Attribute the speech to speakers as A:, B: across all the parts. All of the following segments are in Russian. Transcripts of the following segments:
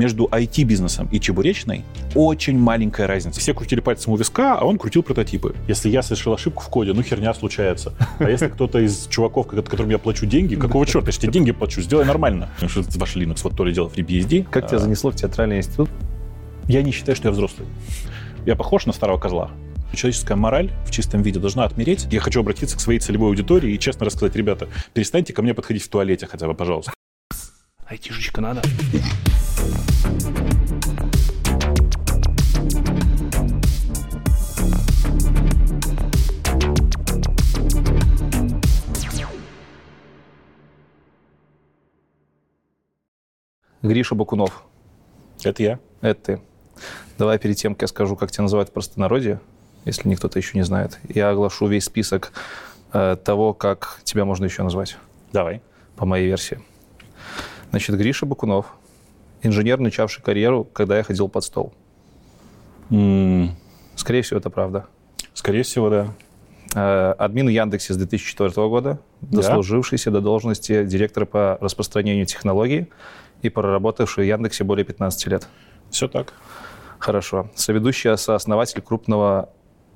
A: между IT-бизнесом и чебуречной очень маленькая разница. Все крутили пальцем у виска, а он крутил прототипы. Если я совершил ошибку в коде, ну херня случается. А если кто-то из чуваков, которым я плачу деньги, какого черта, я тебе деньги плачу, сделай нормально. Что ваш Linux вот то ли дело FreeBSD.
B: Как тебя а. занесло в театральный институт?
A: Я не считаю, что я взрослый. Я похож на старого козла. Человеческая мораль в чистом виде должна отмереть. Я хочу обратиться к своей целевой аудитории и честно рассказать, ребята, перестаньте ко мне подходить в туалете хотя бы, пожалуйста.
B: Айтишечка надо. Гриша Бакунов.
A: Это я.
B: Это ты. Давай перед тем, как я скажу, как тебя называют в простонародье, если никто то еще не знает, я оглашу весь список э, того, как тебя можно еще назвать.
A: Давай.
B: По моей версии. Значит, Гриша Бакунов, инженер, начавший карьеру, когда я ходил под стол. Mm. Скорее всего, это правда.
A: Скорее всего, да.
B: Э, админ Яндексе с 2004 года, да. дослужившийся до должности директора по распространению технологий и проработавший в Яндексе более 15 лет.
A: Все так.
B: Хорошо. Соведущий, сооснователь крупного,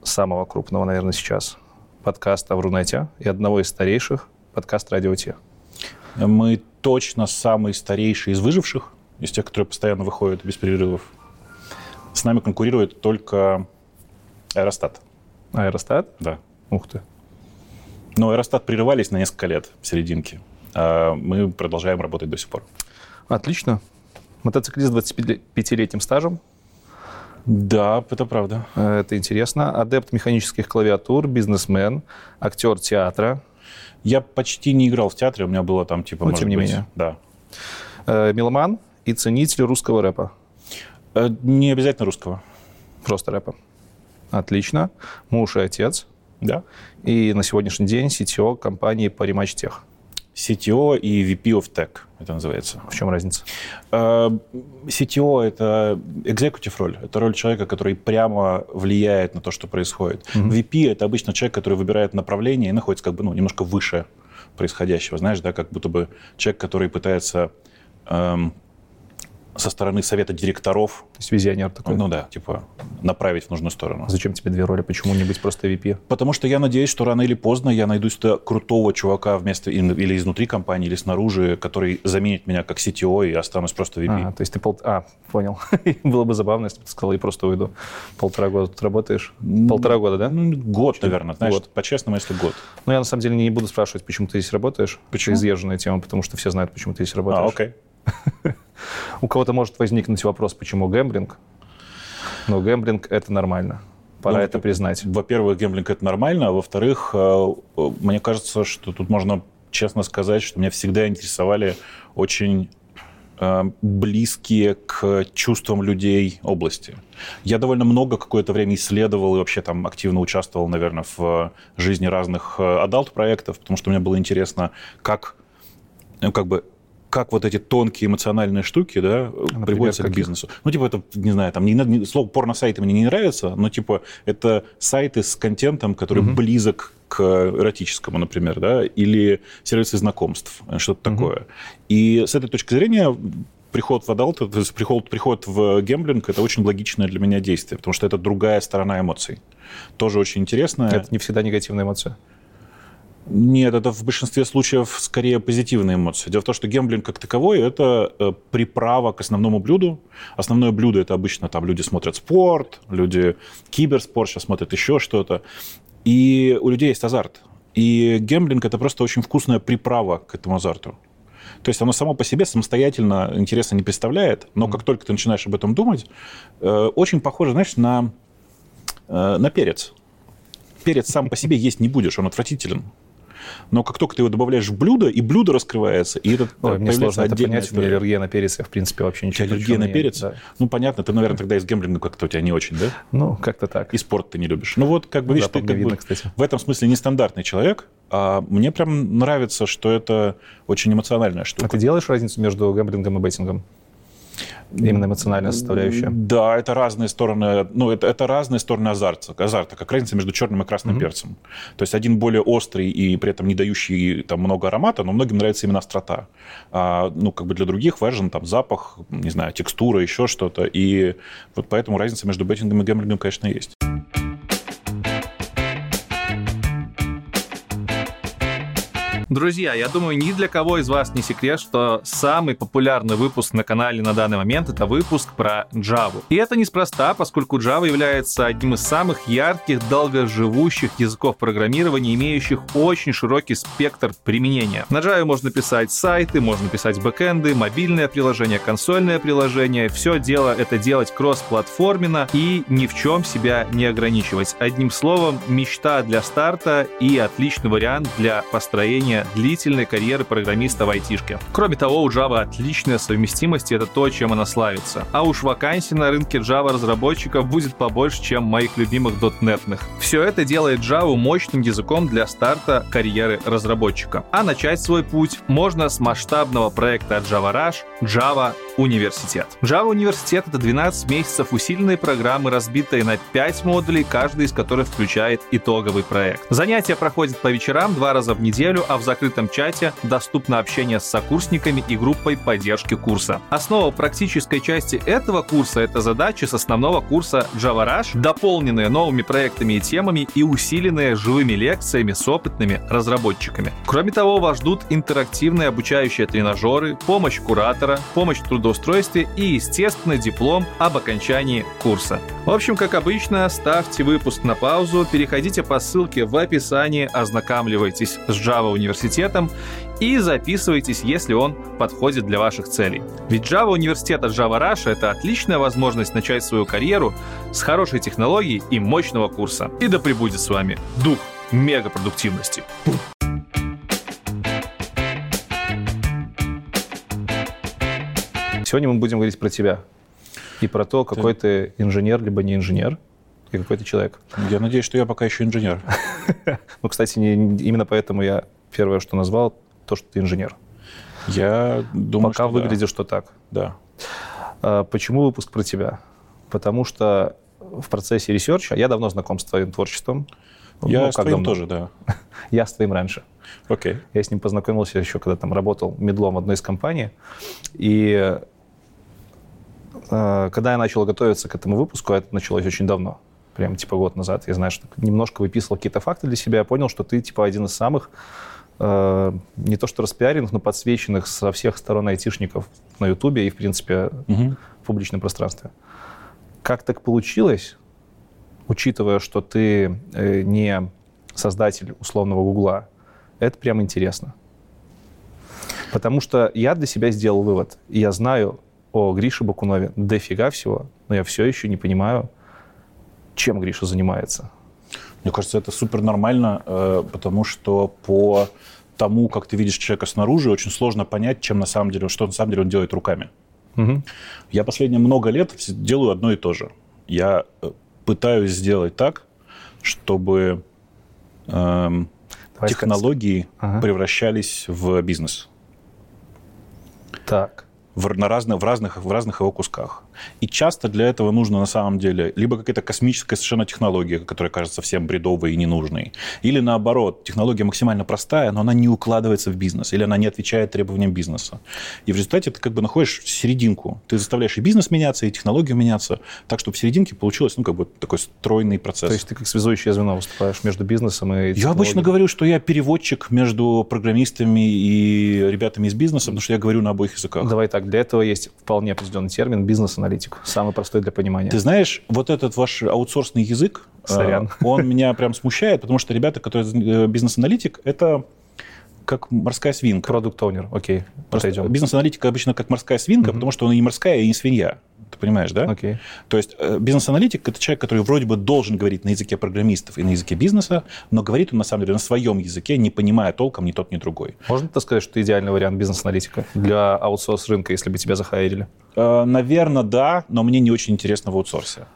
B: самого крупного, наверное, сейчас подкаста в Рунете и одного из старейших подкаст «Радио-Т».
A: Мы точно самый старейший из выживших, из тех, которые постоянно выходят без перерывов. С нами конкурирует только Аэростат.
B: Аэростат?
A: Да.
B: Ух ты.
A: Но Аэростат прерывались на несколько лет в серединке. А мы продолжаем работать до сих пор.
B: Отлично. Мотоциклист с 25-летним стажем.
A: Да, это правда.
B: Это интересно. Адепт механических клавиатур, бизнесмен, актер театра.
A: Я почти не играл в театре, у меня было там типа...
B: Но тем не быть, менее.
A: Да.
B: Э, меломан и ценитель русского рэпа.
A: Э, не обязательно русского.
B: Просто рэпа. Отлично. Муж и отец.
A: Да.
B: И на сегодняшний день CTO компании Parimatch Tech.
A: CTO и VP of Tech, это называется.
B: В чем разница?
A: Uh, CTO — это executive роль. Это роль человека, который прямо влияет на то, что происходит. Mm-hmm. VP — это обычно человек, который выбирает направление и находится как бы ну, немножко выше происходящего. Знаешь, да, как будто бы человек, который пытается эм, со стороны совета директоров.
B: То есть визионер такой?
A: Ну да, типа направить в нужную сторону.
B: Зачем тебе две роли? Почему не быть просто VP?
A: Потому что я надеюсь, что рано или поздно я найду сюда крутого чувака вместо или изнутри компании, или снаружи, который заменит меня как CTO и останусь просто VP.
B: А, то есть ты пол... А, понял. Было бы забавно, если бы ты сказал, я просто уйду. Полтора года тут работаешь? Полтора года, да?
A: Ну, год, наверное. Знаешь, год. по-честному, если год.
B: Ну, я на самом деле не буду спрашивать, почему ты здесь работаешь.
A: Почему?
B: Это изъезженная тема, потому что все знают, почему ты здесь работаешь.
A: А, окей.
B: У кого-то может возникнуть вопрос, почему гэмблинг, но гэмблинг — это нормально. Пора ну, это признать.
A: Во-первых, гэмблинг — это нормально, а во-вторых, э, мне кажется, что тут можно честно сказать, что меня всегда интересовали очень э, близкие к чувствам людей области. Я довольно много какое-то время исследовал и вообще там активно участвовал, наверное, в жизни разных адалт-проектов, потому что мне было интересно, как, ну, как бы как вот эти тонкие эмоциональные штуки, да, Например, приводятся каких? к бизнесу. Ну, типа, это, не знаю, там, не, не, слово порно-сайты мне не нравится, но, типа, это сайты с контентом, который угу. близок к эротическому, например, да, или сервисы знакомств, что-то угу. такое. И с этой точки зрения приход в adult, то есть приход, приход в gambling, это очень логичное для меня действие, потому что это другая сторона эмоций. Тоже очень интересно.
B: Это не всегда негативная эмоция.
A: Нет, это в большинстве случаев скорее позитивные эмоции. Дело в том, что gambling как таковой – это э, приправа к основному блюду. Основное блюдо – это обычно там люди смотрят спорт, люди киберспорт, сейчас смотрят еще что-то. И у людей есть азарт. И гемблинг – это просто очень вкусная приправа к этому азарту. То есть оно само по себе самостоятельно интереса не представляет, но как только ты начинаешь об этом думать, э, очень похоже, знаешь, на, э, на перец. Перец сам по себе есть не будешь, он отвратителен. Но как только ты его добавляешь в блюдо, и блюдо раскрывается, и этот
B: Ой, мне сложно это понять, история. у меня аллергия на перец, я в принципе вообще ничего
A: не Аллергия на перец? Да. Ну, понятно, ты, наверное, тогда из гемблинга как-то у тебя не очень, да?
B: Ну, как-то так.
A: И спорт ты не любишь. Ну вот, как бы, видишь, да, ты как видно, бы, кстати. в этом смысле нестандартный человек, а мне прям нравится, что это очень эмоциональная штука.
B: А ты делаешь разницу между гэмблингом и беттингом? Именно эмоциональная составляющая.
A: Да, это разные стороны, ну, это, это разные стороны азарта, азарта, как разница между черным и красным mm-hmm. перцем. То есть один более острый и при этом не дающий там много аромата, но многим нравится именно острота. А, ну, как бы для других важен там запах, не знаю, текстура, еще что-то. И вот поэтому разница между беттингом и гэмблингом, конечно, есть.
B: Друзья, я думаю, ни для кого из вас не секрет, что самый популярный выпуск на канале на данный момент — это выпуск про Java. И это неспроста, поскольку Java является одним из самых ярких, долгоживущих языков программирования, имеющих очень широкий спектр применения. На Java можно писать сайты, можно писать бэкэнды, мобильное приложение, консольное приложение. Все дело — это делать кроссплатформенно и ни в чем себя не ограничивать. Одним словом, мечта для старта и отличный вариант для построения длительной карьеры программиста в айтишке. Кроме того, у Java отличная совместимость, и это то, чем она славится. А уж вакансий на рынке Java разработчиков будет побольше, чем моих любимых дотнетных. Все это делает Java мощным языком для старта карьеры разработчика. А начать свой путь можно с масштабного проекта Java Rush Java Университет. Java Университет — это 12 месяцев усиленной программы, разбитые на 5 модулей, каждый из которых включает итоговый проект. Занятия проходят по вечерам два раза в неделю, а в закрытом чате доступно общение с сокурсниками и группой поддержки курса. Основа практической части этого курса — это задачи с основного курса Java Rush, дополненные новыми проектами и темами и усиленные живыми лекциями с опытными разработчиками. Кроме того, вас ждут интерактивные обучающие тренажеры, помощь куратора, помощь трудоустройстве и, естественно, диплом об окончании курса. В общем, как обычно, ставьте выпуск на паузу, переходите по ссылке в описании, ознакомливайтесь с Java университетом и записывайтесь, если он подходит для ваших целей. Ведь Java университет от Java Rush — это отличная возможность начать свою карьеру с хорошей технологией и мощного курса. И да пребудет с вами дух мегапродуктивности. Сегодня мы будем говорить про тебя и про то, какой ты, ты инженер, либо не инженер, и какой ты человек.
A: Я надеюсь, что я пока еще инженер.
B: Ну, кстати, именно поэтому я первое, что назвал, то, что ты инженер.
A: Я думаю,
B: Пока что выглядишь, да. что так.
A: Да.
B: А, почему выпуск про тебя? Потому что в процессе research а я давно знаком с твоим творчеством.
A: Я ну, с твоим давно? тоже, да.
B: я с твоим раньше.
A: Окей. Okay.
B: Я с ним познакомился еще, когда там работал middle ом в одной из компаний. И когда я начал готовиться к этому выпуску, это началось очень давно, прям типа год назад, я что немножко выписывал какие-то факты для себя, я понял, что ты типа один из самых э, не то что распиаренных, но подсвеченных со всех сторон айтишников на Ютубе и, в принципе, угу. в публичном пространстве. Как так получилось, учитывая, что ты э, не создатель условного Гугла, это прям интересно. Потому что я для себя сделал вывод. И я знаю о Грише Бакунове дофига всего, но я все еще не понимаю, чем Гриша занимается.
A: Мне кажется, это супер нормально, э, потому что по тому, как ты видишь человека снаружи, очень сложно понять, чем на самом деле, что на самом деле он делает руками. Угу. Я последние много лет делаю одно и то же. Я э, пытаюсь сделать так, чтобы эм, технологии ага. превращались в бизнес.
B: Так
A: в, на разных, в, разных, в разных его кусках. И часто для этого нужно на самом деле либо какая-то космическая совершенно технология, которая кажется всем бредовой и ненужной, или наоборот, технология максимально простая, но она не укладывается в бизнес, или она не отвечает требованиям бизнеса. И в результате ты как бы находишь серединку. Ты заставляешь и бизнес меняться, и технологию меняться, так, чтобы в серединке получилось, ну, как бы такой стройный процесс.
B: То есть ты как связующее звено выступаешь между бизнесом и
A: Я обычно говорю, что я переводчик между программистами и ребятами из бизнеса, потому что я говорю на обоих языках.
B: Давай так, для этого есть вполне определенный термин бизнес-аналитик. Самый простой для понимания.
A: Ты знаешь, вот этот ваш аутсорсный язык,
B: Сорян.
A: Э, он меня прям смущает, потому что ребята, которые э, бизнес-аналитик, это как морская свинка.
B: Продукт оунер окей,
A: okay. Бизнес-аналитика обычно как морская свинка, mm-hmm. потому что он и не морская, и не свинья. Ты понимаешь, да?
B: Okay.
A: То есть э, бизнес-аналитик – это человек, который вроде бы должен говорить на языке программистов и на языке бизнеса, но говорит он на самом деле на своем языке, не понимая толком ни тот, ни другой.
B: Можно так сказать, что ты идеальный вариант бизнес-аналитика для аутсорс рынка, если бы тебя захайрили?
A: Э, наверное, да, но мне не очень интересно в аутсорсе.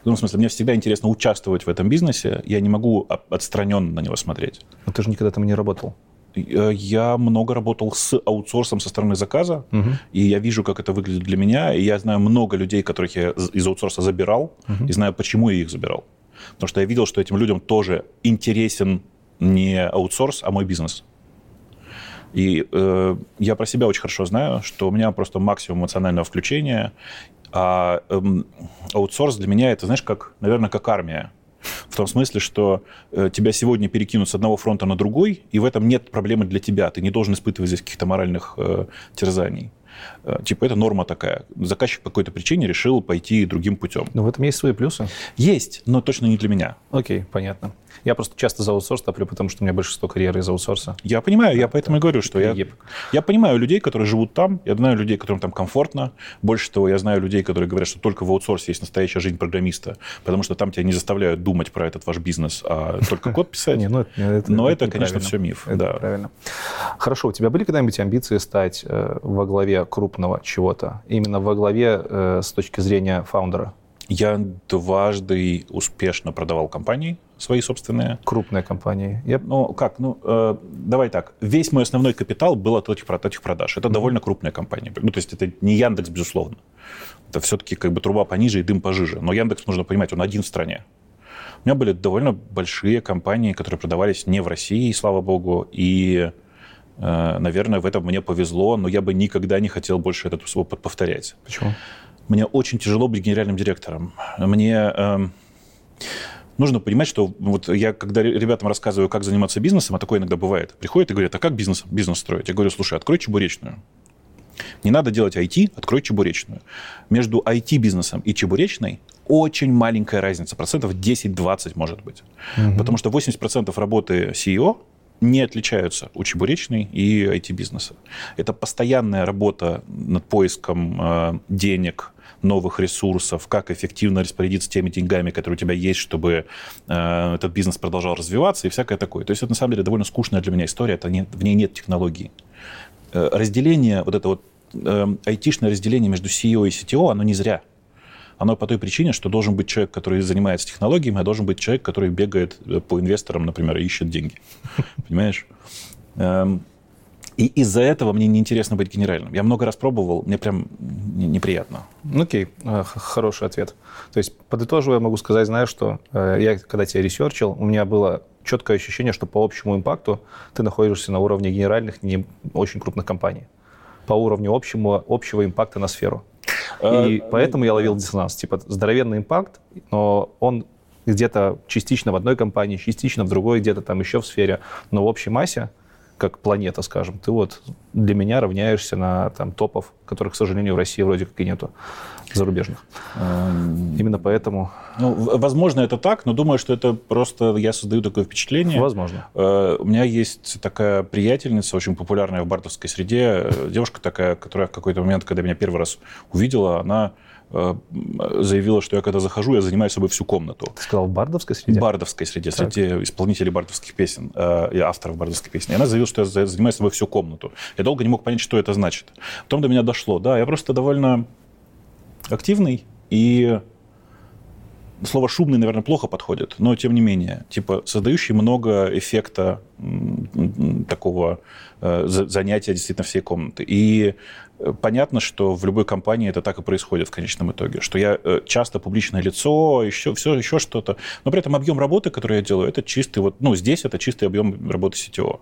A: В том смысле, мне всегда интересно участвовать в этом бизнесе, я не могу отстраненно на него смотреть.
B: Но ты же никогда там не работал.
A: Э, я много работал с аутсорсом со стороны заказа, угу. и я вижу, как это выглядит для меня, и я знаю много людей, которых я из аутсорса забирал, угу. и знаю, почему я их забирал. Потому что я видел, что этим людям тоже интересен не аутсорс, а мой бизнес. И э, я про себя очень хорошо знаю, что у меня просто максимум эмоционального включения, а э, аутсорс для меня это, знаешь, как, наверное, как армия. В том смысле, что э, тебя сегодня перекинут с одного фронта на другой, и в этом нет проблемы для тебя. Ты не должен испытывать здесь каких-то моральных э, терзаний. Э, типа это норма такая. Заказчик по какой-то причине решил пойти другим путем.
B: Но в этом есть свои плюсы?
A: Есть, но точно не для меня.
B: Окей, понятно. Я просто часто за аутсорс топлю, потому что у меня большинство карьеры из аутсорса.
A: Я понимаю, я поэтому и говорю, что я, я понимаю людей, которые живут там, я знаю людей, которым там комфортно. Больше того, я знаю людей, которые говорят, что только в аутсорсе есть настоящая жизнь программиста, потому что там тебя не заставляют думать про этот ваш бизнес, а только код писать.
B: Ну,
A: но это, конечно, все миф.
B: Да. Правильно. Хорошо, у тебя были когда-нибудь амбиции стать э, во главе крупного чего-то? Именно во главе э, с точки зрения фаундера?
A: Я дважды успешно продавал компании свои собственные.
B: Крупные компании.
A: Я... Ну, как? Ну, э, давай так. Весь мой основной капитал был от этих, от этих продаж. Это mm-hmm. довольно крупная компания. Ну, то есть это не Яндекс, безусловно. Это все-таки как бы труба пониже и дым пожиже. Но Яндекс, нужно понимать, он один в стране. У меня были довольно большие компании, которые продавались не в России, слава богу, и, э, наверное, в этом мне повезло, но я бы никогда не хотел больше этот опыт повторять.
B: Почему?
A: Мне очень тяжело быть генеральным директором. Мне э, нужно понимать, что вот я, когда ребятам рассказываю, как заниматься бизнесом, а такое иногда бывает, приходят и говорят, а как бизнес, бизнес строить? Я говорю, слушай, открой чебуречную. Не надо делать IT, открой чебуречную. Между IT-бизнесом и чебуречной очень маленькая разница, процентов 10-20 может быть. Угу. Потому что 80% работы CEO не отличаются у чебуречной и IT-бизнеса. Это постоянная работа над поиском э, денег, новых ресурсов, как эффективно распорядиться теми деньгами, которые у тебя есть, чтобы э, этот бизнес продолжал развиваться и всякое такое. То есть это на самом деле довольно скучная для меня история, это не, в ней нет технологий. Э, разделение, вот это вот э, айтишное разделение между CEO и CTO, оно не зря. Оно по той причине, что должен быть человек, который занимается технологиями, а должен быть человек, который бегает э, по инвесторам, например, и ищет деньги. Понимаешь? И из-за этого мне неинтересно быть генеральным. Я много раз пробовал, мне прям неприятно.
B: Окей, okay. хороший ответ. То есть, подытоживая, могу сказать, знаешь, что э, я, когда тебя research ил, у меня было четкое ощущение, что по общему impact у ты находишься на уровне генеральных, не очень крупных компаний. По уровню общему, общего impact а на сферу. И а, поэтому я ловил диссонанс. Типа, здоровенный impact, но он где-то частично в одной компании, частично в другой, где-то там еще в сфере, но в общей массе как планета, скажем, ты вот для меня равняешься на там, топов, которых, к сожалению, в России вроде как и нету зарубежных. Эм, Именно поэтому...
A: Ну, возможно, это так, но думаю, что это просто я создаю такое впечатление.
B: Возможно.
A: Э, у меня есть такая приятельница, очень популярная в бардовской среде, э, девушка такая, которая в какой-то момент, когда меня первый раз увидела, она заявила, что я когда захожу, я занимаю собой всю комнату.
B: Ты сказал в бардовской среде?
A: В бардовской среде, так. среди исполнителей бардовских песен э, и авторов бардовских песен. И она заявила, что я занимаю собой всю комнату. Я долго не мог понять, что это значит. Потом до меня дошло. Да, я просто довольно активный и слово шумный, наверное, плохо подходит, но тем не менее, типа создающий много эффекта такого э, занятия действительно всей комнаты. И Э, понятно, что в любой компании это так и происходит в конечном итоге, что я э, часто публичное лицо, еще, все, еще что-то, но при этом объем работы, который я делаю, это чистый, вот, ну, здесь это чистый объем работы CTO.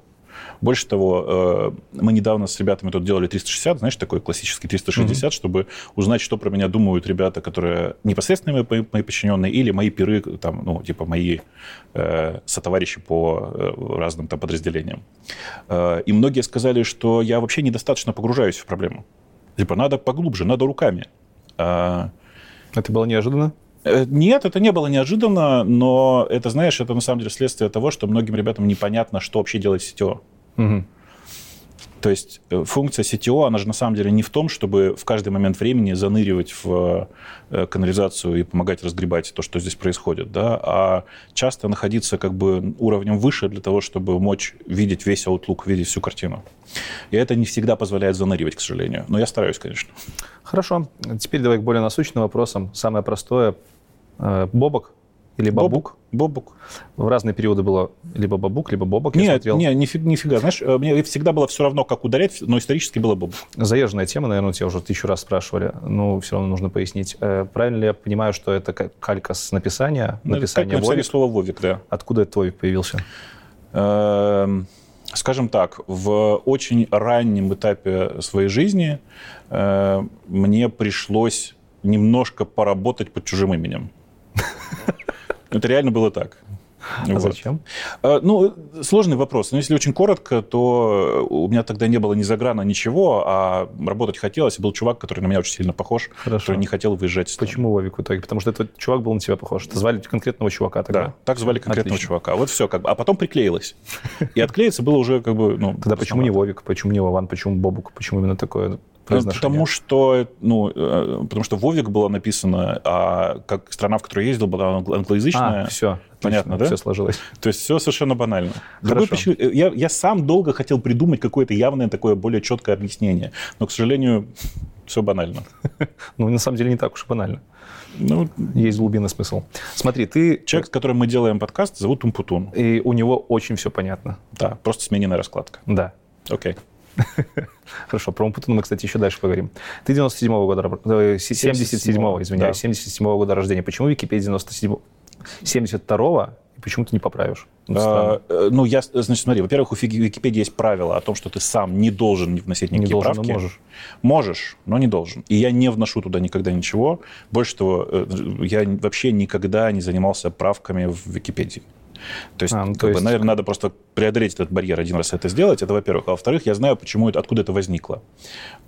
A: Больше того, э, мы недавно с ребятами тут делали 360, знаешь, такой классический 360, mm-hmm. чтобы узнать, что про меня думают ребята, которые непосредственно мои, мои подчиненные или мои пиры, там, ну, типа мои э, сотоварищи по э, разным там подразделениям. Э, и многие сказали, что я вообще недостаточно погружаюсь в проблему. Типа, надо поглубже, надо руками.
B: Э, это было неожиданно?
A: Нет, это не было неожиданно, но это, знаешь, это на самом деле следствие того, что многим ребятам непонятно, что вообще делать CTO. Угу. То есть э, функция CTO, она же на самом деле не в том, чтобы в каждый момент времени заныривать в э, канализацию и помогать разгребать то, что здесь происходит, да, а часто находиться как бы уровнем выше для того, чтобы мочь видеть весь outlook, видеть всю картину. И это не всегда позволяет заныривать, к сожалению. Но я стараюсь, конечно.
B: Хорошо. Теперь давай к более насущным вопросам. Самое простое. Э, бобок или Бабук?
A: Бобук.
B: В разные периоды было либо Бабук, либо Бобок. я
A: Нет,
B: смотрел.
A: не, нифига, нифига. Знаешь, э, мне всегда было все равно, как ударять, но исторически было Бобук.
B: Заезженная тема, наверное, тебя уже тысячу раз спрашивали, но все равно нужно пояснить. Э, Правильно ли я понимаю, что это калька с написания?
A: Ну,
B: написание
A: как
B: Вовик?
A: слово Вовик, да.
B: Откуда этот Вовик появился?
A: Эм, Скажем так, в очень раннем этапе своей жизни э, мне пришлось немножко поработать под чужим именем. Это реально было так.
B: А
A: Вот.
B: зачем?
A: Э, Ну, сложный вопрос. Но если очень коротко, то у меня тогда не было ни заграна, ничего, а работать хотелось. И был чувак, который на меня очень сильно похож,
B: Хорошо.
A: который не хотел выезжать.
B: Почему Вовик в итоге? Потому что этот чувак был на тебя похож. Это звали конкретного чувака тогда?
A: Да, так звали конкретного
B: Отлично.
A: чувака. Вот все, как бы. А потом приклеилось. И отклеиться было уже как бы, ну...
B: Тогда почему не. Вовик, почему не Вован, почему Бобук, почему именно такое?
A: Потому что, ну, э, потому что Вовик было написано, а как страна, в которую я ездил, была англ- англоязычная.
B: А, все,
A: Понятно, да?
B: Все сложилось.
A: То есть все совершенно банально. Другой
B: Хорошо.
A: причины- я, я сам долго хотел придумать какое-то явное такое более четкое объяснение, но, к сожалению, все банально.
B: Ну, на самом деле, не так уж и банально.
A: Ну,
B: Есть глубинный смысл. Смотри, ты...
A: человек, с которым мы делаем подкаст, зовут Умпутун.
B: И у него очень все понятно.
A: Да, просто смененная раскладка.
B: Да.
A: Окей.
B: Хорошо, про Умпутуна мы, кстати, еще дальше поговорим. Ты 97-го года, раб- э, 77-го, извиняюсь,
A: да.
B: 77-го года рождения. Почему Википедия 97 72-го, и почему ты не поправишь? Ну.
A: А, э, Ну, я, значит, смотри, во-первых, у Википедии есть правило о том, что ты сам не должен вносить
B: Не
A: никакие
B: но
A: правки.
B: можешь.
A: Можешь, но не должен. И я не вношу туда никогда ничего. Больше того, э, я вообще никогда не занимался правками в Википедии. То есть,
B: А, ну,
A: как
B: то
A: бы,
B: есть-
A: наверное, надо просто преодолеть этот барьер, один раз это сделать. Это, во-первых. А во-вторых, я знаю, почему это, откуда это возникло.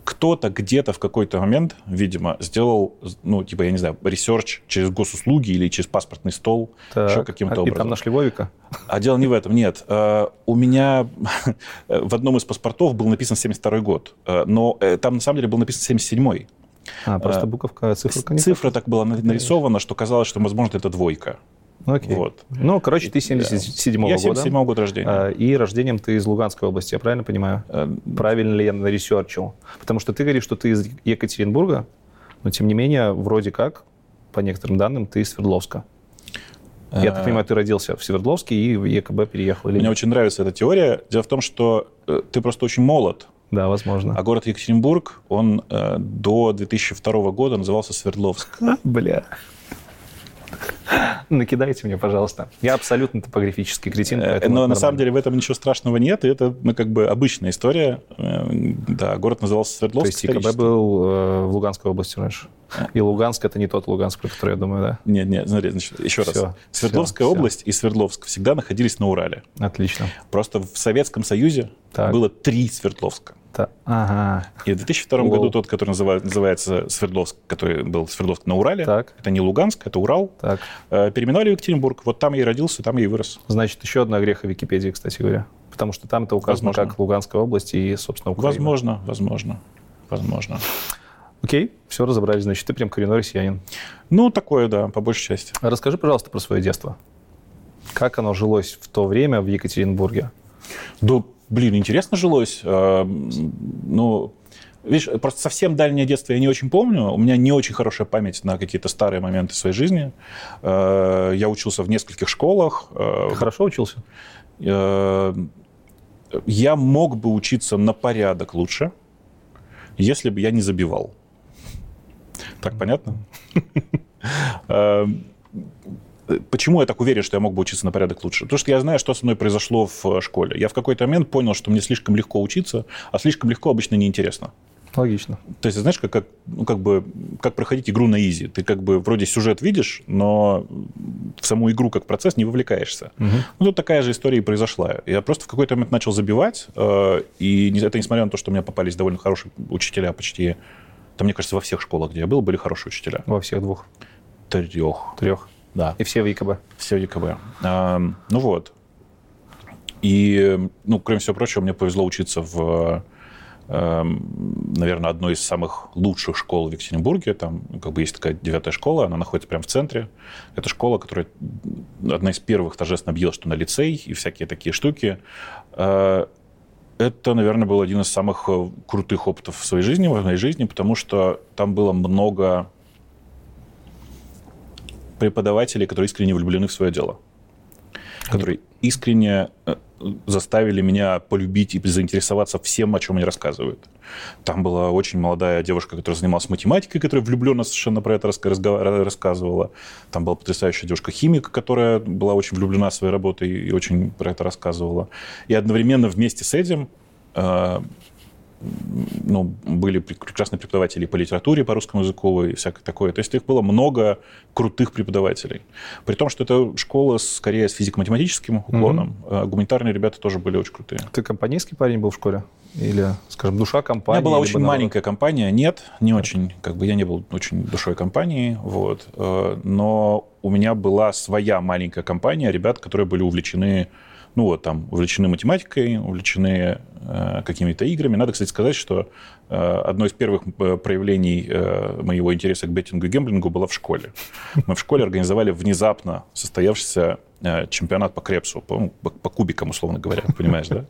A: Кто-то где-то в какой-то момент, видимо, сделал, ну, типа, я не знаю, research через госуслуги или через паспортный стол,
B: Так,
A: еще каким-то
B: а- И
A: образом.
B: там нашли Вовика?
A: А дело не в этом, нет. Э, У меня в одном из паспортов был написан 72 год, э, но э, там на самом деле был написан 77-й.
B: А, просто буковка, циферка не
A: Цифра так была на- нарисована, что казалось, что, возможно, это двойка.
B: Ну, Окей.
A: Вот.
B: Ну, короче, ты 77-го
A: Я
B: года.
A: 77 года рождения.
B: А, И рождением ты из Луганской области, я правильно понимаю?
A: Э,
B: Правильно ли я наресерчил? Потому что ты говоришь, что ты из Екатеринбурга, но тем не менее, вроде как, по некоторым данным, ты из Свердловска. Я так
A: э,
B: понимаю, ты родился в Свердловске и в ЕКБ переехал или
A: Мне очень нравится эта теория. Дело в том, что э, ты просто очень молод,
B: Да, возможно.
A: а город Екатеринбург, он э, до 2002 года назывался Свердловск.
B: Бля. Накидайте мне, пожалуйста. Я абсолютно топографический кретин,
A: Э, Но на самом деле в этом ничего страшного нет, и это ну, как бы обычная история. Э, Да, город назывался
B: То
A: Свердловск.
B: есть ЕКБ
A: исторически.
B: был э, в Луганской области раньше. И Луганск это не тот Луганск, про который я думаю, да?
A: Нет, нет, смотри, значит, еще раз.
B: Всё,
A: Свердловская
B: всё.
A: область и Свердловск всегда находились на Урале.
B: Отлично.
A: Просто в Советском Союзе
B: Так.
A: было три Свердловска.
B: Та- Ага.
A: И в 2002
B: Лол.
A: году тот, который называет- называется Свердловск, который был Свердловск на Урале,
B: Так.
A: это не Луганск, это Урал,
B: Так.
A: э, переименовали в Екатеринбург. Вот там я и родился, там я и вырос.
B: Значит, еще одна греха Википедии, кстати говоря. Потому что там это указано
A: Возможно.
B: как Луганская область и, собственно, Украина.
A: Возможно, возможно, возможно.
B: Окей, все разобрались. Значит, ты прям коренной россиянин.
A: Ну, такое, да, по большей части.
B: Расскажи, пожалуйста, про свое детство. Как оно жилось в то время в Екатеринбурге?
A: Да, блин, интересно жилось. Э, Ну, видишь, просто совсем дальнее детство я не очень помню. У меня не очень хорошая память на какие-то старые моменты своей жизни. Э, Я учился в нескольких школах. Э,
B: Ты хорошо учился?
A: Я мог бы учиться на порядок лучше, если бы я не забивал. Так понятно? Э, Почему я так уверен, что я мог бы учиться на порядок лучше? Потому что я знаю, что со мной произошло в школе. Я в какой-то момент понял, что мне слишком легко учиться, а слишком легко обычно неинтересно.
B: Логично.
A: То есть, знаешь, как, как, ну, как бы, как проходить игру на изи. Ты как бы вроде сюжет видишь, но в саму игру как процесс не вовлекаешься.
B: Мгм.
A: Ну, тут такая же история и произошла. Я просто в какой-то момент начал забивать, э, и это несмотря на то, что у меня попались довольно хорошие учителя почти... Там, мне кажется, во всех школах, где я был, были хорошие учителя.
B: Во всех двух,
A: Трех.
B: трех.
A: Да.
B: И все в ЕКБ.
A: Все ЕКБ. А, ну вот. И, ну, кроме всего прочего, мне повезло учиться в, эм, наверное, одной из самых лучших школ в Екатеринбурге. Там как бы есть такая девятая школа, она находится прямо в центре. Это школа, которая одна из первых торжественно объявила, что на лицей и всякие такие штуки. Э, Это, наверное, был один из самых э, крутых опытов в своей жизни, в моей жизни, потому что там было много преподавателей, которые искренне влюблены в свое дело. Которые искренне э, заставили меня полюбить и заинтересоваться всем, о чем они рассказывают. Там была очень молодая девушка, которая занималась математикой, которая влюбленно совершенно про это рассказывала. Там была потрясающая девушка-химик, которая была очень влюблена в своей работой и очень про это рассказывала. И одновременно вместе с этим э, ну, были прекрасные преподаватели по литературе, по русскому языку и всякое такое. То есть их было много крутых преподавателей. При том, что это школа скорее с физико-математическим уклоном. Угу. А гуманитарные ребята тоже были очень крутые.
B: Ты компанейский парень был в школе? Или, скажем, душа компании?
A: У меня была очень народ? маленькая компания. Нет, не очень. Как бы я не был очень душой компании. Вот. Э, но у меня была своя маленькая компания ребят, которые были увлечены ну вот, там, увлечены математикой, увлечены э, какими-то играми. Надо, кстати, сказать, что э, одно из первых э, проявлений э, моего интереса к беттингу и гемблингу было в школе. Мы в школе организовали внезапно состоявшийся э, чемпионат по крепсу, по, по, по кубикам, условно говоря, понимаешь, да?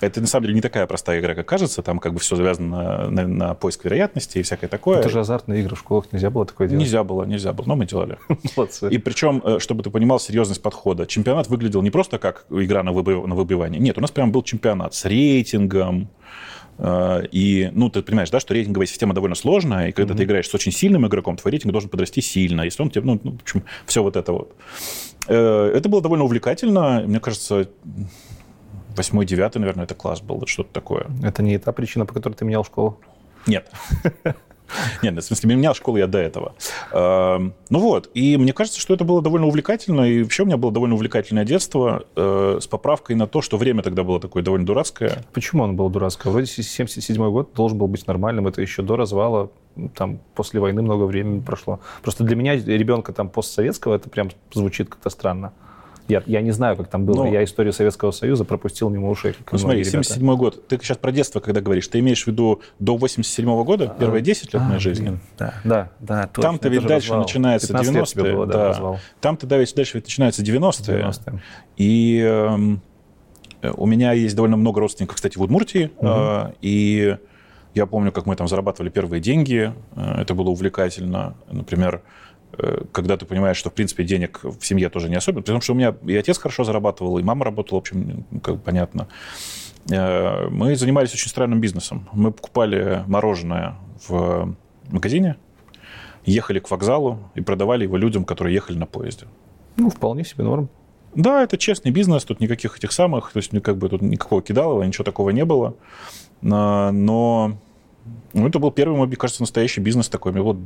A: Это, на самом деле, не такая простая игра, как кажется. Там как бы все завязано на, на, на поиск вероятности и всякое такое.
B: Это же азартные игры в школах. Нельзя было такое делать?
A: Нельзя было, нельзя было. Но мы делали. Молодцы. И причем, э, чтобы ты понимал серьезность подхода, чемпионат выглядел не просто как игра на, выбив... на выбивание. Нет, у нас прям был чемпионат с рейтингом, э, и, ну, ты понимаешь, да, что рейтинговая система довольно сложная, и когда mm-hmm. ты играешь с очень сильным игроком, твой рейтинг должен подрасти сильно, если он тебе, ну, ну в общем, все вот это вот. Э, это было довольно увлекательно, мне кажется, восьмой, девятый, наверное, это класс был, что-то такое.
B: Это не та причина, по которой ты менял школу?
A: Нет. Нет, в смысле, менял школу я до этого. Эм, ну вот, и мне кажется, что это было довольно увлекательно, и вообще у меня было довольно увлекательное детство э, с поправкой на то, что время тогда было такое довольно дурацкое.
B: Почему оно было дурацкое? Вроде 77 год должен был быть нормальным, это еще до развала, там после войны много времени прошло. Просто для меня ребенка там постсоветского это прям звучит как-то странно. Я, я не знаю, как там было. Ну, я историю Советского Союза пропустил мимо ушей.
A: Ну смотри, 77 год. Ты сейчас про детство, когда говоришь, ты имеешь в виду до 87 -го года, а, первые 10 лет а, моей жизни? Блин,
B: да, да, да.
A: Там-то ведь дальше развал. начинается 90-е. Было, да, да. Там-то да, ведь дальше ведь начинаются 90-е. 90 И э, у меня есть довольно много родственников, кстати, в Удмуртии. Угу. Э, и я помню, как мы там зарабатывали первые деньги. Э, это было увлекательно. Например, Э, когда ты понимаешь, что, в принципе, денег в семье тоже не особенно, потому что у меня и отец хорошо зарабатывал, и мама работала, в общем, как бы понятно. Э, мы занимались очень странным бизнесом. Мы покупали мороженое в магазине, ехали к вокзалу и продавали его людям, которые ехали на поезде.
B: Ну, вполне себе норм.
A: Да, это честный бизнес, тут никаких этих самых, то есть как бы тут никакого кидалова, ничего такого не было. Но ну, это был первый, мне кажется, настоящий бизнес такой. Мне было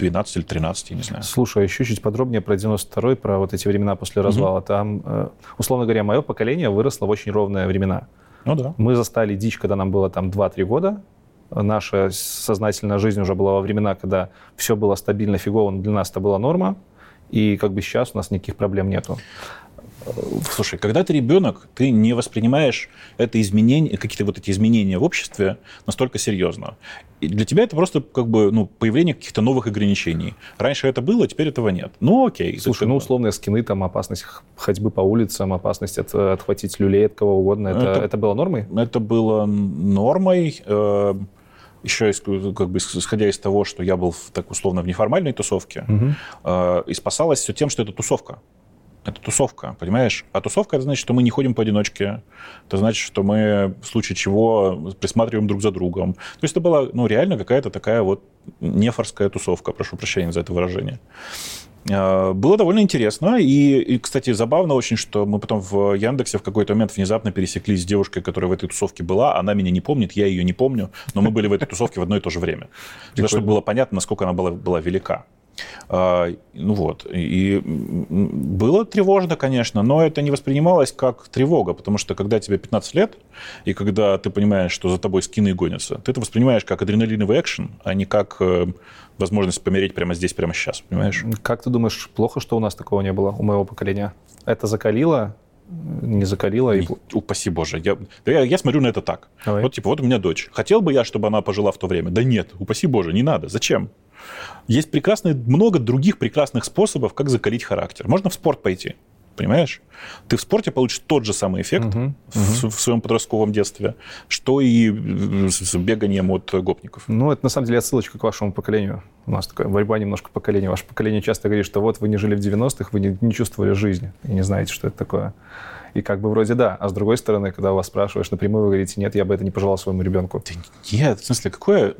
A: 12 или 13, я не знаю.
B: Слушай, а еще чуть подробнее про 92-й, про вот эти времена после развала. Угу. Там, э, условно говоря, мое поколение выросло в очень ровные времена.
A: Ну да.
B: Мы застали дичь, когда нам было там 2-3 года. Наша сознательная жизнь уже была во времена, когда все было стабильно, фигово, но для нас это была норма. И как бы сейчас у нас никаких проблем нету.
A: Слушай, когда ты ребенок, ты не воспринимаешь это изменение, какие-то вот эти изменения в обществе настолько серьезно. И для тебя это просто как бы ну, появление каких-то новых ограничений. Раньше это было, теперь этого нет. Ну окей.
B: Слушай, ну условные скины, там опасность ходьбы по улицам, опасность от, отхватить люлей от кого угодно. Это, это, это было нормой?
A: Это было нормой. Э, еще как бы исходя из того, что я был в, так условно в неформальной тусовке, угу. и спасалось все тем, что это тусовка это тусовка, понимаешь? А тусовка это значит, что мы не ходим поодиночке. Это значит, что мы в случае чего присматриваем друг за другом. То есть это была ну, реально какая-то такая вот нефорская тусовка, прошу прощения за это выражение. А, было довольно интересно. И, и, кстати, забавно очень, что мы потом в Яндексе в какой-то момент внезапно пересеклись с девушкой, которая в этой тусовке была. Она меня не помнит, я ее не помню, но мы были в этой тусовке в одно и то же время. Чтобы было понятно, насколько она была, была велика. А, ну вот, и было тревожно, конечно, но это не воспринималось как тревога, потому что когда тебе 15 лет, и когда ты понимаешь, что за тобой скины гонятся, ты это воспринимаешь как адреналиновый экшен, а не как э, возможность помереть прямо здесь, прямо сейчас, понимаешь?
B: Как ты думаешь, плохо, что у нас такого не было, у моего поколения? Это закалило не закалила. И...
A: Упаси боже. Я, я, я смотрю на это так. Давай. Вот, типа, вот у меня дочь. Хотел бы я, чтобы она пожила в то время? Да нет, упаси боже, не надо. Зачем? Есть прекрасные, много других прекрасных способов, как закалить характер. Можно в спорт пойти, понимаешь? Ты в спорте получишь тот же самый эффект угу, в, угу. в своем подростковом детстве, что и с беганием от гопников.
B: Ну, это на самом деле отсылочка к вашему поколению. У нас такая борьба немножко поколений. Ваше поколение часто говорит, что вот вы не жили в 90-х, вы не, не чувствовали жизни и не знаете, что это такое. И как бы вроде да. А с другой стороны, когда вас спрашиваешь напрямую, вы говорите, нет, я бы это не пожелал своему ребенку. Да
A: нет, в смысле, какое?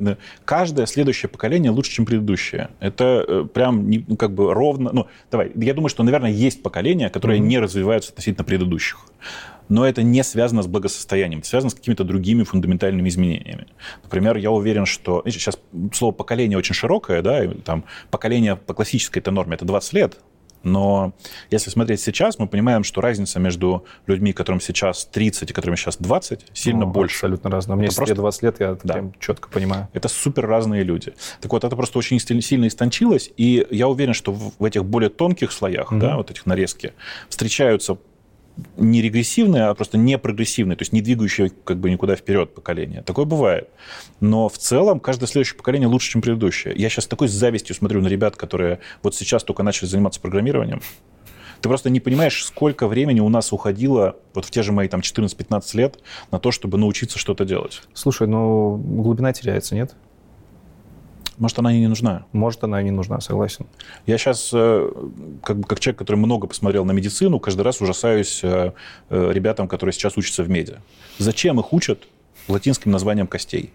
A: Каждое следующее поколение лучше, чем предыдущее. Это э, прям не, ну, как бы ровно... Ну, давай, я думаю, что, наверное, есть поколения, которые mm-hmm. не развиваются относительно предыдущих но это не связано с благосостоянием, это связано с какими-то другими фундаментальными изменениями. Например, я уверен, что... Сейчас слово «поколение» очень широкое, да, там поколение по классической этой норме — это 20 лет, но если смотреть сейчас, мы понимаем, что разница между людьми, которым сейчас 30 и которым сейчас 20, сильно ну, больше.
B: Абсолютно разная. Мне просто... 20 лет, я да. прям четко понимаю.
A: Это супер разные люди. Так вот, это просто очень сильно истончилось, и я уверен, что в этих более тонких слоях, mm-hmm. да, вот этих нарезки, встречаются не регрессивное, а просто не прогрессивное, то есть не двигающее как бы никуда вперед поколение. Такое бывает. Но в целом каждое следующее поколение лучше, чем предыдущее. Я сейчас такой с завистью смотрю на ребят, которые вот сейчас только начали заниматься программированием. Ты просто не понимаешь, сколько времени у нас уходило вот в те же мои там 14-15 лет на то, чтобы научиться что-то делать.
B: Слушай, ну глубина теряется, нет?
A: Может, она и не нужна.
B: Может, она и не нужна, согласен.
A: Я сейчас, э, как, как человек, который много посмотрел на медицину, каждый раз ужасаюсь э, э, ребятам, которые сейчас учатся в меди. Зачем их учат латинским названием костей?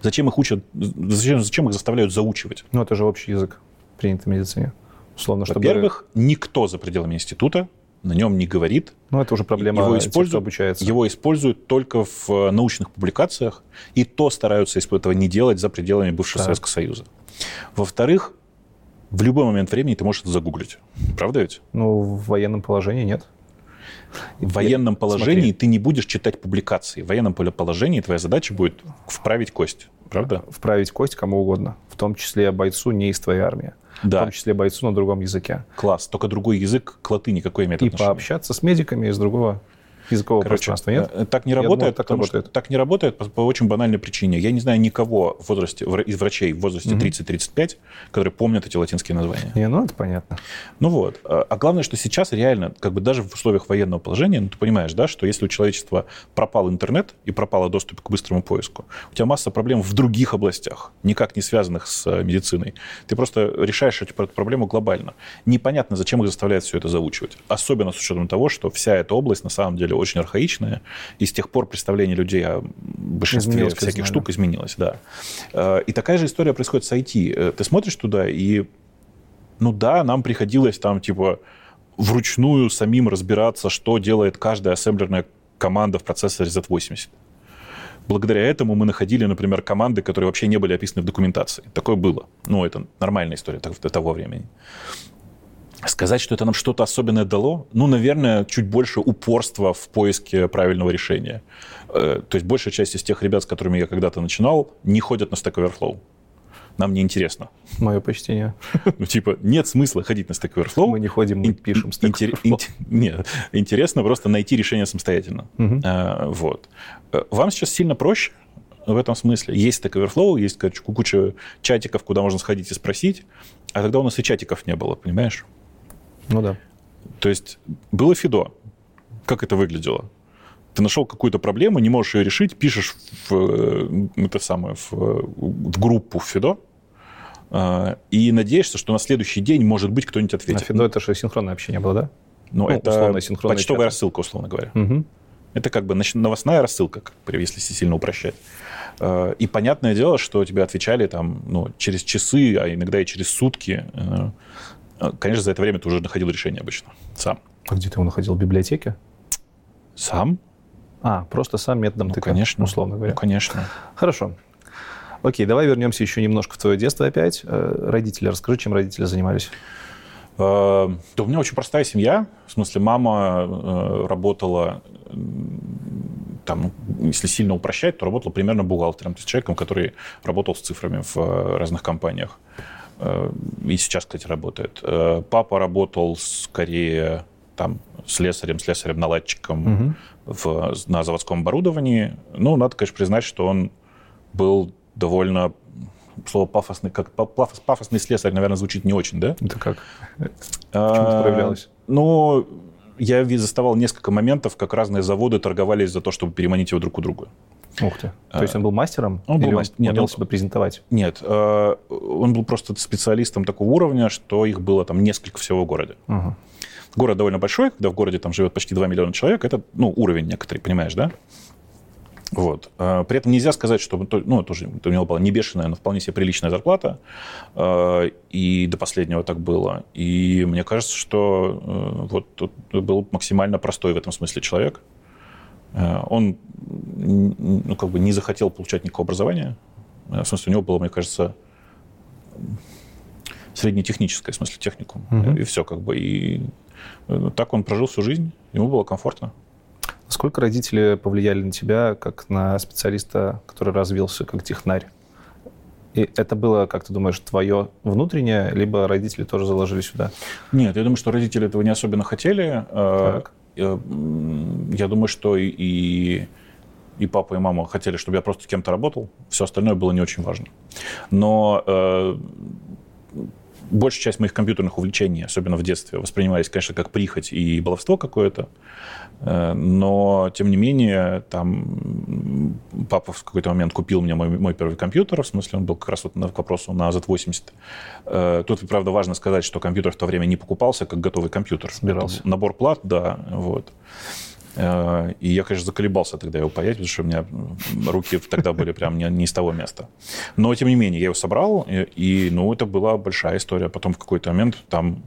A: Зачем их учат, зачем, зачем их заставляют заучивать?
B: Ну, это же общий язык, принятый в медицине.
A: Условно, чтобы... Во-первых, никто за пределами института на нем не говорит.
B: Ну, это уже проблема
A: его используют, тех, обучается. Его используют только в э, научных публикациях, и то стараются этого не делать за пределами бывшего да. Советского Союза. Во-вторых, в любой момент времени ты можешь это загуглить. Правда ведь?
B: Ну, в военном положении нет.
A: В военном положении Смотри. ты не будешь читать публикации. В военном положении твоя задача будет вправить кость. Правда?
B: Вправить кость кому угодно, в том числе бойцу не из твоей армии
A: да.
B: в том числе бойцу на другом языке.
A: Класс, только другой язык к латыни какой имеет
B: И
A: отношение?
B: пообщаться с медиками из другого языкового Короче, пространства, нет?
A: Э, так не Я работает, думаю, так потому работает. что так не работает по, по очень банальной причине. Я не знаю никого в возрасте, из врачей в возрасте угу. 30-35, которые помнят эти латинские названия.
B: Не, ну это понятно.
A: Ну вот. А, а главное, что сейчас реально, как бы даже в условиях военного положения, ну ты понимаешь, да, что если у человечества пропал интернет и пропал доступ к быстрому поиску, у тебя масса проблем в других областях, никак не связанных с э, медициной. Ты просто решаешь эту проблему глобально. Непонятно, зачем их заставляют все это заучивать. Особенно с учетом того, что вся эта область на самом деле очень архаичная, и с тех пор представление людей о большинстве изменилось, всяких штук изменилось, да. Э, и такая же история происходит с IT. Э, ты смотришь туда, и, ну да, нам приходилось там, типа, вручную самим разбираться, что делает каждая ассемблерная команда в процессоре Z80. Благодаря этому мы находили, например, команды, которые вообще не были описаны в документации. Такое было. Ну, это нормальная история того времени. Сказать, что это нам что-то особенное дало, ну, наверное, чуть больше упорства в поиске правильного решения. Э, то есть большая часть из тех ребят, с которыми я когда-то начинал, не ходят на Stack Overflow. Нам не интересно.
B: Мое почтение.
A: Ну, типа, нет смысла ходить на Stack Overflow.
B: Мы не ходим, мы пишем Stack Overflow.
A: Ин- нет, интересно просто найти решение самостоятельно. Угу. А, вот. Э, вам сейчас сильно проще в этом смысле. Есть Stack Overflow, есть куча чатиков, куда можно сходить и спросить, а тогда у нас и чатиков не было, понимаешь?
B: Ну да.
A: То есть было Фидо. Как это выглядело? Ты нашел какую-то проблему, не можешь ее решить, пишешь в, э, это самое, в, в группу Фидо, э, и надеешься, что на следующий день, может быть, кто-нибудь ответит.
B: На Фидо это же синхронное общение было, да?
A: Ну, ну это почтовая чаты. рассылка, условно говоря. Угу. Это как бы новостная рассылка, если сильно упрощать. Э, и понятное дело, что тебе отвечали там, ну, через часы, а иногда и через сутки. А, конечно, за это время ты уже находил решение обычно сам.
B: А где ты его находил? В библиотеке?
A: Сам.
B: А, просто сам методом
A: ну,
B: тыка,
A: конечно.
B: условно говоря.
A: Ну, конечно.
B: Хорошо. Окей, давай вернемся еще немножко в твое детство опять. Э, родители, расскажи, чем родители занимались?
A: Э, да у меня очень простая семья. В смысле, мама э, работала, там, ну, если сильно упрощать, то работала примерно бухгалтером, то есть человеком, который работал с цифрами в разных компаниях. Э, и сейчас, кстати, работает. Э, папа работал скорее там слесарем, слесарем-наладчиком угу. в, на заводском оборудовании. Ну, надо, конечно, признать, что он был довольно слово пафосный, как пафос, пафосный слесарь, наверное, звучит не очень, да?
B: Это как? А, Почему это проявлялось?
A: Ну, я заставал несколько моментов, как разные заводы торговались за то, чтобы переманить его друг у друга.
B: Ух ты. То есть он был мастером?
A: Он был
B: Или
A: мастер-
B: он
A: нет,
B: умел
A: он-
B: себя презентовать?
A: Нет, э, он был просто специалистом такого уровня, что их было там несколько всего в городе.
B: Ага.
A: Город довольно большой, когда в городе там живет почти 2 миллиона человек, это, ну, уровень некоторый, понимаешь, да? Вот. Э, При этом нельзя сказать, что то- ну, тоже у него была не бешеная, но вполне себе приличная зарплата. И до последнего так было. И мне кажется, что э, вот тут был максимально простой в этом смысле человек. Э, Он ну, как бы не захотел получать никакого образования. Э, В смысле, у него было, мне кажется, среднетехническое, в смысле, техникум.
B: Мгм.
A: И все как бы. И так он прожил всю жизнь, ему было комфортно.
B: Насколько родители повлияли на тебя, как на специалиста, который развился как технарь? И это было, как ты думаешь, твое внутреннее, либо родители тоже заложили сюда?
A: Нет, я думаю, что родители этого не особенно хотели.
B: Так.
A: Э, Я думаю, что и- и, папа, и мама хотели, чтобы я просто кем-то работал. Все остальное было не очень важно. Но э, большая часть моих компьютерных увлечений, особенно в детстве, воспринимались, конечно, как прихоть и баловство какое-то. Э, Но, тем не менее, там папа в какой-то момент купил мне мой, мой первый компьютер. В смысле, он был как раз вот на, к вопросу на Z80. Э, Тут, правда, важно сказать, что компьютер в то время не покупался как готовый компьютер.
B: Собирался.
A: Это набор плат, да, вот. Э, И я, конечно, заколебался тогда его паять, потому что у меня руки тогда были прям не, не из того места. Но, тем не менее, я его собрал, и, и, ну, это была большая история. Потом в какой-то момент там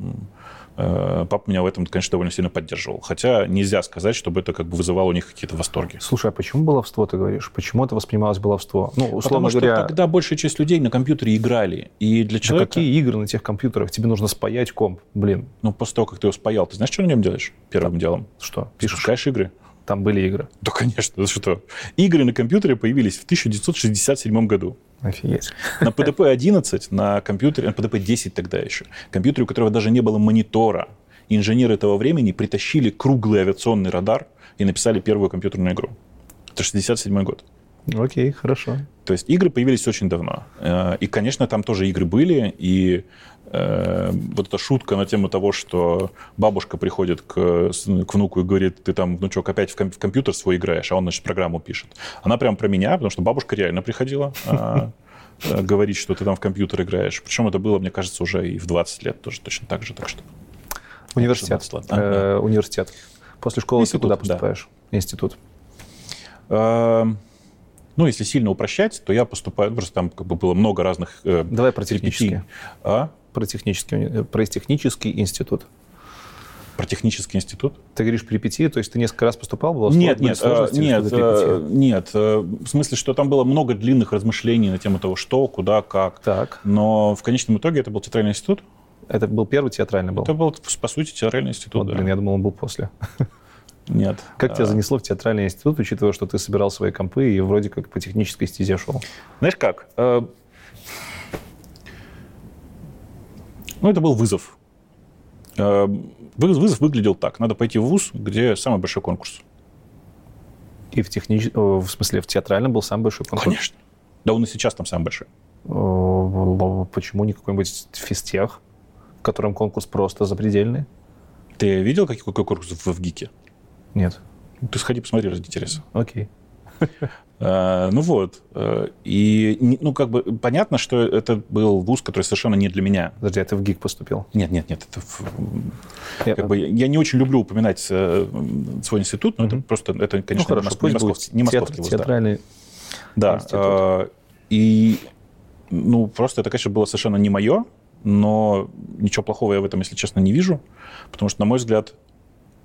A: папа меня в этом, конечно, довольно сильно поддерживал. Хотя нельзя сказать, чтобы это как бы вызывало у них какие-то восторги.
B: Слушай, а почему баловство, ты говоришь? Почему это воспринималось баловство? Ну, условно
A: Потому что
B: говоря,
A: тогда большая часть людей на компьютере играли. И для
B: да
A: человека...
B: какие игры на тех компьютерах? Тебе нужно спаять комп. Блин,
A: Ну, после того, как ты его спаял, ты знаешь, что на нем делаешь первым делом?
B: что? Пишешь,
A: запускаешь игры.
B: там были игры.
A: Да, конечно, что? Игры на компьютере появились в 1967 году.
B: Офигеть.
A: На PDP-11, на компьютере, на PDP-10 тогда еще, компьютере, у которого даже не было монитора, инженеры того времени притащили круглый авиационный радар и написали первую компьютерную игру. Это 67 год.
B: Окей, хорошо.
A: То есть игры появились очень давно. Э, И, конечно, там тоже игры были. И э, вот эта шутка на тему того, что бабушка приходит к, к внуку и говорит, ты там, внучок, опять в, ком- в компьютер свой играешь, а он, значит, программу пишет. Она прям про меня, потому что бабушка реально приходила а, э, говорить, что ты там в компьютер играешь. Причем это было, мне кажется, уже и в 20 лет тоже точно так же. Так что
B: Университет.
A: 16 лет.
B: Э, Университет. После школы ты куда
A: да.
B: поступаешь? Институт.
A: э, ну, если сильно упрощать, то я поступаю, просто там как бы было много разных
B: Давай про
A: перипетий.
B: технический.
A: А?
B: Про технический, э, про технический институт.
A: Про технический институт.
B: Ты говоришь перипетии, то есть ты несколько раз поступал? Было
A: Нет, нет,
B: сложности
A: э,
B: или
A: нет, э, нет. В смысле, что там было много длинных размышлений на тему того, что, куда, как.
B: Так,
A: Но в конечном итоге это был театральный институт.
B: это был первый театральный был?
A: Это был, по сути, театральный институт.
B: Вот,
A: да.
B: блин, я думал, он был после.
A: Нет.
B: Как тебя
A: А,
B: занесло в театральный институт, учитывая, что ты собирал свои компы и вроде как по технической стезе шел?
A: Знаешь как? Э, Ну, это был вызов. Э, вы- Вызов выглядел так. Надо пойти в ВУЗ, где самый большой конкурс.
B: И в технич... о, в смысле, в театральном был самый большой конкурс?
A: Конечно. Да он и сейчас там самый большой.
B: О, Почему не какой-нибудь физтех, в котором конкурс просто запредельный?
A: Ты видел, какой какой конкурс в, в ГИКе?
B: Нет.
A: Ты сходи, посмотри ради интереса.
B: Окей.
A: Э, Ну вот. э, И, ну, как бы понятно, что это был вуз, который совершенно не для меня.
B: Подожди, а ты в ГИК поступил?
A: Нет, нет, нет. Это, в-
B: Я-
A: как бы, я не очень люблю упоминать э, свой институт, но это
B: Мгм.
A: просто, это,
B: ну,
A: конечно,
B: хорошо,
A: не, моск-
B: пусть
A: не
B: будет
A: московский, не московский
B: театр-
A: вуз,
B: театральный.
A: Да,
B: институт.
A: и, ну, просто это, конечно, было совершенно не мое, но ничего плохого я в этом, если честно, не вижу, потому что, на мой взгляд,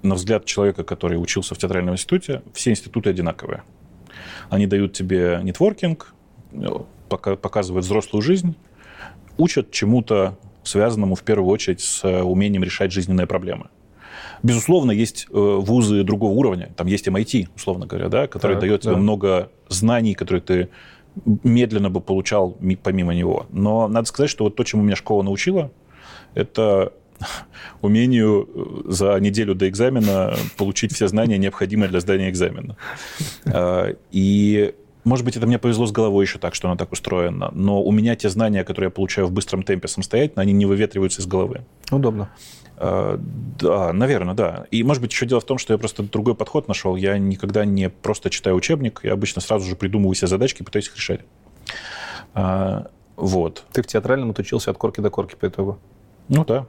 A: на взгляд человека, который учился в театральном институте, все институты одинаковые. Они дают тебе нетворкинг, пока- показывают взрослую жизнь, учат чему-то связанному в первую очередь с э, умением решать жизненные проблемы. Безусловно, есть э, вузы другого уровня. Там есть MIT, условно говоря, да, который
B: Так,
A: дает тебе
B: да.
A: много знаний, которые ты медленно бы получал ми- помимо него. Но надо сказать, что вот то, чему меня школа научила, это умению э, за неделю до экзамена получить все знания, необходимые для сдания экзамена. Э, И Может быть, это мне повезло с головой еще так, что она так устроена. Но у меня те знания, которые я получаю в быстром темпе самостоятельно, они не выветриваются из головы.
B: Удобно.
A: А, да, наверное, да. И, может быть, еще дело в том, что я просто другой подход нашел. Я никогда не просто читаю учебник, я обычно сразу же придумываю себе задачки и пытаюсь их решать. А, вот.
B: Ты в театральном отучился от корки до корки по итогу?
A: Ну да.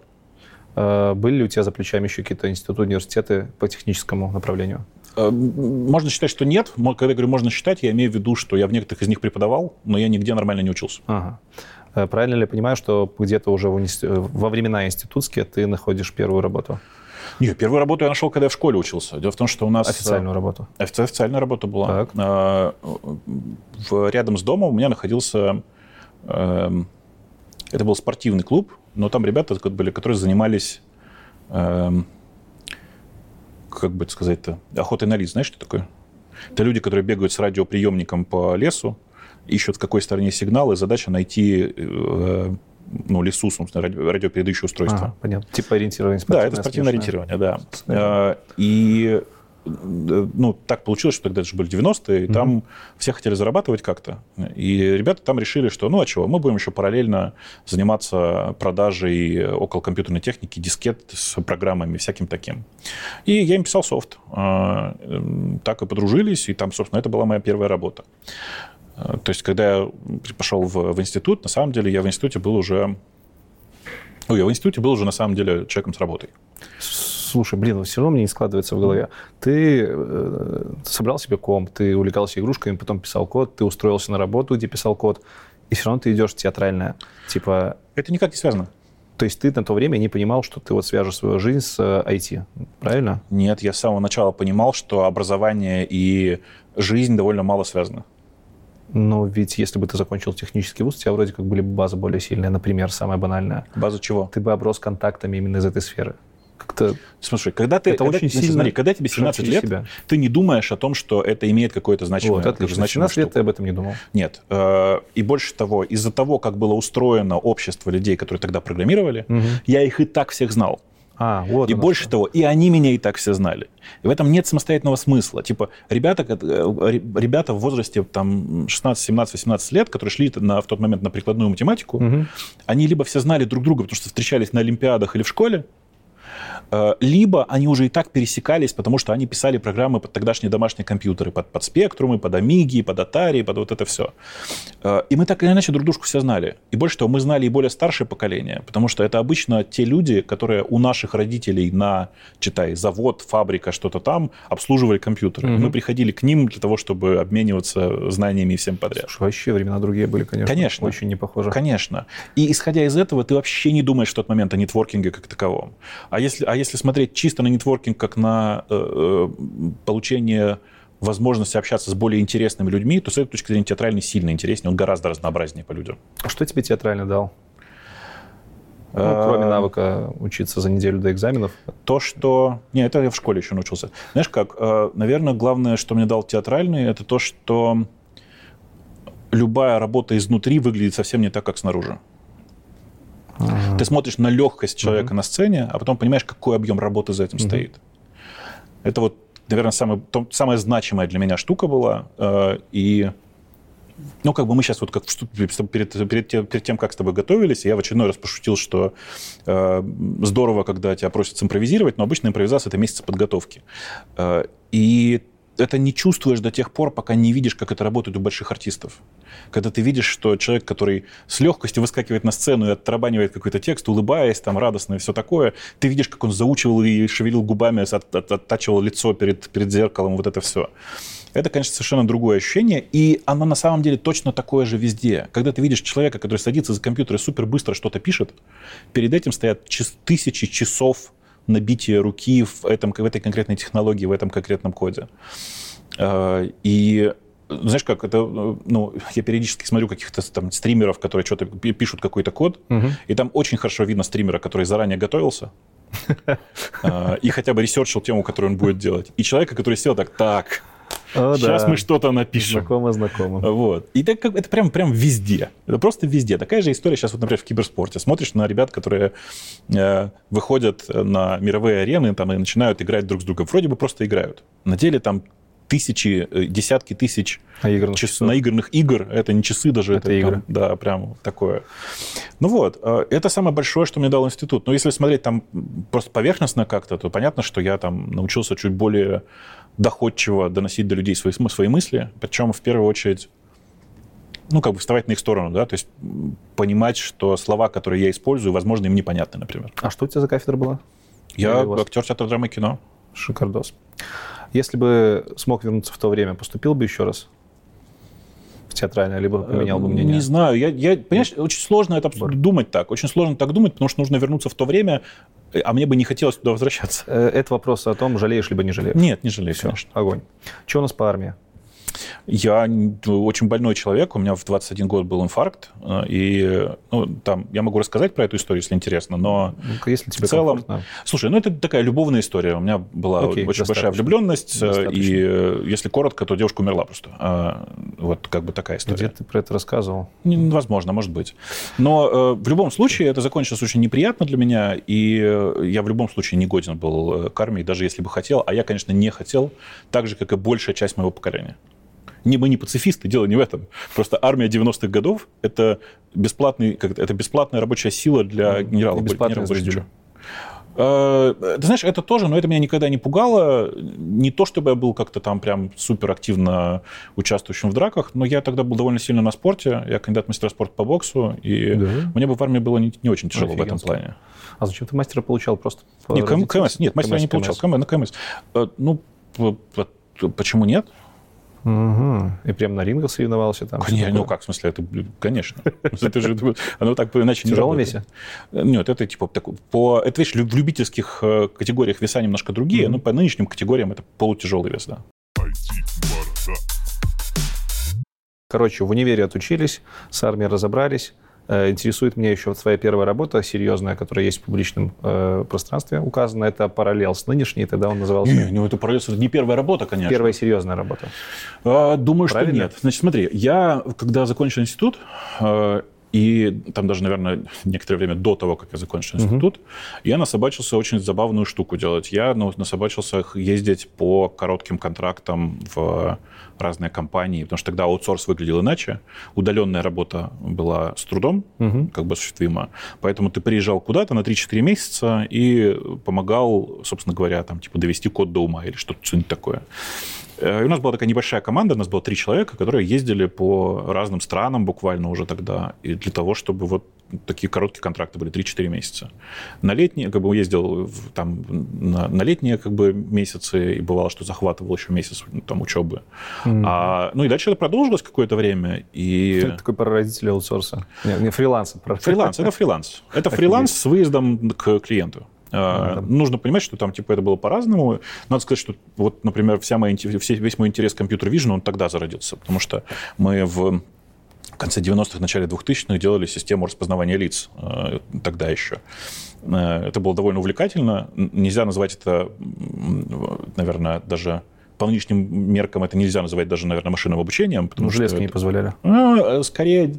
B: А, были ли у тебя за плечами еще какие-то институты, университеты по техническому направлению?
A: А, можно считать, что нет. Когда я говорю «можно считать», я имею в виду, что я в некоторых из них преподавал, но я нигде нормально не учился.
B: Ага. Э, правильно ли я понимаю, что где-то уже во времена институтские ты находишь первую работу?
A: Нет, первую работу я нашел, когда я в школе учился. Дело в том, что у нас...
B: Официальную работу?
A: Офици- официальная работа была. Так. В, рядом с домом у меня находился... Эм, это был спортивный клуб, но там ребята были, которые занимались... Эм, как бы это сказать-то? Охотой на лиц. Знаешь, что такое? Это люди, которые бегают с радиоприемником по лесу, ищут в какой стороне сигнал, и задача найти э, ну, лесу, собственно, радио, радиопередающее устройство. Ага,
B: понятно. Типа ориентирование
A: Да, это спортивное ориентирование, да. А, и ну, так получилось, что тогда это же были 90-е, и mm там все хотели зарабатывать как-то. И ребята там решили, что, ну, а чего, мы будем еще параллельно заниматься продажей около компьютерной техники, дискет с программами, всяким таким. И я им писал софт. А, так и подружились, и там, собственно, это была моя первая работа. Э, то есть, когда я пошел в, в институт, на самом деле я в институте был уже... Ну, я в институте был уже, на самом деле, человеком с работой.
B: Слушай, блин, все равно мне не складывается в голове. Ты э, собрал себе комп, ты увлекался игрушками, потом писал код, ты устроился на работу, где писал код, и все равно ты идешь в театральное. Типа...
A: Это никак не связано.
B: То есть ты на то время не понимал, что ты вот свяжешь свою жизнь с IT, э, правильно?
A: Нет, я с самого начала понимал, что образование и жизнь довольно мало связаны.
B: Но ведь если бы ты закончил технический вуз, у тебя вроде как были бы базы более сильные. Например, самая банальная.
A: База чего?
B: Ты бы оброс контактами именно из этой сферы. Как-то...
A: Слушай, когда ты... Это когда, очень сильно... Смотри, когда тебе 17 лет, себя. ты не думаешь о том, что это имеет какое-то значение. Вот,
B: отлично. Значимое 17 лет ты об этом не думал.
A: Нет. Э, и больше того, из-за того, как было устроено общество людей, которые тогда программировали, угу. я их и так всех знал.
B: А, вот
A: и больше что. того, и они меня и так все знали. И в этом нет самостоятельного смысла. Типа, ребята, э, ребята в возрасте там, 16, 17, 18 лет, которые шли на, в тот момент на прикладную математику, угу. они либо все знали друг друга, потому что встречались на Олимпиадах или в школе, либо они уже и так пересекались, потому что они писали программы под тогдашние домашние компьютеры, под, под спектрумы, под Амиги, под Atari, под вот это все. Э, и мы так или иначе друг дружку все знали. И больше того, мы знали и более старшее поколение, потому что это обычно те люди, которые у наших родителей на, читай, завод, фабрика, что-то там, обслуживали компьютеры. Mm-hmm. Мы приходили к ним для того, чтобы обмениваться знаниями и всем подряд.
B: Слушай, вообще времена другие были, конечно.
A: Конечно.
B: Очень не похожи.
A: Конечно. И исходя из этого, ты вообще не думаешь в тот момент о нетворкинге как таковом. А если, а если смотреть чисто на нетворкинг как на э, э, получение возможности общаться с более интересными людьми, то с этой точки зрения театральный сильно интереснее, он гораздо разнообразнее по людям.
B: А что тебе театрально дал? Ну, а, кроме навыка учиться за неделю до экзаменов?
A: То, что... Не, это я в школе еще научился. Знаешь как, э, наверное, главное, что мне дал театральный, это то, что любая работа изнутри выглядит совсем не так, как снаружи. Ага. Ты смотришь на легкость человека угу. на сцене, а потом понимаешь, какой объем работы за этим угу. стоит. Это вот, наверное, самое, то, самая значимая для меня штука была. Э, и ну, как бы мы сейчас вот как перед, перед, перед тем, как с тобой готовились, я в очередной раз пошутил, что э, здорово, когда тебя просят импровизировать, но обычно импровизация – это месяц подготовки. Э, и это не чувствуешь до тех пор, пока не видишь, как это работает у больших артистов. Когда ты видишь, что человек, который с легкостью выскакивает на сцену и отрабанивает какой-то текст, улыбаясь, там, радостно и все такое, ты видишь, как он заучивал и шевелил губами, от, от, оттачивал лицо перед, перед зеркалом, вот это все. Это, конечно, совершенно другое ощущение, и оно на самом деле точно такое же везде. Когда ты видишь человека, который садится за компьютер и супер быстро что-то пишет, перед этим стоят тысячи часов набитие руки в, этом, в этой конкретной технологии, в этом конкретном коде. А, и знаешь как, это, ну, я периодически смотрю каких-то там стримеров, которые что-то пишут какой-то код, угу. и там очень хорошо видно стримера, который заранее готовился, а, и хотя бы research ил тему, которую он будет делать. И человека, который сел так, так, о, Сейчас да. мы что-то напишем.
B: Знакомо, знакомо.
A: Вот. И так, это прям, прям везде. Это просто везде. Такая же история сейчас, вот, например, в киберспорте. Смотришь на ребят, которые э, выходят на мировые арены там, и начинают играть друг с другом. Вроде бы просто играют. На деле там тысячи, э, десятки тысяч
B: Наигранных
A: час-
B: часов.
A: наигранных игр. Это не часы даже.
B: Это
A: там,
B: игры.
A: да, прям такое. Ну вот, э, это самое большое, что мне дал институт. Но если смотреть там просто поверхностно как-то, то понятно, что я там научился чуть более доходчиво доносить до людей свои, свои мысли. Причем в первую очередь ну, как бы вставать на их сторону, да, то есть понимать, что слова, которые я использую, возможно, им непонятны, например.
B: А что у тебя за кафедра была?
A: Я актер театра драмы и кино.
B: Шикардос. Если бы смог вернуться в то время, поступил бы еще раз в театральное, либо поменял бы мнение?
A: Не знаю, я, я понимаешь, очень сложно это думать так, очень сложно так думать, потому что нужно вернуться в то время, э, а мне бы не хотелось туда возвращаться.
B: Э, Это вопрос о том, жалеешь либо не жалеешь.
A: Нет, не жалею,
B: Все,
A: конечно.
B: огонь. Что у нас по армии?
A: Я н- очень больной человек, у меня в 21 год был инфаркт, э, и ну, там я могу рассказать про эту историю, если интересно, но
B: Если тебе
A: в целом,
B: комфортно.
A: слушай, ну это такая любовная история. У меня была
B: Окей,
A: очень большая
B: достаточно.
A: влюбленность, э,
B: Достаточно.
A: и э, если коротко, то девушка умерла просто. А, Вот как бы такая история.
B: Где ты про это рассказывал?
A: Возможно, может быть. Но в любом случае это закончилось очень неприятно для меня, и я в любом случае не годен был к армии, даже если бы хотел. А я, конечно, не хотел, так же, как и большая часть моего поколения. Не, мы не пацифисты, дело не в этом. Просто армия 90-х годов – это, бесплатный, как это, бесплатная рабочая сила для генерала.
B: И бесплатное
A: генерала
B: звездюлю.
A: Э, Ты знаешь, это тоже, но это меня никогда не пугало. Не то, чтобы я был как-то там прям супер активно участвующим в драках, но я тогда был довольно сильно на спорте. Я кандидат мастера спорта по боксу, и
B: Да?
A: мне бы в армии было не, не очень тяжело в этом
B: Офигенски.
A: плане.
B: А зачем ты мастера получал просто? по
A: Не, КМ-
B: родителям?
A: КМС, нет, мастера я не
B: КМС,
A: получал.
B: КМС.
A: КМ, на КМС. Э, Ну, почему нет?
B: Мгм. И прям на рингах соревновался там?
A: Конечно,
B: всё
A: ну как, в смысле, это, конечно. Это же, оно так иначе
B: В
A: не
B: тяжелом
A: работает.
B: весе?
A: Нет, это типа такой, по, это, видишь, в любительских э, категориях веса немножко другие, но по нынешним категориям это полутяжелый вес, да.
B: Короче, в универе отучились, с армией разобрались. Э, Интересует меня еще вот твоя первая работа серьезная, которая есть в публичном э, пространстве указана. Это параллел с нынешней, тогда он назывался...
A: Не, ну это пролез- это не первая работа, конечно.
B: Первая серьезная работа.
A: А, Думаю,
B: Правильно?
A: что нет. Значит, смотри, я, когда закончил институт, э, и там даже, наверное, некоторое время до того, как я закончил институт, я насобачился очень забавную штуку делать. Я ну, насобачился ездить по коротким контрактам в разные компании, потому что тогда аутсорс выглядел иначе, удаленная работа была с трудом,
B: Мгм.
A: как бы осуществима. Поэтому ты приезжал куда-то на 3-4 месяца и помогал, собственно говоря, там, типа, довести код до ума или что-то что-нибудь такое. Э, И у нас была такая небольшая команда, у нас было три человека, которые ездили по разным странам буквально уже тогда, и для того, чтобы вот такие короткие контракты были 3-4 месяца. На летние, как бы ездил в- там на, на летние как бы месяцы, и бывало, что захватывал еще месяц там учебы.
B: Мгм.
A: А, ну и дальше это продолжилось какое-то время, и...
B: Это такой прародитель аутсорса. Не, не фриланса. про-
A: Фриланс, это фриланс. Это фриланс с выездом к клиенту. А,
B: Да.
A: Нужно понимать, что там типа это было по-разному. Надо сказать, что вот, например, вся моя, весь мой интерес к компьютер vision, он тогда зародился, потому что мы в конце 90-х, начале 2000-х делали систему распознавания лиц э, тогда еще. Э, Это было довольно увлекательно. Нельзя назвать это, наверное, даже по нынешним меркам это нельзя называть даже, наверное, машинным обучением. Потому
B: Ну,
A: что
B: железки не позволяли.
A: ну, э, скорее,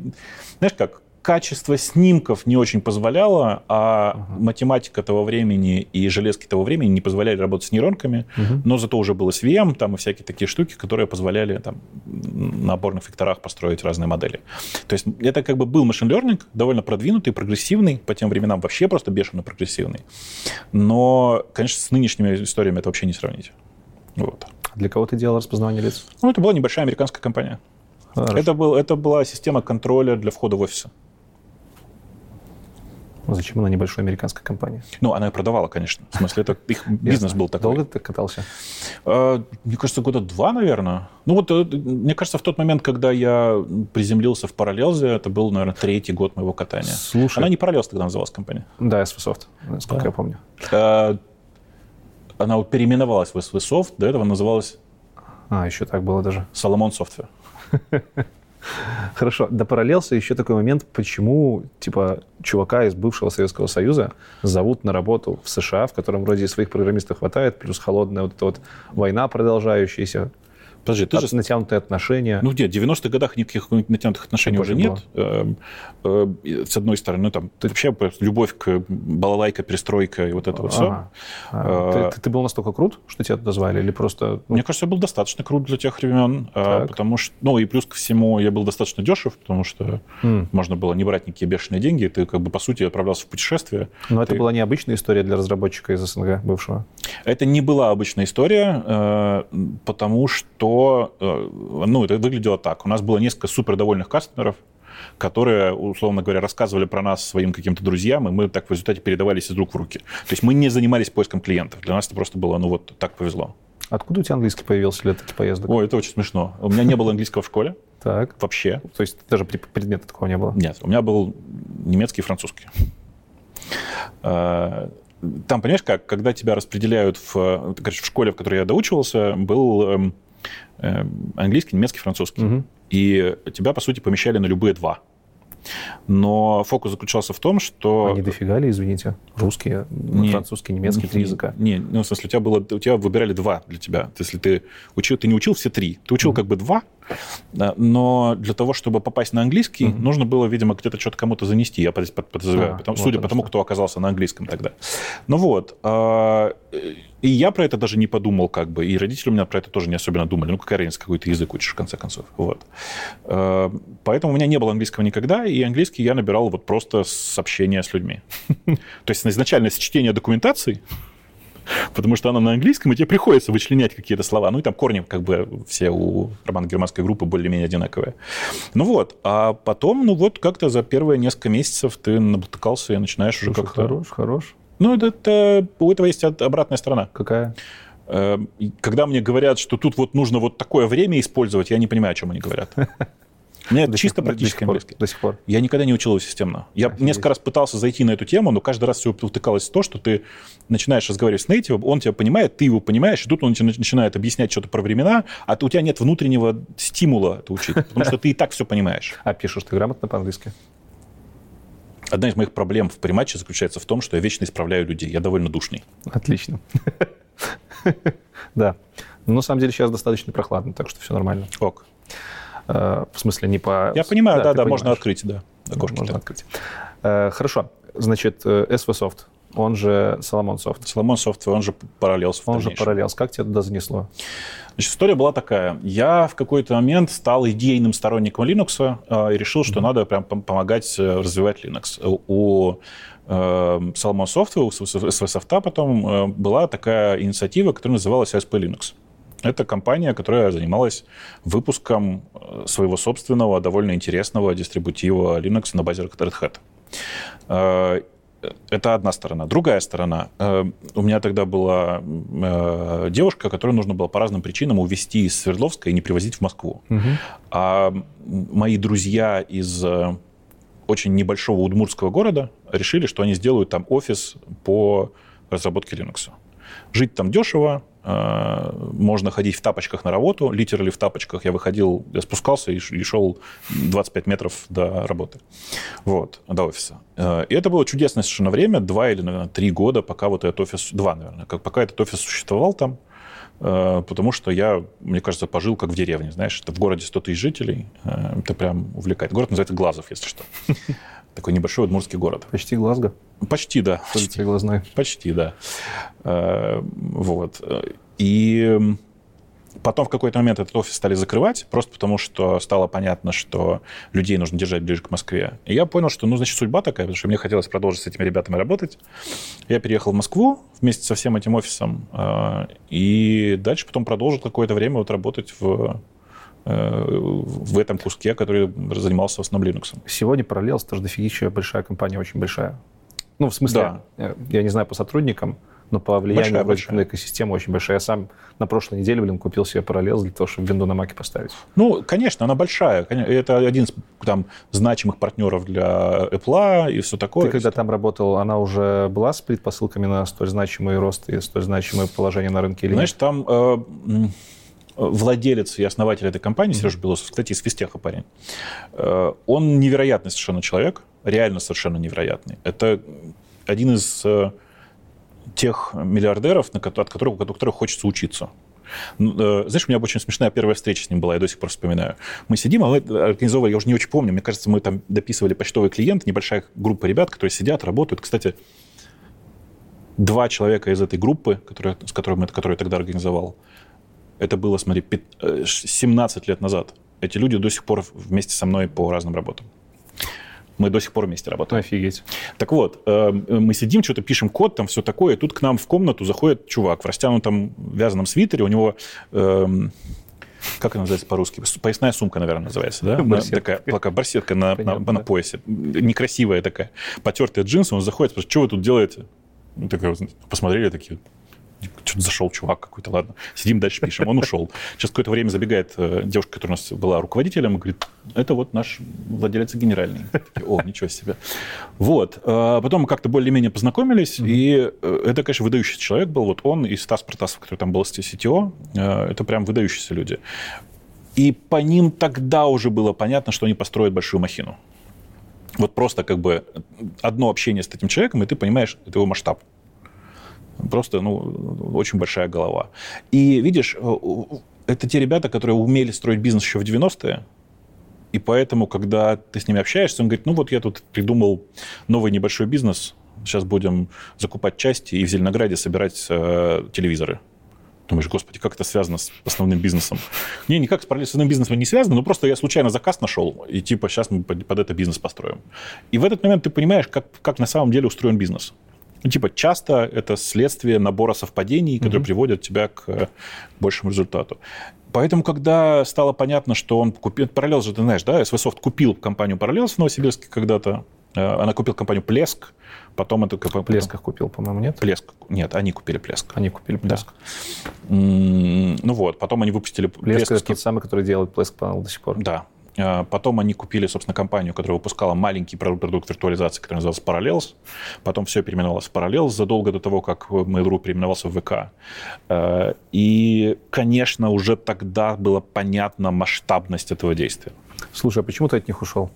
A: знаешь как, качество снимков не очень позволяло, а
B: Ага.
A: математика того времени и железки того времени не позволяли работать с нейронками,
B: Мгм.
A: но зато уже было SVM там и всякие такие штуки, которые позволяли там, на опорных векторах построить разные модели. То есть это как бы был машин learning, довольно продвинутый, прогрессивный, по тем временам вообще просто бешено прогрессивный. Но, конечно, с нынешними историями это вообще не сравнить. Вот.
B: Для кого ты делал распознавание лиц?
A: Ну, это была небольшая американская компания.
B: Хорошо.
A: Это, был, это была система контроля для входа в офисы.
B: Ну, Зачем она небольшой американской компании?
A: Ну, она и продавала, конечно. В смысле, это их бизнес был такой.
B: Долго ты катался?
A: Э, Мне кажется, года два, наверное. Ну вот, э, мне кажется, в тот момент, когда я приземлился в Параллелзе, это был, наверное, третий год моего катания.
B: Слушай.
A: Она не Параллелз тогда называлась компания.
B: Да, SV Soft, насколько
A: Да.
B: я помню.
A: Э, Она вот переименовалась в SV Soft, до этого называлась
B: А, еще так было даже.
A: Solomon Software.
B: Хорошо, до параллелса еще такой момент, почему, типа, чувака из бывшего Советского Союза зовут на работу в США, в котором вроде своих программистов хватает, плюс холодная вот эта вот война продолжающаяся.
A: Подожди, ты
B: От-
A: же...
B: натянутые отношения.
A: Ну где, в 90-х годах никаких натянутых отношений уже
B: же
A: нет. Эм, э, С одной стороны, ну там, вообще любовь к балалайка, перестройка и вот это вот все.
B: А,
A: Э,
B: ты, был настолько крут, что тебя туда звали? Или просто... ну,
A: Мне кажется, я был достаточно крут для тех времен, э,
B: Так.
A: потому что, ну и плюс ко всему, я был достаточно дешев, потому что можно было не брать никакие бешеные деньги, ты как бы по сути отправлялся в путешествие.
B: Но это была необычная история для разработчика из СНГ бывшего.
A: Это не была обычная история, потому что, э, ну, это выглядело так. У нас было несколько супердовольных кастомеров, которые, условно говоря, рассказывали про нас своим каким-то друзьям, и мы так в результате передавались из рук в руки. То есть мы не занимались поиском клиентов. Для нас это просто было, ну вот так повезло.
B: Откуда у тебя английский появился для таких поездок?
A: Ой, это очень смешно. У меня не было английского в школе
B: Так.
A: вообще.
B: То есть даже предмета такого не было?
A: Нет, у меня был немецкий и французский. Э, Там, понимаешь, как, когда тебя распределяют в, говоришь, в школе, в которой я доучивался, был эм, английский, немецкий, французский.
B: Мгм.
A: И тебя, по сути, помещали на любые два. Но фокус заключался в том, что...
B: А не дофига ли, извините? Русский,
A: Не.
B: французский, немецкий, три языка.
A: Не, ну, в смысле, у тебя, было, у тебя выбирали два для тебя. То есть, Если ты учил, ты не учил все три, ты учил
B: Мгм.
A: как бы два, но для того, чтобы попасть на английский,
B: Мгм.
A: нужно было, видимо, где-то что-то кому-то занести, я под- под- подозреваю,
B: А,
A: потому-
B: вот
A: судя по тому, кто оказался на английском тогда. Ну вот, а, и я про это даже не подумал, как бы, и родители у меня про это тоже не особенно думали. Ну, какая разница, какой ты язык учишь, в конце концов. Вот. А, Поэтому у меня не было английского никогда, и английский я набирал вот просто с общения с людьми. То есть изначально с чтения документации, потому что она на английском, и тебе приходится вычленять какие-то слова. Ну и там корни как бы все у романо-германской группы более-менее одинаковые. Ну вот, а потом, ну вот как-то за первые несколько месяцев ты натыкался и начинаешь уже как-то...
B: хорош, хорош.
A: Ну это, это- у этого есть обратная сторона.
B: Какая?
A: Э, Когда мне говорят, что тут вот нужно вот такое время использовать, я не понимаю, о чем они говорят. Меня это
B: До
A: чисто
B: сих- до сих пор-. До сих пор.
A: Я никогда не учил его системно. Я
B: Офигеть.
A: несколько раз пытался зайти на эту тему, но каждый раз все утыкалось в то, что ты начинаешь разговаривать с нейтивом, он тебя понимает, ты его понимаешь, и тут он тебе начинает объяснять что-то про времена, а у тебя нет внутреннего стимула это учить, потому что ты и так все понимаешь.
B: А пишешь ты грамотно по-английски?
A: Одна из моих проблем в приматче заключается в том, что я вечно исправляю людей. Я довольно душный.
B: Отлично. Да. Но на самом деле сейчас достаточно прохладно, так что все нормально.
A: Ок.
B: Э, В смысле, не по...
A: Я понимаю, да,
B: ты
A: да, можно открыть, да. окошки,
B: Можно
A: да.
B: открыть. Э, Хорошо. Значит, э, SV Soft, он же Solomon Soft,
A: Соломон Software, он же параллелс.
B: он же. Parallels. Как тебя туда занесло?
A: Значит, история была такая. Я в какой-то момент стал идейным сторонником Linux э, и решил, что надо прям пом- помогать развивать Linux. У э, Salomon Software, у SVSoft потом э, была такая инициатива, которая называлась ASP Linux. Это компания, которая занималась выпуском э, своего собственного, довольно интересного дистрибутива Linux на базе Red Hat. Э, Это одна сторона. Другая сторона. Э, У меня тогда была девушка, которую нужно было по разным причинам увезти из Свердловска и не привозить в Москву. А мои друзья из очень небольшого удмуртского города решили, что они сделают там офис по разработке Linux. Жить там дешево, можно ходить в тапочках на работу, литерали в тапочках. Я выходил, я спускался и и шел 25 метров до работы, вот, до офиса. Э, И это было чудесное совершенно время, два или, наверное, три года, пока вот этот офис, два, наверное, как, пока этот офис существовал там, э, потому что я, мне кажется, пожил как в деревне, знаешь, это в городе 100 тысяч жителей, э, это прям увлекает. Город называется Глазов, если что. Такой небольшой удмуртский город.
B: Почти Глазго,
A: Почти, да.
B: столица глазной.
A: Почти, да. Э, Вот. И потом в какой-то момент этот офис стали закрывать, просто потому что стало понятно, что людей нужно держать ближе к Москве. И я понял, что, ну, значит, судьба такая, потому что мне хотелось продолжить с этими ребятами работать. Я переехал в Москву вместе со всем этим офисом, э, и дальше потом продолжил какое-то время вот работать в э, в этом куске, который занимался в основном Linux.
B: Сегодня Parallels тоже дофигища большая компания, очень большая. Ну, в смысле,
A: Да.
B: э, я не знаю по сотрудникам, но по влиянию
A: Большая, большая.
B: на экосистему очень большая. Я сам на прошлой неделе, блин, купил себе Parallels для того, чтобы винду на маке поставить.
A: Ну, конечно, она большая. Это один из там, значимых партнеров для Apple и все такое.
B: Ты когда там работал, она уже была с предпосылками на столь значимый рост и столь значимое положение на рынке или
A: Знаешь,
B: нет?
A: там э, владелец и основатель этой компании, Сережа Белосов, кстати, из Фистеха парень, э, он невероятный совершенно человек, реально совершенно невероятный. Это один из э, тех миллиардеров, от которых, у которых хочется учиться. Ну, э, знаешь, у меня очень смешная первая встреча с ним была, я до сих пор вспоминаю. Мы сидим, а мы организовывали, я уже не очень помню, мне кажется, мы там дописывали почтовый клиент, небольшая группа ребят, которые сидят, работают. Кстати, два человека из этой группы, которые, с которыми, которую я тогда организовал, это было, смотри, 17 э, лет назад. Эти люди до сих пор вместе со мной по разным работам. Мы до сих пор вместе работаем.
B: Офигеть.
A: Так вот, э, мы сидим, что-то пишем код, там все такое, и тут к нам в комнату заходит чувак в растянутом вязаном свитере, у него... Эм, как она называется по-русски? Поясная сумка, наверное, называется, да? Барсетка. Такая, пока барсетка на, Понятно, на, на, поясе. Некрасивая такая. Потертые джинсы, он заходит, спрашивает, что вы тут делаете? такая, посмотрели такие, что-то зашел чувак какой-то, ладно, сидим дальше пишем. Он ушел. Через какое-то время забегает э, девушка, которая у нас была руководителем, и говорит, это вот наш владелец генеральный. Такие, О, ничего себе. Вот. А потом мы как-то более-менее познакомились, mm-hmm. и э, это, конечно, выдающийся человек был. Вот он и Стас Протасов, который там был с CTO, э, это прям выдающиеся люди. И по ним тогда уже было понятно, что они построят большую махину. Вот просто как бы одно общение с этим человеком, и ты понимаешь, это его масштаб. Просто, ну, очень большая голова. И видишь, э, это те ребята, которые умели строить бизнес еще в 90-е, и поэтому, когда ты с ними общаешься, он говорит, ну вот я тут придумал новый небольшой бизнес, сейчас будем закупать части и в Зеленограде собирать э, телевизоры. Думаешь, господи, как это связано с основным бизнесом? Не, никак с параллельным бизнесом не связано, но просто я случайно заказ нашел, и типа сейчас мы под, под это бизнес построим. И в этот момент ты понимаешь, как, как на самом деле устроен бизнес. Ну, типа, часто это следствие набора совпадений, которые mm-hmm. приводят тебя к э, большему результату. Поэтому, когда стало понятно, что он купил... Параллел же, ты знаешь, да, SVSoft купил компанию Параллел в Новосибирске когда-то. Э, она купила компанию Плеск, потом это...
B: Плесках купил, по-моему, нет?
A: Плеск. Нет, они купили Плеск.
B: Они купили Плеск.
A: Да. Ну вот, потом они выпустили
B: Плеск. Плеск это тот самый, который делает Плеск, по до сих пор.
A: Да. А, потом они купили, собственно, компанию, которая выпускала маленький продукт виртуализации, который назывался Parallels. Потом все переименовалось в Parallels задолго до того, как Mail.ru переименовался в ВК. А, и, конечно, уже тогда было понятна масштабность этого действия.
B: Слушай, а почему ты от них ушел?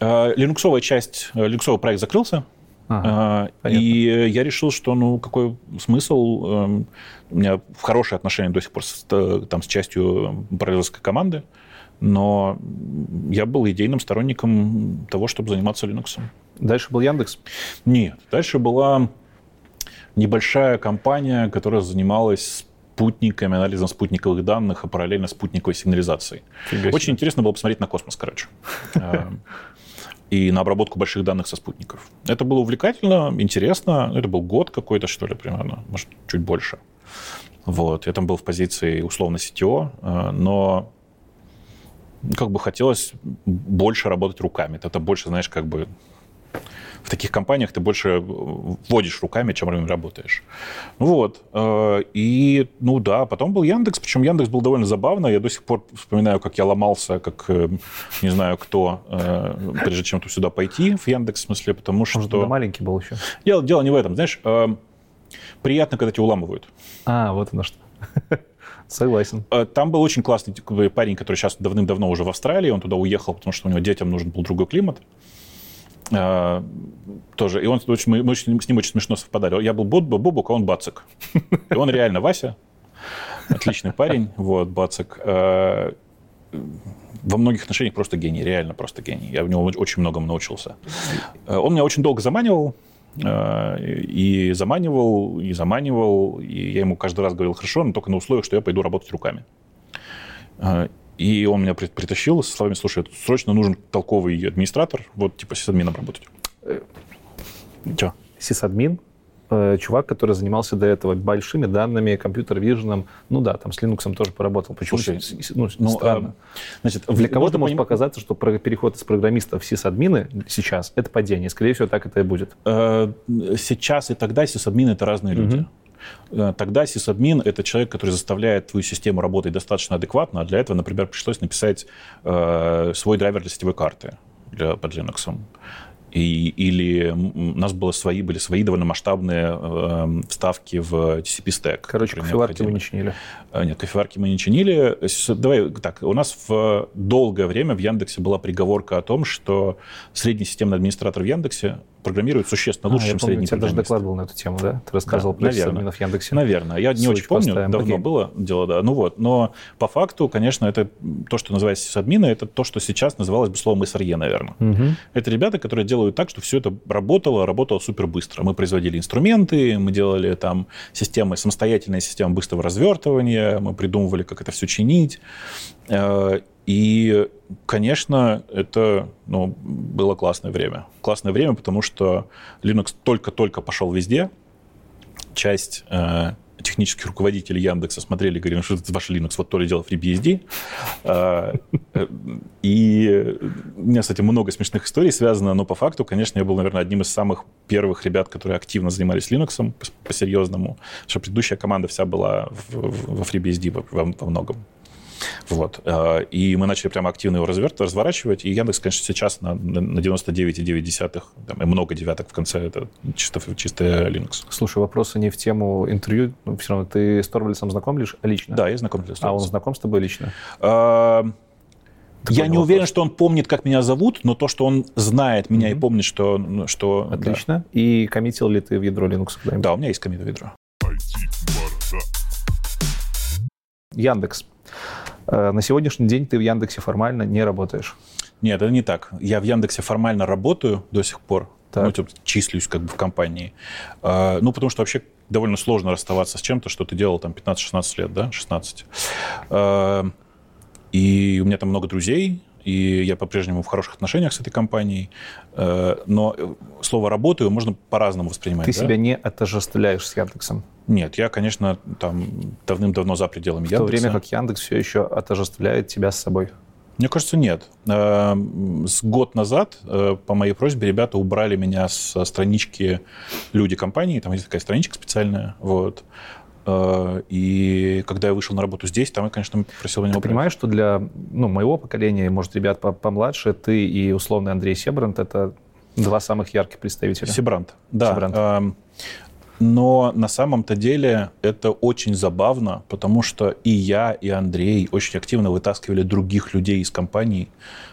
A: А, линуксовая часть, линуксовый проект закрылся. Ага, и я решил, что ну какой смысл? Эм, у меня хорошие отношения до сих пор с, там, с частью параллельской команды но я был идейным сторонником того, чтобы заниматься Linux.
B: Дальше был Яндекс?
A: Нет. Дальше была небольшая компания, которая занималась спутниками, анализом спутниковых данных, а параллельно спутниковой сигнализацией. Фига Очень интересно было посмотреть на космос, короче. А, и на обработку больших данных со спутников. Это было увлекательно, интересно. Это был год какой-то, что ли, примерно, может, чуть больше. Вот. Я там был в позиции условно CTO, а, но как бы хотелось больше работать руками. Это больше, знаешь, как бы в таких компаниях ты больше вводишь руками, чем работаешь. Вот. Э, и, ну да, потом был Яндекс, причем Яндекс был довольно забавно. Я до сих пор вспоминаю, как я ломался, как э, не знаю кто, э, прежде чем тут сюда пойти, в Яндекс в смысле, потому что... Может,
B: маленький был еще?
A: Дело, дело не в этом, знаешь, приятно, когда тебя уламывают.
B: А, вот оно что. Согласен.
A: Э, там был очень классный парень, который сейчас давным-давно уже в Австралии. Он туда уехал, потому что у него детям нужен был другой климат. Uh, тоже. И он мы, мы с ним очень смешно совпадали. Я был Боб, Бобук, а он Бацик. И он реально Вася. Отличный парень. Вот, Бацик. Uh, во многих отношениях просто гений, реально просто гений. Я в него очень многому научился. Он меня очень долго заманивал. Э, и заманивал, и заманивал, и я ему каждый раз говорил, хорошо, но только на условиях, что я пойду работать руками. Э, и он меня притащил со словами, слушай, срочно нужен толковый администратор, вот типа сисадмином работать. Э,
B: Че? Сисадмин Э, чувак, который занимался до этого большими данными, компьютер-виженом. Ну да, там с Linux тоже поработал. Почему? Слушай, ну, ну, странно. А, значит, Для кого-то может поним... показаться, что переход из программиста в сисадмины сейчас — это падение. Скорее всего, так это и будет.
A: Э, сейчас и тогда сисадмины — это разные люди. Угу. Тогда сисадмин — это человек, который заставляет твою систему работать достаточно адекватно, а для этого, например, пришлось написать э, свой драйвер для сетевой карты для, под Linux. И, или у нас было свои, были свои довольно масштабные э, вставки в TCP стек.
B: Короче, кофеварки мы не чинили.
A: Э, нет, кофеварки мы не чинили. Давай так, у нас в долгое время в Яндексе была приговорка о том, что средний системный администратор в Яндексе программируют существенно лучше,
B: а,
A: чем средний
B: У тебя даже доклад был на эту тему, да? Ты рассказывал
A: да,
B: про
A: наверное.
B: в Яндексе.
A: Наверное. Я не очень помню, поставим. давно Окей. было дело, да. Ну вот, но по факту, конечно, это то, что называется сисадмины, это то, что сейчас называлось бы словом SRE, наверное. Угу. Это ребята, которые делают так, чтобы все это работало, работало супер быстро. Мы производили инструменты, мы делали там системы, самостоятельные системы быстрого развертывания, мы придумывали, как это все чинить. И, конечно, это ну, было классное время. Классное время, потому что Linux только-только пошел везде. Часть э, технических руководителей Яндекса смотрели и говорили, что это ваш Linux, вот то ли дело FreeBSD. Э, и у меня, кстати, много смешных историй связано, но по факту, конечно, я был, наверное, одним из самых первых ребят, которые активно занимались Linux по-серьезному, что предыдущая команда вся была во FreeBSD во многом. Вот. Э, и мы начали прямо активно его разворачивать. И Яндекс, конечно, сейчас на, на 99,9, там, и много девяток в конце, это чисто, чисто Linux.
B: Слушай, вопросы не в тему интервью, все равно ты с Торвальдсом знаком лишь лично?
A: Да, я знаком с
B: А он знаком с тобой лично?
A: А, я не вопрос. уверен, что он помнит, как меня зовут, но то, что он знает меня mm-hmm. и помнит, что... Что
B: Отлично. Да. И коммитил ли ты в ядро Linux?
A: Да, у меня есть коммит в ядро.
B: Яндекс. Э, на сегодняшний день ты в Яндексе формально не работаешь.
A: Нет, это не так. Я в Яндексе формально работаю до сих пор. Так. Ну, типа, числюсь как бы в компании. Э, ну, потому что вообще довольно сложно расставаться с чем-то, что ты делал там 15-16 лет, да, 16. Э, и у меня там много друзей, и я по-прежнему в хороших отношениях с этой компанией. Но слово «работаю» можно по-разному воспринимать.
B: Ты
A: да?
B: себя не отождествляешь с Яндексом?
A: Нет, я, конечно, там давным-давно за пределами
B: Яндекса. В то время как Яндекс все еще отождествляет тебя с собой.
A: Мне кажется, нет. Э, с год назад э, по моей просьбе ребята убрали меня с странички люди компании, там есть такая страничка специальная, вот. Э, и когда я вышел на работу здесь, там я, конечно, просил меня
B: Ты понимаешь, что для ну, моего поколения, может, ребят помладше, ты и условный Андрей Себрант — это два самых ярких представителя.
A: Себрант, да. Себрант. Но на самом-то деле это очень забавно, потому что и я, и Андрей очень активно вытаскивали других людей из компании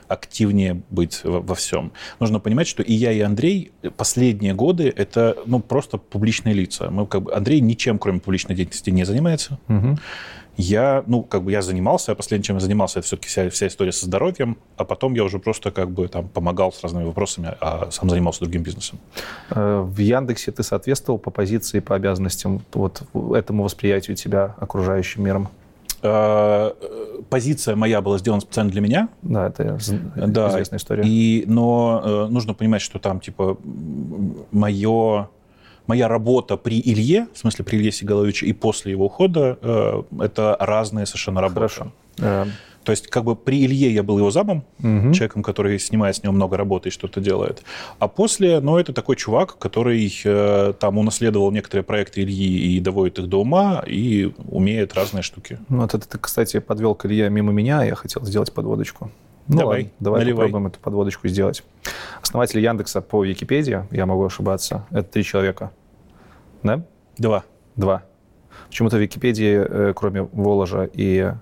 A: активнее быть во всем. Нужно понимать, что и я, и Андрей последние годы это ну, просто публичные лица. Мы, как бы, Андрей ничем, кроме публичной деятельности, не занимается. Угу я, ну, как бы я занимался, а последнее, чем я занимался, это все-таки вся, вся история со здоровьем, а потом я уже просто как бы там помогал с разными вопросами, а сам занимался другим бизнесом.
B: Э, в Яндексе ты соответствовал по позиции, по обязанностям вот этому восприятию тебя окружающим миром?
A: Э, позиция моя была сделана специально для меня.
B: Да, это да, известная история.
A: И, но э, нужно понимать, что там, типа, мое моя работа при Илье, в смысле при Илье Сигаловиче, и после его ухода, э, это разные совершенно работы.
B: Хорошо. Э,
A: То есть как бы при Илье я был его замом, угу. человеком, который снимает с него много работы и что-то делает. А после, ну, это такой чувак, который э, там унаследовал некоторые проекты Ильи и доводит их до ума, и умеет разные штуки.
B: Ну, вот это ты, кстати, подвел к Илье мимо меня, я хотел сделать подводочку. Ну,
A: давай,
B: ладно, давай наливай. попробуем эту подводочку сделать. Основатель Яндекса по Википедии, я могу ошибаться, это три человека. Да?
A: Два.
B: Два. Почему-то в Википедии, э, кроме Воложа и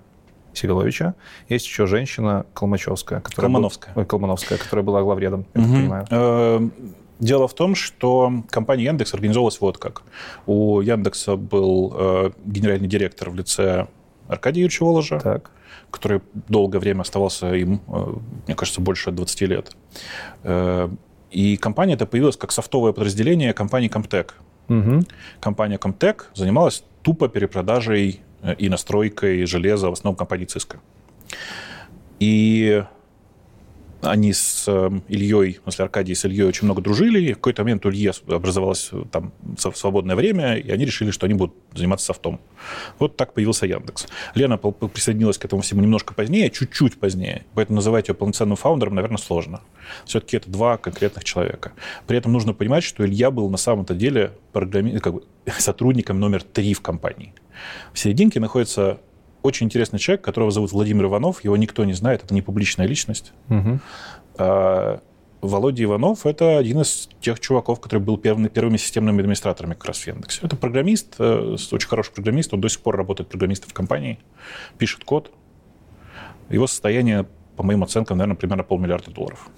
B: Сигаловича, есть еще женщина Колмачевская.
A: Которая Колмановская.
B: Был, Колмановская, которая была главредом, я угу. понимаю.
A: Э, дело в том, что компания Яндекс организовалась вот как. У Яндекса был э, генеральный директор в лице Аркадия Юрьевича Воложа.
B: Так
A: который долгое время оставался им, э, мне кажется, больше 20 лет. Э, и компания это появилась как софтовое подразделение компании Comtech. Угу. Компания Comtech занималась тупо перепродажей э, и настройкой железа, в основном компании Cisco. И они с эм, Ильей, в смысле Аркадий с Ильей очень много дружили, и в какой-то момент у Ильи образовалось э, там свободное время, и они решили, что они будут заниматься софтом. Вот так появился Яндекс. Лена присоединилась к этому всему немножко позднее, чуть-чуть позднее, поэтому называть ее полноценным фаундером, наверное, сложно. Все-таки это два конкретных человека. При этом нужно понимать, что Илья был на самом-то деле программи... как бы, сотрудником номер три в компании. В серединке находится очень интересный человек, которого зовут Владимир Иванов. Его никто не знает, это не публичная личность. Угу. А, Володя Иванов – это один из тех чуваков, который был первыми, первыми системными администраторами как раз в Яндексе. Это программист, э, очень хороший программист, он до сих пор работает программистом в компании, пишет код. Его состояние по моим оценкам, наверное, примерно полмиллиарда долларов.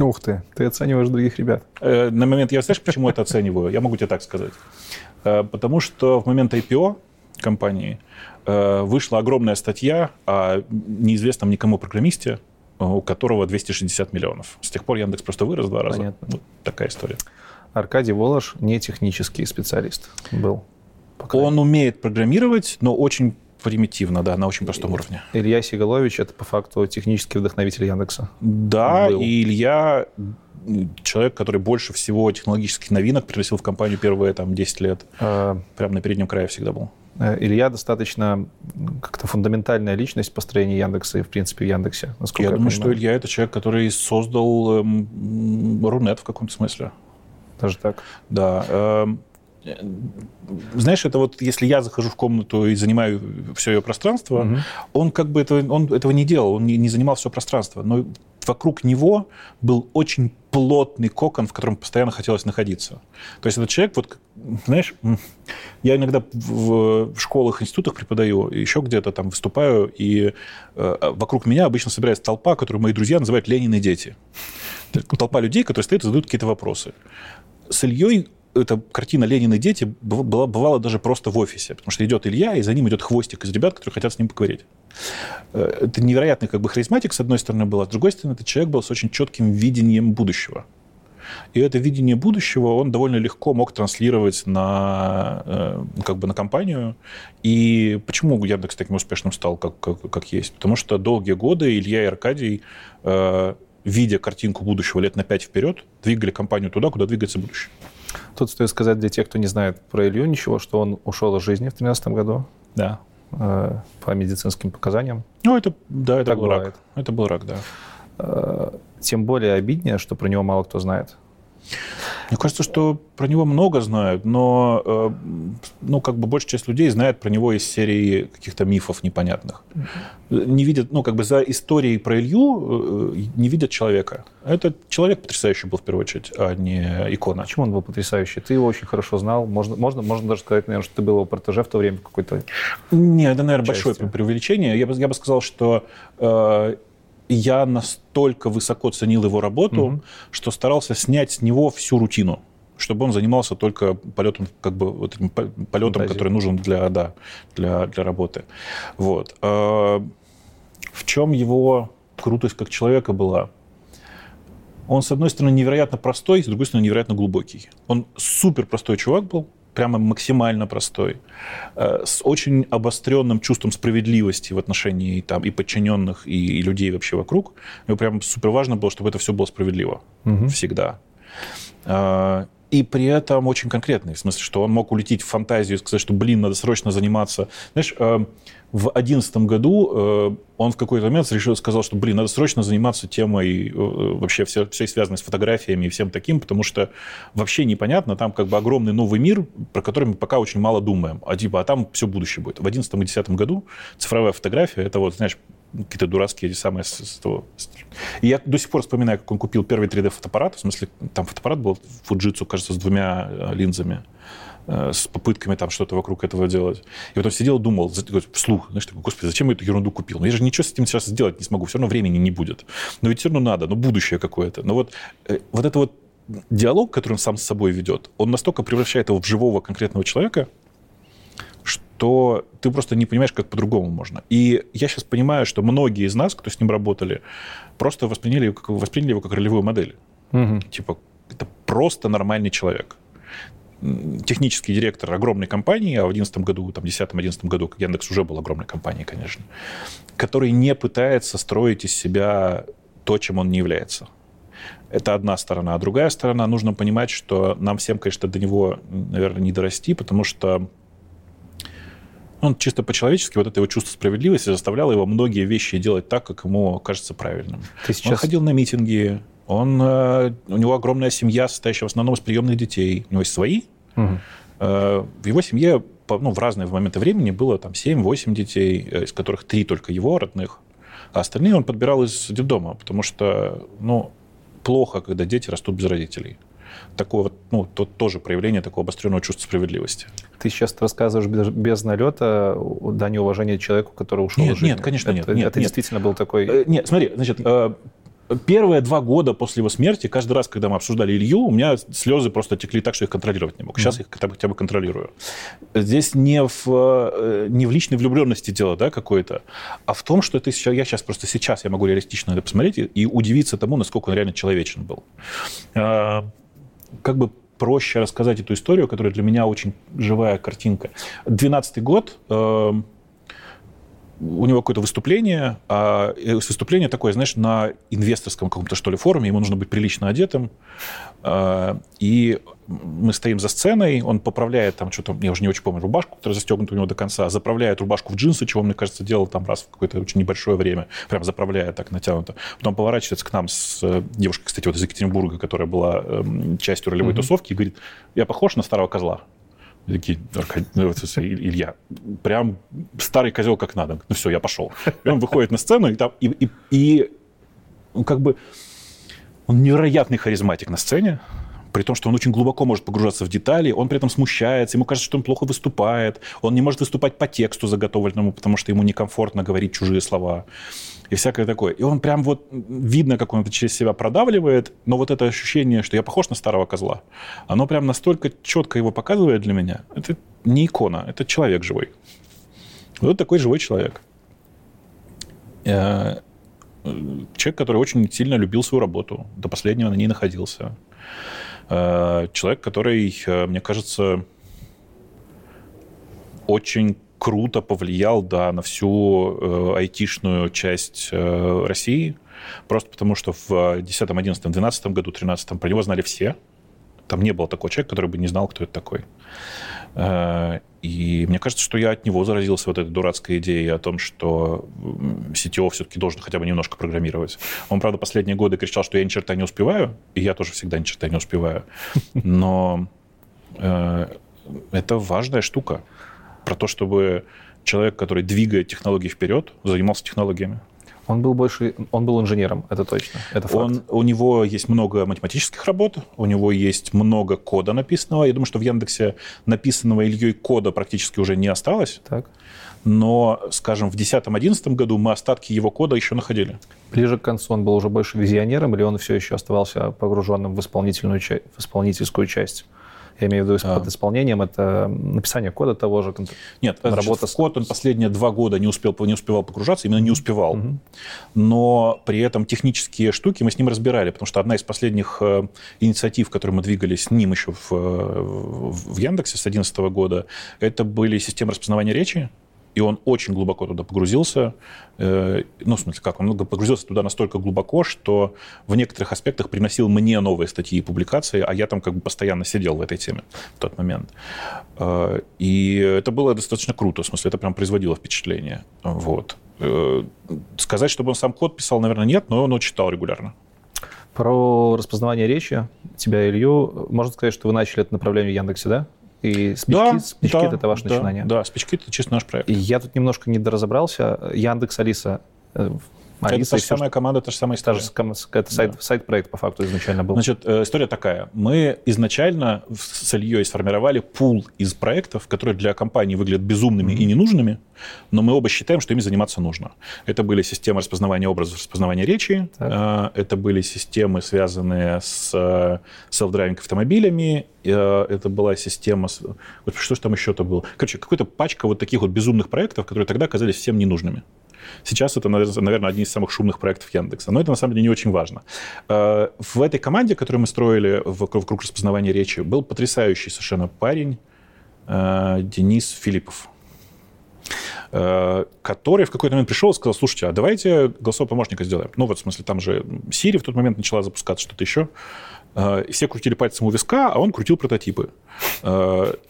B: Ух ты, ты оцениваешь других ребят.
A: Э, на момент, я знаешь, почему это оцениваю? Я могу тебе так сказать. Э, потому что в момент IPO компании э, вышла огромная статья о неизвестном никому программисте, у которого 260 миллионов. С тех пор Яндекс просто вырос в два раза. Понятно. Вот такая история.
B: Аркадий Волош не технический специалист был.
A: Он умеет программировать, но очень примитивно, да, на очень простом уровне.
B: Илья Сигалович – это по факту технический вдохновитель Яндекса.
A: Да, и Илья человек, который больше всего технологических новинок приносил в компанию первые там, 10 лет. А... Прямо на переднем крае всегда был.
B: Э, Илья достаточно как-то фундаментальная личность построения Яндекса и, в принципе, в Яндексе.
A: я, я думаю, понимаю. что Илья – это человек, который создал эм, Рунет в каком-то смысле.
B: Даже так?
A: Да. Эм, знаешь, это вот если я захожу в комнату и занимаю все ее пространство, угу. он как бы этого, он этого не делал, он не, не занимал все пространство, но вокруг него был очень плотный кокон, в котором постоянно хотелось находиться. То есть этот человек, вот, знаешь, я иногда в, школах, институтах преподаю, еще где-то там выступаю, и э, вокруг меня обычно собирается толпа, которую мои друзья называют «Ленины дети». Толпа людей, которые стоят и задают какие-то вопросы. С Ильей эта картина «Ленин и дети» была, бывала даже просто в офисе, потому что идет Илья, и за ним идет хвостик из ребят, которые хотят с ним поговорить. Э, это невероятный как бы харизматик, с одной стороны, был, а с другой стороны, этот человек был с очень четким видением будущего. И это видение будущего он довольно легко мог транслировать на, э, как бы на компанию. И почему Яндекс таким успешным стал, как, как, как есть? Потому что долгие годы Илья и Аркадий, э, видя картинку будущего лет на пять вперед, двигали компанию туда, куда двигается будущее.
B: Тут стоит сказать для тех, кто не знает про Илью ничего, что он ушел из жизни в 2013 году.
A: Да.
B: Э, по медицинским показаниям.
A: Ну, это, да, это так был бывает. рак. Это был рак, да.
B: Э, тем более обиднее, что про него мало кто знает.
A: Мне кажется, что про него много знают, но э, ну, как бы большая часть людей знает про него из серии каких-то мифов непонятных. Не видят, ну, как бы за историей про Илью э, не видят человека. Это человек потрясающий был в первую очередь, а не икона.
B: Почему он был потрясающий? Ты его очень хорошо знал. Можно, можно, можно даже сказать, наверное, что ты был его протеже в то время какой-то
A: Нет, это, наверное, части. большое преувеличение. Я бы, я бы сказал, что э, я настолько высоко ценил его работу, угу. что старался снять с него всю рутину чтобы он занимался только полетом, как бы вот этим полетом, Фантазия. который нужен для, да, для, для работы. Вот. А в чем его крутость как человека была? Он, с одной стороны, невероятно простой, с другой стороны, невероятно глубокий. Он супер простой чувак был, прямо максимально простой, э, с очень обостренным чувством справедливости в отношении там, и подчиненных, и, и людей вообще вокруг. Ему прям супер важно было, чтобы это все было справедливо угу. всегда. И при этом очень конкретный, в смысле, что он мог улететь в фантазию и сказать, что, блин, надо срочно заниматься. Знаешь, э, в 2011 году э, он в какой-то момент решил, сказал, что, блин, надо срочно заниматься темой э, вообще все, всей связанной с фотографиями и всем таким, потому что вообще непонятно, там как бы огромный новый мир, про который мы пока очень мало думаем, а типа, а там все будущее будет. В 2011 и 2010 году цифровая фотография, это вот, знаешь, какие-то дурацкие эти самые... И я до сих пор вспоминаю, как он купил первый 3D-фотоаппарат, в смысле, там фотоаппарат был Fujitsu, кажется, с двумя э, линзами э, с попытками там что-то вокруг этого делать. И вот он сидел, думал, вслух, знаешь, такой, господи, зачем я эту ерунду купил? Ну, я же ничего с этим сейчас сделать не смогу, все равно времени не будет. Но ведь все равно надо, ну, будущее какое-то. Но вот, э, вот это вот диалог, который он сам с собой ведет, он настолько превращает его в живого конкретного человека, то ты просто не понимаешь, как по-другому можно. И я сейчас понимаю, что многие из нас, кто с ним работали, просто восприняли, его как, восприняли его как ролевую модель. Угу. Типа, это просто нормальный человек. Технический директор огромной компании, а в 2011 году, там, 2010-2011 году Яндекс уже был огромной компанией, конечно, который не пытается строить из себя то, чем он не является. Это одна сторона. А другая сторона, нужно понимать, что нам всем, конечно, до него, наверное, не дорасти, потому что он чисто по-человечески, вот это его чувство справедливости заставляло его многие вещи делать так, как ему кажется правильным. Ты сейчас... Он ходил на митинги, он, э, у него огромная семья, состоящая в основном из приемных детей. У него есть свои. Угу. В его семье ну, в разные моменты времени было там 7-8 детей, э, из которых три только его родных, а остальные он подбирал из детдома, потому что ну, плохо, когда дети растут без родителей. Такое вот, ну, то, тоже проявление такого обостренного чувства справедливости.
B: Ты сейчас рассказываешь без, без налета да неуважения человеку, который ушел
A: нет,
B: из жизни.
A: Нет, конечно,
B: это,
A: нет. нет
B: это
A: нет.
B: действительно был такой...
A: Э, нет, смотри, значит, э, Первые два года после его смерти, каждый раз, когда мы обсуждали Илью, у меня слезы просто текли так, что их контролировать не мог. Сейчас mm-hmm. их хотя бы контролирую. Здесь не в, э, не в личной влюбленности дело да, какое-то, а в том, что это сейчас, я сейчас просто сейчас я могу реалистично это посмотреть и, и удивиться тому, насколько он реально человечен был. Как бы проще рассказать эту историю, которая для меня очень живая картинка. Двенадцатый год э, у него какое-то выступление, а выступление такое, знаешь, на инвесторском каком-то, что ли, форуме, ему нужно быть прилично одетым, а, и мы стоим за сценой, он поправляет там что-то, я уже не очень помню, рубашку, которая застегнута у него до конца, заправляет рубашку в джинсы, чего, мне кажется, делал там раз в какое-то очень небольшое время, прям заправляет так натянуто. Потом поворачивается к нам с э, девушкой, кстати, вот из Екатеринбурга, которая была эм, частью ролевой mm-hmm. тусовки, и говорит, я похож на старого козла? И такие, ну, Илья, прям старый козел как надо. Ну все, я пошел. И он выходит на сцену, и, там, и, и, и ну, как бы он невероятный харизматик на сцене, при том, что он очень глубоко может погружаться в детали, он при этом смущается, ему кажется, что он плохо выступает, он не может выступать по тексту заготовленному, потому что ему некомфортно говорить чужие слова и всякое такое. И он прям вот, видно, как он это через себя продавливает, но вот это ощущение, что я похож на старого козла, оно прям настолько четко его показывает для меня. Это не икона, это человек живой. Вот такой живой человек. Э, человек, который очень сильно любил свою работу, до последнего на ней находился. Э, человек, который, э, мне кажется, очень круто повлиял да, на всю э, айтишную часть э, России, просто потому что в 2010, 2011, 2012 году, 2013 про него знали все. Там не было такого человека, который бы не знал, кто это такой. Э, и мне кажется, что я от него заразился вот этой дурацкой идеей о том, что CTO все-таки должен хотя бы немножко программировать. Он, правда, последние годы кричал, что я ни черта не успеваю, и я тоже всегда ни черта не успеваю. Но это важная штука про то, чтобы человек, который двигает технологии вперед, занимался технологиями.
B: Он был больше, он был инженером, это точно, это факт. Он,
A: у него есть много математических работ, у него есть много кода написанного. Я думаю, что в Яндексе написанного Ильей кода практически уже не осталось.
B: Так.
A: Но, скажем, в 2010-2011 году мы остатки его кода еще находили.
B: Ближе к концу он был уже больше визионером, или он все еще оставался погруженным в, исполнительную, в исполнительскую часть? Я имею в виду а. под исполнением, это написание кода того же.
A: Нет, работа с... код он последние два года не, успел, не успевал погружаться, именно не успевал. Угу. Но при этом технические штуки мы с ним разбирали, потому что одна из последних э, инициатив, которые мы двигали с ним еще в, в, в Яндексе с 2011 года, это были системы распознавания речи, и он очень глубоко туда погрузился. Э, ну, в смысле, как? Он погрузился туда настолько глубоко, что в некоторых аспектах приносил мне новые статьи и публикации, а я там как бы постоянно сидел в этой теме в тот момент. Э, и это было достаточно круто, в смысле, это прям производило впечатление. Вот. Э, сказать, чтобы он сам код писал, наверное, нет, но он читал регулярно.
B: Про распознавание речи тебя, Илью, можно сказать, что вы начали это направление в Яндексе, да? И спички, да, спички да, это ваше
A: да,
B: начинание?
A: Да, спички это чисто наш проект.
B: И я тут немножко недоразобрался. Яндекс, Алиса,
A: э, Алиса, это та же самая команда, та же самая история.
B: Та же, это сайт, да. сайт-проект по факту изначально был.
A: Значит, э, история такая. Мы изначально с Ильей сформировали пул из проектов, которые для компании выглядят безумными mm-hmm. и ненужными, но мы оба считаем, что ими заниматься нужно. Это были системы распознавания образов, распознавания речи, так. Э, это были системы, связанные с self-driving автомобилями, это была система... Что же там еще-то было? Короче, какая-то пачка вот таких вот безумных проектов, которые тогда казались всем ненужными. Сейчас это, наверное, один из самых шумных проектов Яндекса. Но это, на самом деле, не очень важно. Э, в этой команде, которую мы строили вокруг распознавания речи, был потрясающий совершенно парень э, Денис Филиппов э, который в какой-то момент пришел и сказал, слушайте, а давайте голосового помощника сделаем. Ну, вот в смысле, там же Siri в тот момент начала запускаться, что-то еще. И все крутили пальцем у виска, а он крутил прототипы.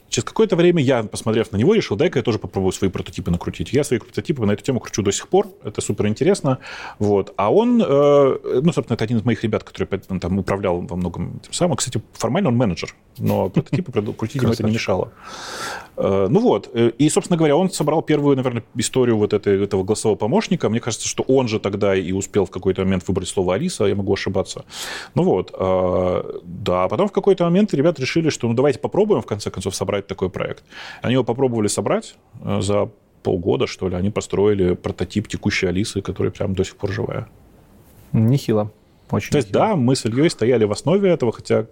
A: Через какое-то время я, посмотрев на него, решил, дай-ка я тоже попробую свои прототипы накрутить. Я свои прототипы на эту тему кручу до сих пор. Это супер интересно. Вот. А он, э, ну, собственно, это один из моих ребят, который там управлял во многом тем самым. Кстати, формально он менеджер, но прототипы крутить ему это не мешало. Э, ну вот. Э, и, собственно говоря, он собрал первую, наверное, историю вот этой, этого голосового помощника. Мне кажется, что он же тогда и успел в какой-то момент выбрать слово Алиса, я могу ошибаться. Ну вот. Да, а потом в какой-то момент ребята решили, что ну давайте попробуем, в конце концов, собрать такой проект. Они его попробовали собрать э, за полгода, что ли. Они построили прототип текущей Алисы, которая прям до сих пор живая.
B: Нехило.
A: Очень То есть, да, мы с Ильей стояли в основе этого, хотя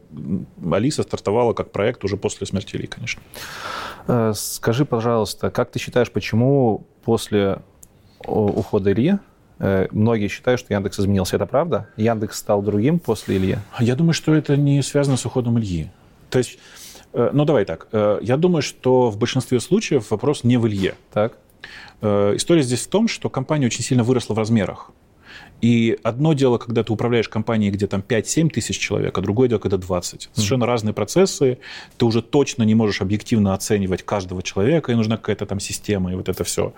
A: Алиса стартовала как проект уже после смерти Ильи, конечно.
B: Э, скажи, пожалуйста, как ты считаешь, почему после ухода Ильи э, многие считают, что Яндекс изменился. Это правда? Яндекс стал другим после Ильи?
A: Я думаю, что это не связано с уходом Ильи. То есть ну, давай так. Э, я думаю, что в большинстве случаев вопрос не в Илье.
B: Так.
A: Э, история здесь в том, что компания очень сильно выросла в размерах. И одно дело, когда ты управляешь компанией, где там 5-7 тысяч человек, а другое дело, когда 20. Совершенно mm. разные процессы. Ты уже точно не можешь объективно оценивать каждого человека, и нужна какая-то там система, и вот это все.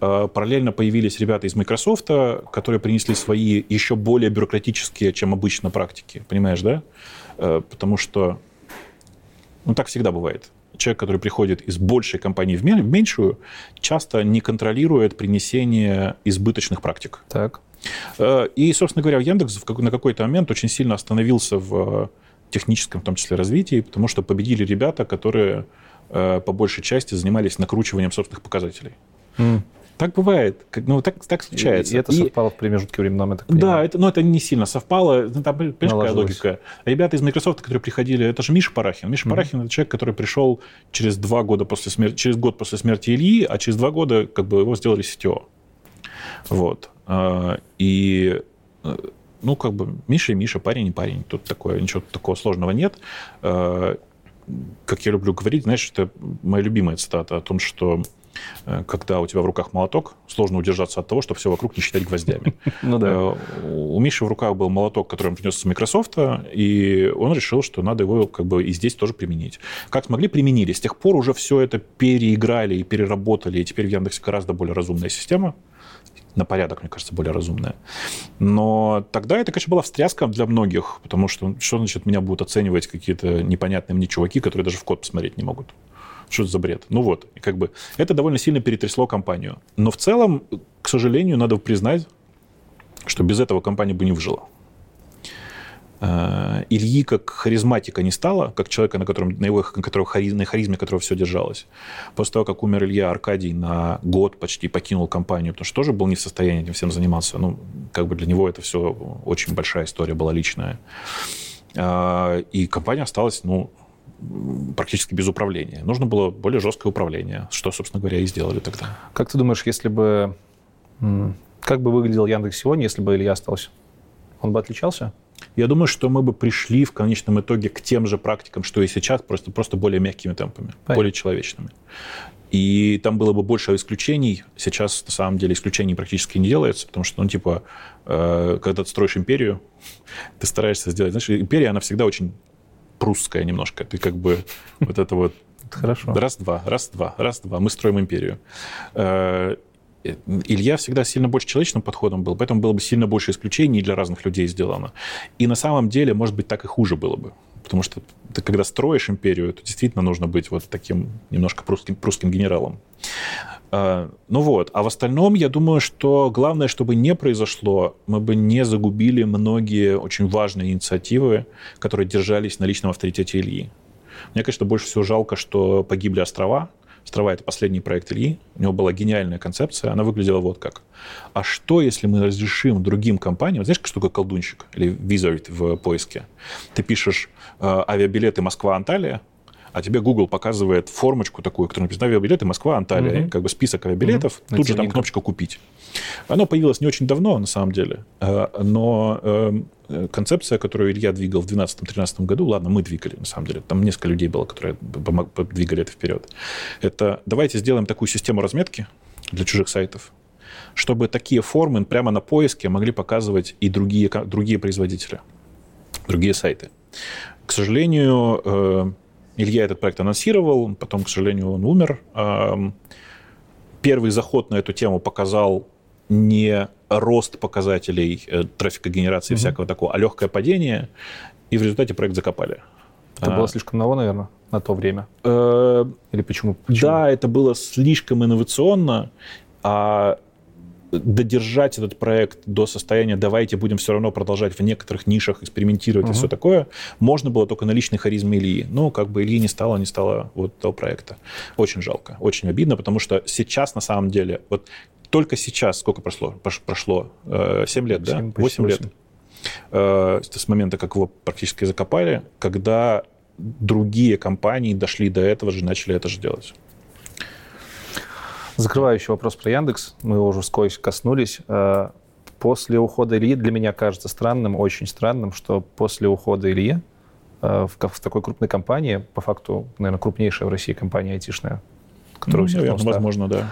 A: Параллельно появились ребята из Microsoft, которые принесли свои еще более бюрократические, чем обычно, практики. Понимаешь, да? Потому что ну, так всегда бывает. Человек, который приходит из большей компании в меньшую, часто не контролирует принесение избыточных практик.
B: Так.
A: Э, и, собственно говоря, Яндекс на какой-то момент очень сильно остановился в техническом, в том числе, развитии, потому что победили ребята, которые э, по большей части занимались накручиванием собственных показателей. Mm. Так бывает. Ну, так, так случается.
B: И, и это совпало в промежутке временном, я так
A: понимаю. Да, это, но это не сильно совпало. Ну, там, понимаешь, какая логика? Ребята из Microsoft, которые приходили, это же Миша Парахин. Миша mm-hmm. Парахин – это человек, который пришел через два года после смерти, через год после смерти Ильи, а через два года как бы его сделали CTO. Вот. А, и э, ну, как бы Миша и Миша, парень и парень. Тут такое, ничего такого сложного нет. А, как я люблю говорить, знаешь, это моя любимая цитата о том, что когда у тебя в руках молоток, сложно удержаться от того, чтобы все вокруг не считать гвоздями.
B: Ну да. Э,
A: у Миши в руках был молоток, который он принес с Microsoft, и он решил, что надо его как бы и здесь тоже применить. Как смогли, применили. С тех пор уже все это переиграли и переработали, и теперь в Яндексе гораздо более разумная система на порядок, мне кажется, более разумная. Но тогда это, конечно, была встряска для многих, потому что что значит меня будут оценивать какие-то непонятные мне чуваки, которые даже в код посмотреть не могут. Что за бред? Ну вот, и как бы это довольно сильно перетрясло компанию. Но в целом, к сожалению, надо признать, что без этого компания бы не выжила. Э, Ильи как харизматика не стало, как человека, на, котором, на, его, на, которого, на харизме которого все держалось. После того, как умер Илья, Аркадий на год почти покинул компанию, потому что тоже был не в состоянии этим всем заниматься. Ну, как бы для него это все очень большая история была личная. Э, и компания осталась, ну, практически без управления. Нужно было более жесткое управление, что, собственно говоря, и сделали тогда.
B: Как ты думаешь, если бы... Как бы выглядел Яндекс сегодня, если бы Илья остался? Он бы отличался?
A: Я думаю, что мы бы пришли в конечном итоге к тем же практикам, что и сейчас, просто, просто более мягкими темпами, Понятно. более человечными. И там было бы больше исключений. Сейчас, на самом деле, исключений практически не делается, потому что, ну, типа, э, когда ты строишь империю, ты стараешься сделать... Знаешь, империя, она всегда очень прусская немножко. Ты как бы вот это вот...
B: Хорошо.
A: Раз-два, раз-два, раз-два. Мы строим империю. Э, Илья всегда сильно больше человечным подходом был, поэтому было бы сильно больше исключений для разных людей сделано. И на самом деле, может быть, так и хуже было бы. Потому что ты, когда строишь империю, то действительно нужно быть вот таким немножко прусским, прусским генералом. А, ну вот, а в остальном, я думаю, что главное, чтобы не произошло, мы бы не загубили многие очень важные инициативы, которые держались на личном авторитете Ильи. Мне, конечно, больше всего жалко, что погибли острова. Острова — это последний проект Ильи. У него была гениальная концепция. Она выглядела вот как. А что, если мы разрешим другим компаниям... Знаешь, что такое колдунщик или wizard в поиске? Ты пишешь э, авиабилеты Москва-Анталия, а тебе Google показывает формочку такую, которая написана авиабилеты Москва, Анталия, угу. как бы список авиабилетов, угу. тут же там кнопочка «Купить». Оно появилось не очень давно, на самом деле, э, но эм, концепция, которую Илья двигал в 2012-2013 году, ладно, мы двигали, на самом деле, там несколько людей было, которые двигали это вперед, это давайте сделаем такую систему разметки для чужих сайтов, чтобы такие формы прямо на поиске могли показывать и другие, другие производители, другие сайты. К сожалению, э, Илья этот проект анонсировал, потом, к сожалению, он умер. Первый заход на эту тему показал не рост показателей э, трафика генерации угу. всякого такого, а легкое падение, и в результате проект закопали.
B: Это а, было слишком ново, наверное, на то время? Э, Или почему? почему?
A: Да, это было слишком инновационно, а додержать этот проект до состояния «давайте будем все равно продолжать в некоторых нишах экспериментировать угу. и все такое», можно было только на личной харизме Ильи. Но как бы Ильи не стало, не стало вот того проекта. Очень жалко, очень обидно, потому что сейчас на самом деле, вот только сейчас, сколько прошло? Прошло 7 лет, 7, да? 8, 8 лет. Э, с момента, как его практически закопали, когда другие компании дошли до этого же, начали это же делать.
B: Закрывающий вопрос про Яндекс. Мы его уже вскользь коснулись. Э, после ухода Ильи для меня кажется странным, очень странным, что после ухода Ильи э, в, в такой крупной компании, по факту, наверное, крупнейшая в России компания айтишная,
A: которая ну, у всех наверное, возможно, да.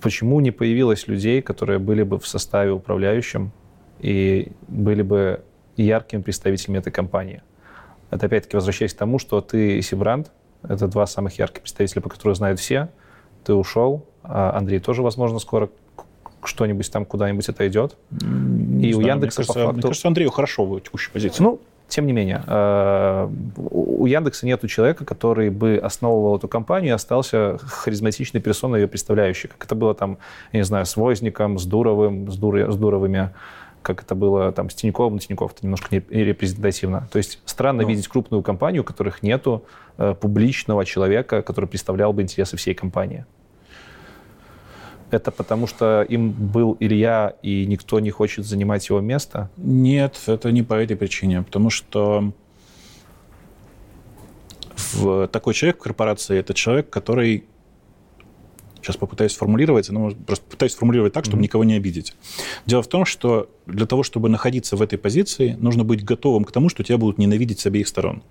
B: Почему не появилось людей, которые были бы в составе управляющем и были бы яркими представителями этой компании? Это опять-таки возвращаясь к тому, что ты и Сибранд — это два самых ярких представителя, по которым знают все. Ты ушел, а Андрей тоже, возможно, скоро что-нибудь там куда-нибудь отойдет.
A: Не и знаю, у Яндекса мне кажется, по факту... Мне кажется, Андрею хорошо в текущей позиции.
B: Ну, тем не менее, э, у Яндекса нет человека, который бы основывал эту компанию и остался харизматичной персоной, ее представляющей. Как это было там, я не знаю, с Возником, с Дуровым, с, Дур... с Дуровыми, как это было там с Тиньковым, Тиньков это немножко не репрезентативно. То есть странно ну. видеть крупную компанию, у которых нету э, публичного человека, который представлял бы интересы всей компании. Это потому, что им был Илья, и никто не хочет занимать его место?
A: Нет, это не по этой причине. Потому что в такой человек в корпорации это человек, который сейчас попытаюсь сформулировать, но просто пытаюсь сформулировать так, чтобы mm-hmm. никого не обидеть. Дело в том, что для того, чтобы находиться в этой позиции, нужно быть готовым к тому, что тебя будут ненавидеть с обеих сторон.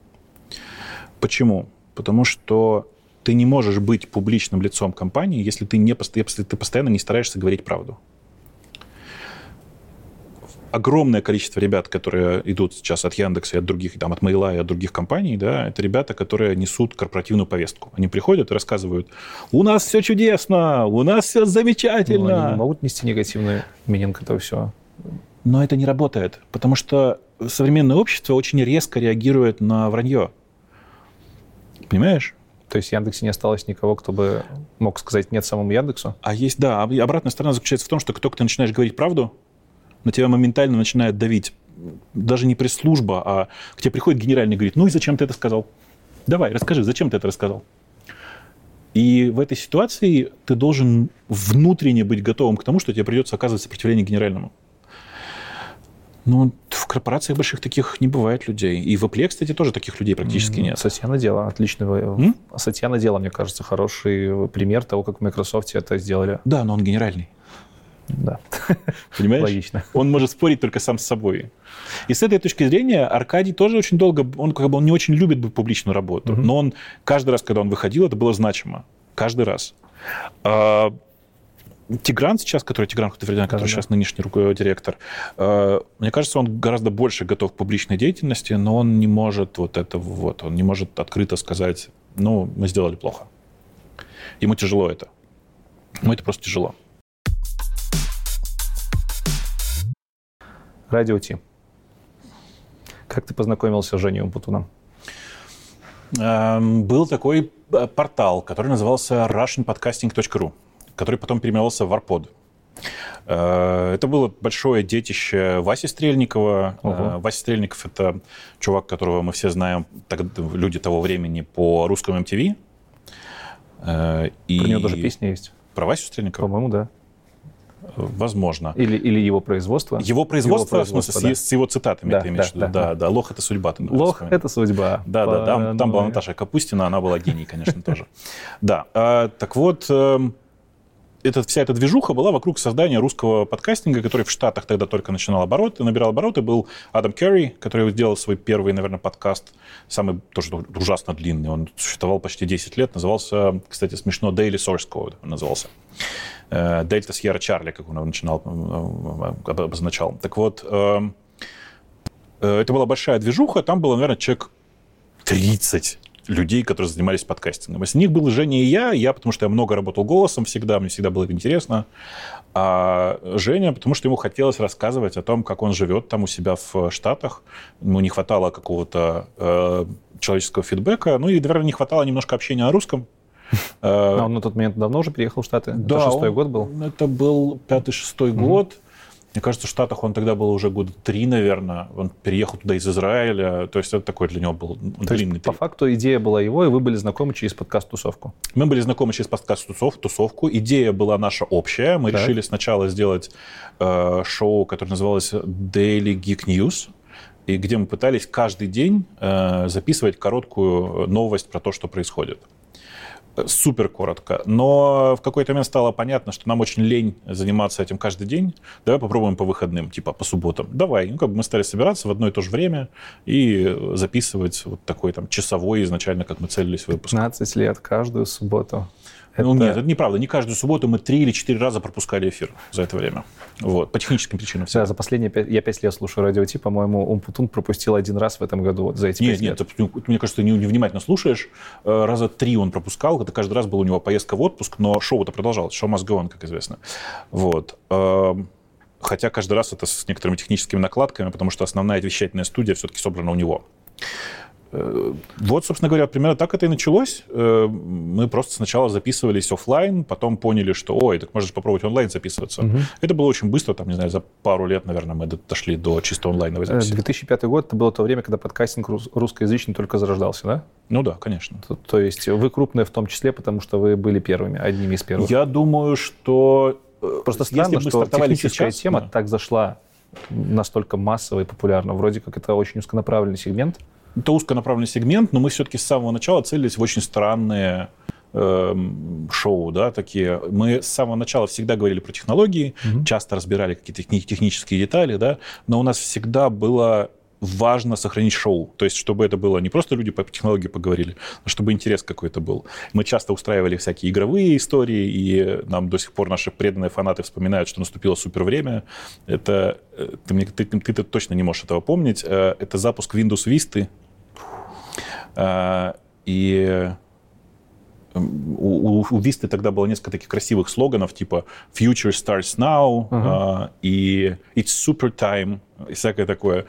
A: Почему? Потому что ты не можешь быть публичным лицом компании, если ты, не, если ты постоянно не стараешься говорить правду. Огромное количество ребят, которые идут сейчас от Яндекса и от других, там, от Мейла и от других компаний, да, это ребята, которые несут корпоративную повестку. Они приходят и рассказывают, у нас все чудесно, у нас все замечательно. Ну,
B: они могут нести негативный мининг этого всего.
A: Но это не работает, потому что современное общество очень резко реагирует на вранье. Понимаешь?
B: То есть в Яндексе не осталось никого, кто бы мог сказать нет самому Яндексу?
A: А есть, да. Обратная сторона заключается в том, что как только ты начинаешь говорить правду, на тебя моментально начинает давить даже не пресс-служба, а к тебе приходит генеральный и говорит, ну и зачем ты это сказал? Давай, расскажи, зачем ты это рассказал? И в этой ситуации ты должен внутренне быть готовым к тому, что тебе придется оказывать сопротивление генеральному. Ну, в корпорациях больших таких не бывает людей. И в Apple, кстати, тоже таких людей практически mm, нет.
B: Статья на дело, отличного. Mm? Статья на дело, мне кажется, хороший пример того, как в Microsoft это сделали.
A: Да, но он генеральный.
B: Да.
A: Понимаешь?
B: Логично.
A: Он может спорить только сам с собой. И с этой точки зрения Аркадий тоже очень долго, он как бы он не очень любит публичную работу, mm-hmm. но он каждый раз, когда он выходил, это было значимо. Каждый раз. А, Тигран сейчас, который Тигран Худовердян, который да, сейчас да. нынешний директор, э, мне кажется, он гораздо больше готов к публичной деятельности, но он не может вот это вот, он не может открыто сказать, ну, мы сделали плохо. Ему тяжело это. Ему это просто тяжело.
B: Радио Ти. Как ты познакомился с Женей Умпутуном?
A: Эм, был такой э, портал, который назывался russianpodcasting.ru который потом переименовался в Арпод. Э, это было большое детище Васи Стрельникова. Угу. Вася Стрельников — это чувак, которого мы все знаем, так, люди того времени, по русскому MTV.
B: И... Про него даже песня есть.
A: Про Васю Стрельникова?
B: По-моему, да.
A: Возможно.
B: Или, или его производство?
A: Его производство, его производство в смысле, да. с, с его цитатами, да, ты имеешь да, в виду? Да, да, да. «Лох — это судьба». Ты
B: «Лох — это судьба».
A: Да, да, там, там была Наташа Капустина, она была гений, конечно, тоже. Да, так вот, эм, эта, вся эта движуха была вокруг создания русского подкастинга, который в Штатах тогда только начинал обороты, набирал обороты. Был Адам Керри, который сделал свой первый, наверное, подкаст, самый тоже ужасно длинный. Он существовал почти 10 лет, назывался, кстати, смешно, Daily Source Code назывался. Дельта Сьерра Чарли, как он его начинал, э, э, обозначал. Так вот, эм, э, это была большая движуха, там было, наверное, человек 30 людей, которые занимались подкастингом. Из них был Женя и я. Я, потому что я много работал голосом всегда, мне всегда было это интересно. А Женя, потому что ему хотелось рассказывать о том, как он живет там у себя в Штатах. Ему не хватало какого-то э, человеческого фидбэка. Ну и, наверное, не хватало немножко общения на русском.
B: А он на тот момент давно уже приехал в Штаты?
A: Да,
B: это шестой год был?
A: Это был пятый-шестой год. Мне кажется, в Штатах он тогда был уже года три, наверное. Он переехал туда из Израиля. То есть это такой для него был
B: То длинный есть, По факту идея была его, и вы были знакомы через подкаст-тусовку?
A: Мы были знакомы через подкаст-тусовку. Идея была наша общая. Мы так. решили сначала сделать э, шоу, которое называлось Daily Geek News и где мы пытались каждый день э, записывать короткую новость про то, что происходит супер коротко. Но в какой-то момент стало понятно, что нам очень лень заниматься этим каждый день. Давай попробуем по выходным, типа по субботам. Давай. Ну, как бы мы стали собираться в одно и то же время и записывать вот такой там часовой изначально, как мы целились выпуск.
B: 15 лет каждую субботу.
A: Ну, это... Ну нет, это неправда. Не каждую субботу мы три или четыре раза пропускали эфир за это время. Вот, по техническим причинам.
B: Всегда. Да, за последние пять, я пять лет слушаю радио Ти, по-моему, Умпутун пропустил один раз в этом году, вот за эти
A: нет,
B: нет,
A: лет. Нет, мне кажется, ты невнимательно слушаешь. Э, раза три он пропускал, это каждый раз был у него поездка в отпуск, но шоу-то продолжалось, шоу must go on, как известно. Вот. Эм, хотя каждый раз это с некоторыми техническими накладками, потому что основная вещательная студия все-таки собрана у него. Э, вот, собственно говоря, примерно так это и началось. Э, мы просто сначала записывались офлайн, потом поняли, что, ой, так можно же попробовать онлайн записываться. Угу. Это было очень быстро, там, не знаю, за пару лет, наверное, мы дошли до чисто онлайновой
B: э, записи. 2005 год, это было то время, когда подкастинг русскоязычный только зарождался, да?
A: Ну да, конечно.
B: То, то есть вы крупные в том числе, потому что вы были первыми, одними из первых.
A: Я думаю, что...
B: Просто странно, что техническая сейчас, тема да. так зашла настолько массово и популярно. Вроде как это очень узконаправленный сегмент
A: это узконаправленный сегмент, но мы все-таки с самого начала целились в очень странные эм, шоу, да, такие. Мы с самого начала всегда говорили про технологии, mm-hmm. часто разбирали какие-то технические детали, да, но у нас всегда было важно сохранить шоу. То есть, чтобы это было не просто люди по технологии поговорили, а чтобы интерес какой-то был. Мы часто устраивали всякие игровые истории, и нам до сих пор наши преданные фанаты вспоминают, что наступило супер время. Это э, ты, ты, ты, ты точно не можешь этого помнить. Э, это запуск Windows Vista а, и у, у, Висты тогда было несколько таких красивых слоганов, типа «Future starts now» uh-huh. и «It's super time» и всякое такое.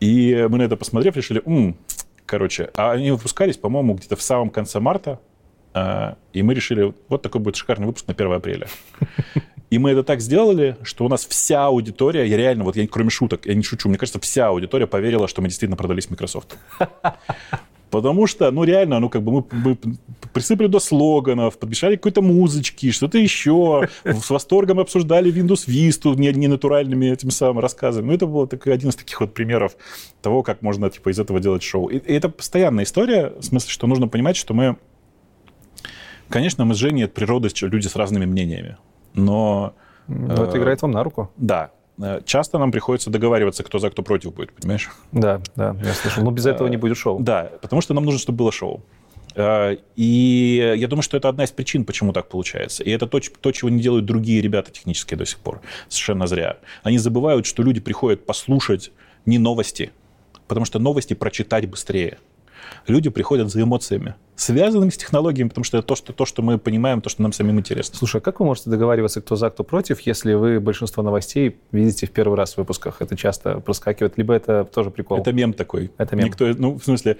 A: И мы на это посмотрев, решили, М, короче, а они выпускались, по-моему, где-то в самом конце марта, а, и мы решили, вот такой будет шикарный выпуск на 1 апреля. И мы это так сделали, что у нас вся аудитория, я реально, вот я кроме шуток, я не шучу, мне кажется, вся аудитория поверила, что мы действительно продались Microsoft. Потому что, ну, реально, ну, как бы мы, мы присыпали до слоганов, подмешали какой-то музычки, что-то еще, с восторгом обсуждали Windows Vista не, не натуральными этим самым рассказами. Ну, это был такой один из таких вот примеров того, как можно, типа, из этого делать шоу. И, и это постоянная история, в смысле, что нужно понимать, что мы, конечно, мы с Женей от природы люди с разными мнениями, но...
B: Но это э, играет вам на руку.
A: Да, Э, часто нам приходится договариваться, кто за, кто против будет, понимаешь?
B: Да, да, я слышал. Но без этого не будет шоу.
A: Да, потому что нам нужно, чтобы было шоу. Э, и я думаю, что это одна из причин, почему так получается. И это то, то, чего не делают другие ребята технические до сих пор. Совершенно зря. Они забывают, что люди приходят послушать не новости, потому что новости прочитать быстрее. Люди приходят за эмоциями связанными с технологиями, потому что это то, что, то, что мы понимаем, то, что нам самим интересно.
B: Слушай, а как вы можете договариваться, кто за, кто против, если вы большинство новостей видите в первый раз в выпусках? Это часто проскакивает, либо это тоже прикол?
A: Это мем такой. Это мем. Никто, ну, в смысле,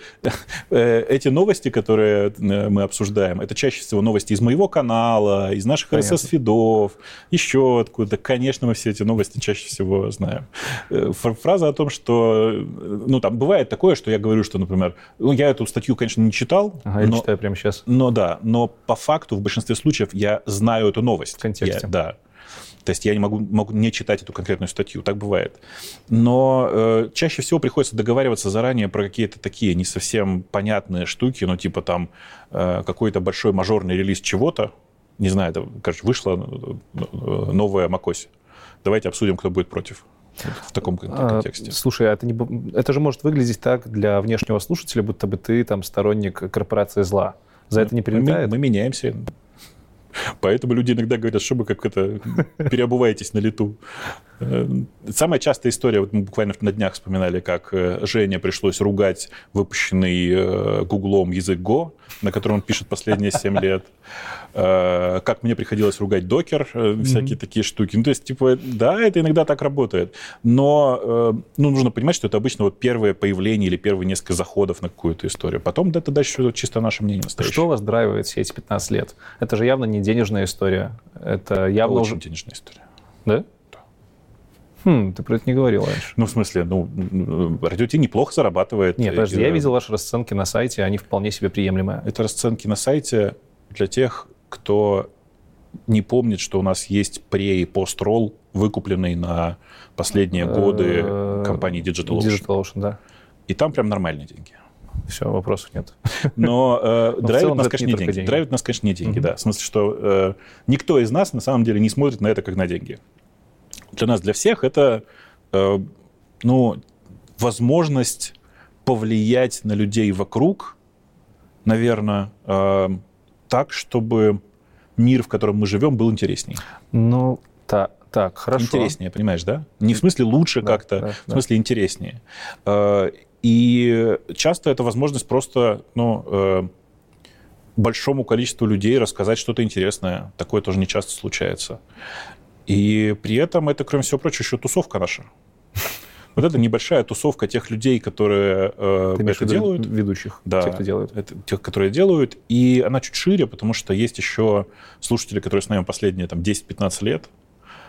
A: э, эти новости, которые э, мы обсуждаем, это чаще всего новости из моего канала, из наших RSS-фидов, еще откуда. Конечно, мы все эти новости чаще всего знаем. Э, фраза о том, что, ну, там бывает такое, что я говорю, что, например, ну, я эту статью, конечно, не читал,
B: ага, я но, читаю прямо сейчас.
A: Но да, но по факту в большинстве случаев я знаю эту новость.
B: В контексте.
A: Я, да. То есть я не могу, могу не читать эту конкретную статью, так бывает. Но э, чаще всего приходится договариваться заранее про какие-то такие не совсем понятные штуки, ну типа там э, какой-то большой мажорный релиз чего-то, не знаю, это, короче, вышла э, э, новая macOS. Давайте обсудим, кто будет против в таком а, контексте.
B: слушай, а это, не, это же может выглядеть так для внешнего слушателя, будто бы ты там сторонник корпорации зла. За мы, это не прилетает?
A: Мы, мы меняемся. Поэтому люди иногда говорят, что вы как это переобуваетесь на лету. Э, самая частая история, вот мы буквально на днях вспоминали, как э, Жене пришлось ругать выпущенный э, Гуглом язык Go, на котором он пишет последние 7 лет. Как мне приходилось ругать докер, всякие такие штуки. Ну, то есть, типа, да, это иногда так работает. Но ну, нужно понимать, что это обычно вот первое появление или первые несколько заходов на какую-то историю. Потом это дальше чисто наше мнение настоящее.
B: Что вас драйвает все эти 15 лет? Это же явно не денежная история. Это явно
A: Очень уже... денежная история.
B: Да? Хм, ты про это не говорил раньше.
A: Ну, в смысле, ну, радио Ти неплохо зарабатывает.
B: Нет, подожди, я видел ваши расценки на сайте, они вполне себе приемлемые.
A: Это расценки на сайте для тех, кто не помнит, что у нас есть пре- и пост-ролл, выкупленный на последние годы э, компании Digital Ocean.
B: Digital Ocean, да.
A: И там прям нормальные деньги.
B: Все, вопросов нет.
A: Но, э, Но драйвит нас, конечно, не деньги. деньги. Драйвит нас, конечно, не деньги, mm-hmm. да. В смысле, что э, никто из нас на самом деле не смотрит на это как на деньги для нас, для всех, это э, ну, возможность повлиять на людей вокруг, наверное, э, так, чтобы мир, в котором мы живем, был интереснее.
B: Ну, та, так, хорошо.
A: Интереснее, понимаешь, да? Не в смысле лучше да, как-то, да, в смысле да. интереснее. И часто это возможность просто, ну, э, большому количеству людей рассказать что-то интересное. Такое тоже не часто случается. И при этом это, кроме всего прочего, еще тусовка наша. Вот это небольшая тусовка тех людей, которые э, это делают.
B: Ведущих,
A: да,
B: тех, кто делают.
A: Это, тех, которые делают. И она чуть шире, потому что есть еще слушатели, которые с нами последние там, 10-15 лет.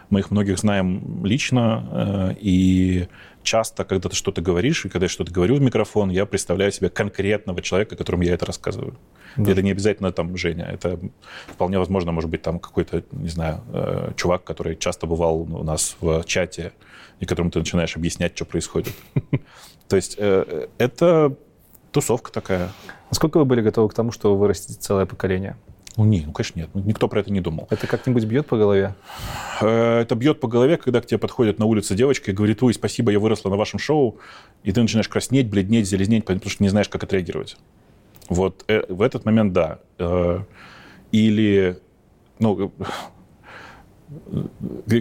A: Мы их многих знаем лично. Э, и часто, когда ты что-то говоришь, и когда я что-то говорю в микрофон, я представляю себе конкретного человека, которому я это рассказываю. Да. Это не обязательно там Женя, это вполне возможно, может быть, там какой-то, не знаю, э, чувак, который часто бывал у нас в чате, и которому ты начинаешь объяснять, что происходит. То есть э, это тусовка такая.
B: Насколько вы были готовы к тому, что вы вырастите целое поколение?
A: Ну, не, ну, конечно, нет. Никто про это не думал.
B: Это как-нибудь бьет по голове?
A: Э, это бьет по голове, когда к тебе подходит на улице девочка и говорит, ой, спасибо, я выросла на вашем шоу, и ты начинаешь краснеть, бледнеть, зеленеть, потому что не знаешь, как отреагировать. Вот э, в этот момент да. Э, или, ну,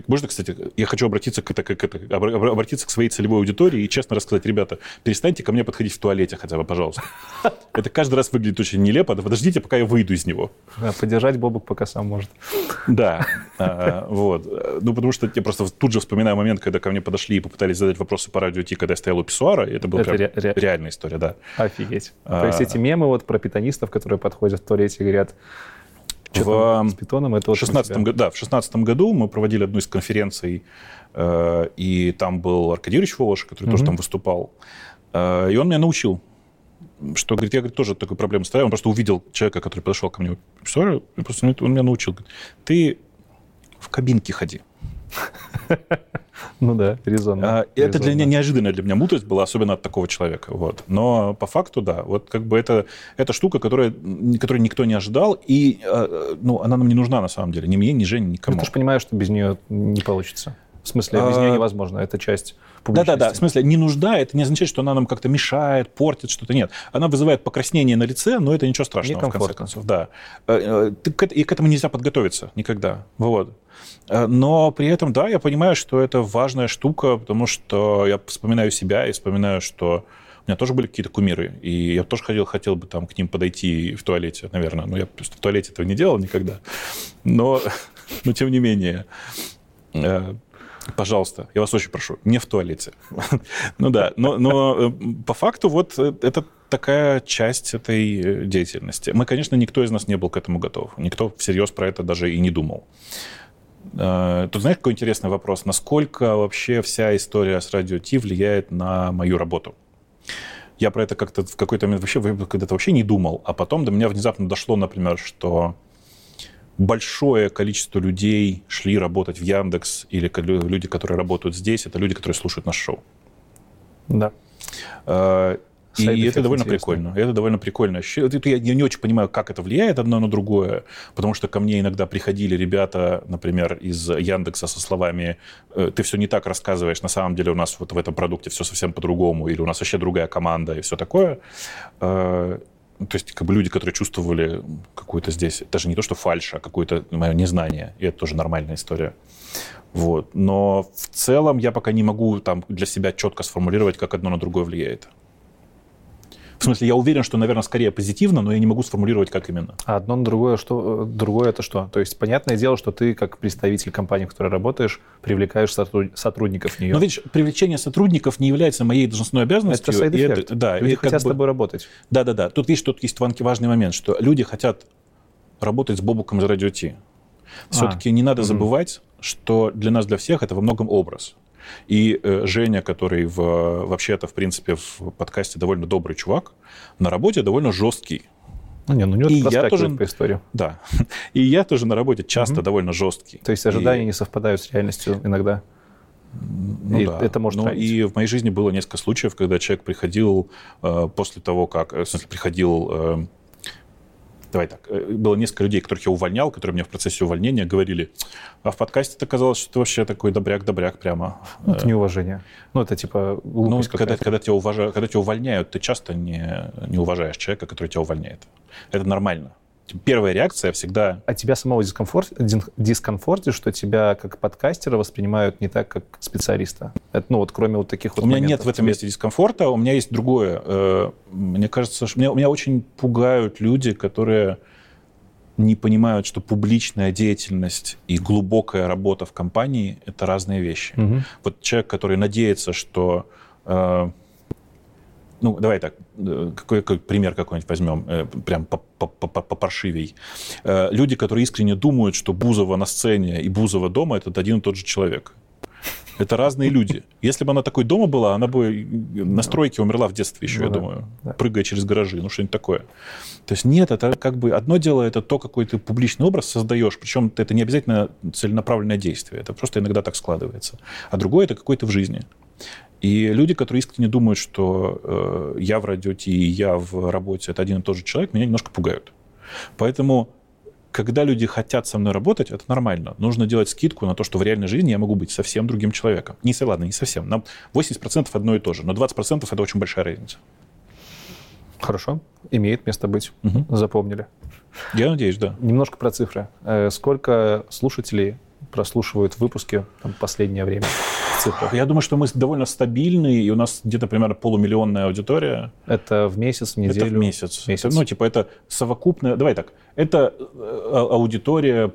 A: можно, кстати, я хочу обратиться к, это, к, это, обратиться к своей целевой аудитории и честно рассказать, ребята, перестаньте ко мне подходить в туалете хотя бы, пожалуйста. Это каждый раз выглядит очень нелепо. Подождите, пока я выйду из него.
B: Да, поддержать Бобок пока сам может.
A: Да, а, вот. Ну, потому что я просто тут же вспоминаю момент, когда ко мне подошли и попытались задать вопросы по радио Ти, когда я стоял у писсуара, и это была реальная история, да.
B: Офигеть. А... То есть эти мемы вот про питонистов, которые подходят в туалете и говорят,
A: в, с питоном это 16 году, да, в 16 году мы проводили одну из конференций, э, и там был Аркадий Юрьевич Волош, который mm-hmm. тоже там выступал. Э, и он меня научил, что, говорит, я, говорит, тоже такую проблему ставил. Он просто увидел человека, который подошел ко мне и просто он меня научил. Говорит, ты в кабинке ходи.
B: Ну да, резонно.
A: А, это для меня неожиданная для меня мудрость была, особенно от такого человека. Вот. Но по факту, да, вот как бы это, это штука, которая, которую никто не ожидал, и а, ну, она нам не нужна на самом деле. Ни мне, ни Жене, никому.
B: Ну, ты же понимаешь, что без нее не получится. В смысле, без нее а, невозможно. Это часть
A: Да-да-да. В смысле, не нужда, это не означает, что она нам как-то мешает, портит что-то. Нет. Она вызывает покраснение на лице, но это ничего страшного, в конце концов. Да. Э, э, и к этому нельзя подготовиться никогда. Вот. Э, но при этом, да, я понимаю, что это важная штука, потому что я вспоминаю себя и вспоминаю, что у меня тоже были какие-то кумиры, и я тоже хотел, хотел бы там к ним подойти в туалете, наверное. Но я просто в туалете этого не делал никогда. Но, но тем не менее, Пожалуйста, я вас очень прошу, не в туалете. ну да, но, э, по факту вот э, это такая часть этой э, деятельности. Мы, конечно, никто из нас не был к этому готов. Никто всерьез про это даже и не думал. Тут знаешь, какой интересный вопрос? Насколько вообще вся история с радио Ти влияет на мою работу? Я про это как-то в какой-то момент вообще когда-то вообще не думал, а потом до меня внезапно дошло, например, что большое количество людей шли работать в Яндекс, или люди, которые работают здесь, это люди, которые слушают наш шоу.
B: Да.
A: А, и это довольно интересно. прикольно. Это довольно прикольно. Я, я не очень понимаю, как это влияет одно на другое, потому что ко мне иногда приходили ребята, например, из Яндекса со словами «Э, «ты все не так рассказываешь, на самом деле у нас вот в этом продукте все совсем по-другому», или «у нас вообще другая команда» и все такое. А, то есть как бы люди, которые чувствовали какую-то здесь, даже не то, что фальш, а какое-то мое незнание, и это тоже нормальная история. Вот. Но в целом я пока не могу там для себя четко сформулировать, как одно на другое влияет. В смысле, я уверен, что, наверное, скорее позитивно, но я не могу сформулировать, как именно.
B: А одно на другое, что другое это что? То есть, понятное дело, что ты, как представитель компании, в которой работаешь, привлекаешь сотрудников в нее.
A: Но видишь, привлечение сотрудников не является моей должностной обязанностью.
B: Это side effect. Да, люди хотят бы... с тобой работать.
A: Да-да-да. Тут, видишь, тут есть важный момент, что люди хотят работать с Бобуком из Радио Ти. Все-таки а, не надо забывать, что для нас, для всех, это во многом образ. И э, Женя, который в, вообще-то, в принципе, в подкасте довольно добрый чувак, на работе довольно жесткий.
B: Ну, не, ну у него и я тоже по истории.
A: Да. И я тоже на работе часто угу. довольно жесткий.
B: То есть ожидания и... не совпадают с реальностью иногда.
A: Ну, и да. это может ну, И в моей жизни было несколько случаев, когда человек приходил э, после того, как... Э, в смысле, приходил... Э, давай так, э, было несколько людей, которых я увольнял, которые мне в процессе увольнения говорили, а в подкасте это казалось, что ты вообще такой добряк-добряк прямо.
B: Ну, это неуважение. Ну, это типа
A: Ну, когда, когда, тебя уважают, когда тебя увольняют, ты часто не, не уважаешь человека, который тебя увольняет. Это нормально первая реакция всегда...
B: А тебя самого дискомфорт, дискомфорте, что тебя как подкастера воспринимают не так, как специалиста? Это, ну вот кроме вот таких вот
A: У меня моментов, нет в этом месте дискомфорта, у меня есть другое. Э, мне кажется, что меня, меня очень пугают люди, которые не понимают, что публичная деятельность и глубокая работа в компании — это разные вещи. Угу. Вот человек, который надеется, что э, ну, давай так, э, какой, какой пример какой-нибудь возьмем, э, прям попаршивей. Э, люди, которые искренне думают, что Бузова на сцене и Бузова дома – это один и тот же человек. Это разные люди. Если бы она такой дома была, она бы на стройке умерла в детстве еще, ну, я да, думаю, да. прыгая через гаражи, ну что-нибудь такое. То есть нет, это как бы одно дело, это то, какой ты публичный образ создаешь, причем это не обязательно целенаправленное действие, это просто иногда так складывается. А другое это какой-то в жизни. И люди, которые искренне думают, что э, я в радиоте и я в работе это один и тот же человек, меня немножко пугают. Поэтому, когда люди хотят со мной работать, это нормально. Нужно делать скидку на то, что в реальной жизни я могу быть совсем другим человеком. Не, ладно, не совсем. Нам 80% одно и то же, но 20% это очень большая разница.
B: Хорошо. Имеет место быть. Угу. Запомнили.
A: Я надеюсь, да.
B: Немножко про цифры. Э, сколько слушателей прослушивают выпуски там, последнее время?
A: цифрах? Я думаю, что мы довольно стабильны, и у нас где-то примерно полумиллионная аудитория.
B: Это в месяц, в неделю?
A: Это в месяц. месяц. Ну, типа, это совокупная... Давай так, это э, а, аудитория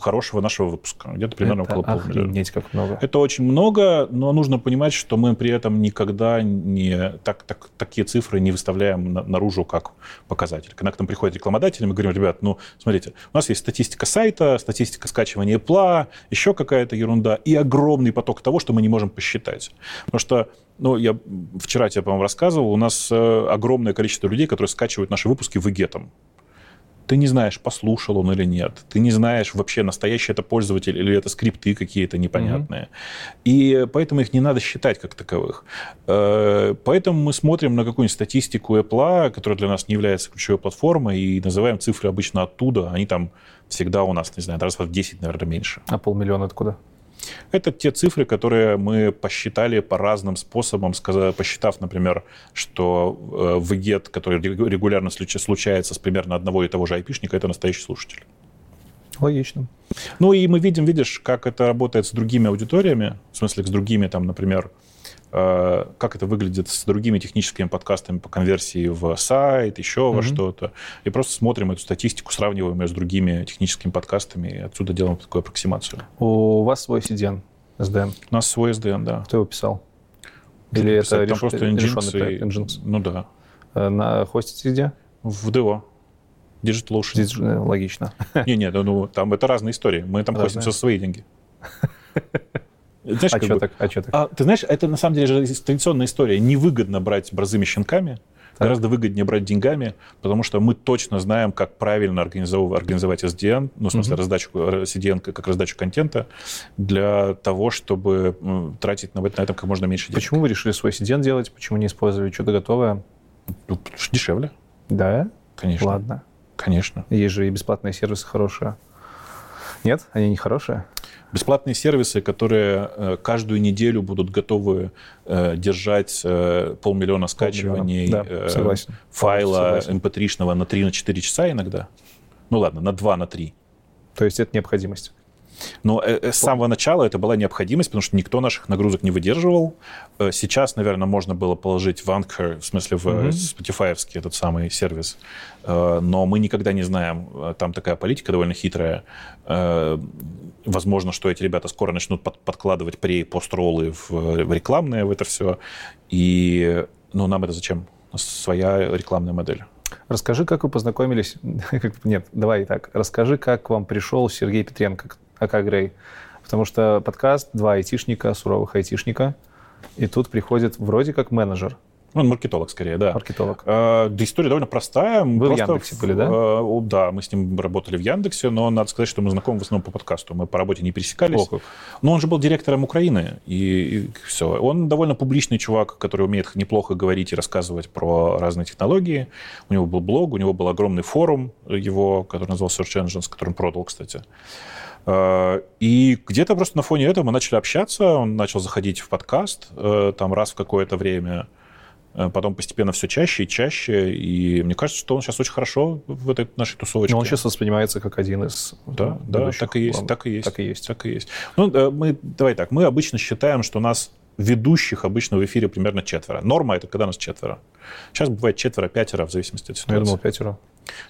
A: хорошего нашего выпуска. Где-то примерно
B: это
A: около полумиллиона.
B: как много.
A: Это очень много, но нужно понимать, что мы при этом никогда не так, так, такие цифры не выставляем на, наружу как показатель. Когда к нам приходят рекламодатели, мы говорим, ребят, ну, смотрите, у нас есть статистика сайта, статистика скачивания пла, еще какая-то ерунда, и огромный поток того, что мы не можем посчитать. Потому что ну, я вчера тебе, по-моему, рассказывал, у нас э, огромное количество людей, которые скачивают наши выпуски в вегетом. Ты не знаешь, послушал он или нет. Ты не знаешь вообще, настоящий это пользователь или это скрипты какие-то непонятные. Mm-hmm. И поэтому их не надо считать как таковых. Э, поэтому мы смотрим на какую-нибудь статистику Apple, которая для нас не является ключевой платформой, и называем цифры обычно оттуда. Они там всегда у нас, не знаю, раз в 10, наверное, меньше.
B: А полмиллиона откуда?
A: Это те цифры, которые мы посчитали по разным способам, посчитав, например, что э, вегет, который регулярно случается с примерно одного и того же айпишника, это настоящий слушатель.
B: Логично.
A: Ну и мы видим, видишь, как это работает с другими аудиториями, в смысле с другими, там, например, как это выглядит с другими техническими подкастами по конверсии в сайт, еще mm-hmm. во что-то. И просто смотрим эту статистику, сравниваем ее с другими техническими подкастами, и отсюда делаем такую аппроксимацию.
B: У вас свой CDN, SDN?
A: У нас свой SDN, да.
B: Кто его писал? Или это
A: Там реш... просто Nginx, и...
B: Nginx?
A: Ну да.
B: Э, на хостите где?
A: В DO. Digital Ocean.
B: Digital, логично.
A: Не-не, ну там это разные истории. Мы там разные. хостим за свои деньги.
B: Знаешь, а что так? А что так?
A: А, ты знаешь, это на самом деле же традиционная история. Невыгодно брать борзыми щенками, так. гораздо выгоднее брать деньгами, потому что мы точно знаем, как правильно организовывать, организовать SDN, ну, в смысле, угу. раздачу CDN как раздачу контента, для того, чтобы тратить на, на этом как можно меньше денег.
B: Почему вы решили свой CDN делать? Почему не использовали что-то готовое?
A: Ну, дешевле.
B: Да?
A: Конечно.
B: Ладно.
A: Конечно.
B: Есть же и бесплатные сервисы хорошие. Нет? Они не хорошие?
A: Бесплатные сервисы, которые э, каждую неделю будут готовы э, держать э, полмиллиона скачиваний
B: да, согласен.
A: файла mp3-шного на 3-4 часа иногда. Ну ладно, на 2, на 3.
B: То есть это необходимость?
A: Но с самого начала это была необходимость, потому что никто наших нагрузок не выдерживал. Сейчас, наверное, можно было положить в Anchor, в смысле в mm-hmm. Spotify этот самый сервис. Но мы никогда не знаем, там такая политика довольно хитрая. Возможно, что эти ребята скоро начнут подкладывать пре- и пост-роллы в, в рекламные в это все. И ну, нам это зачем? Своя рекламная модель.
B: Расскажи, как вы познакомились... Нет, давай так. Расскажи, как вам пришел Сергей Петренко, АК Грей. Потому что подкаст два айтишника, суровых айтишника, и тут приходит вроде как менеджер.
A: Он маркетолог скорее, да.
B: Маркетолог.
A: А, да история довольно простая.
B: Вы Просто в Яндексе были, да?
A: А, да, мы с ним работали в Яндексе, но надо сказать, что мы знакомы в основном по подкасту. Мы по работе не пересекались. О, Но он же был директором Украины, и, и все. Он довольно публичный чувак, который умеет неплохо говорить и рассказывать про разные технологии. У него был блог, у него был огромный форум его, который назывался Search Engines, который он продал, кстати. Э, и где-то просто на фоне этого мы начали общаться, он начал заходить в подкаст э, там раз в какое-то время, потом постепенно все чаще и чаще, и мне кажется, что он сейчас очень хорошо в этой нашей тусовочке.
B: Но он сейчас воспринимается как один из
A: Да, да, так и есть, так и есть. Так и есть. Так и есть. Ну, мы, давай так, мы обычно считаем, что у нас ведущих обычно в эфире примерно четверо. Норма — это когда нас четверо. Сейчас бывает четверо-пятеро, в зависимости от ситуации.
B: Я думал, пятеро.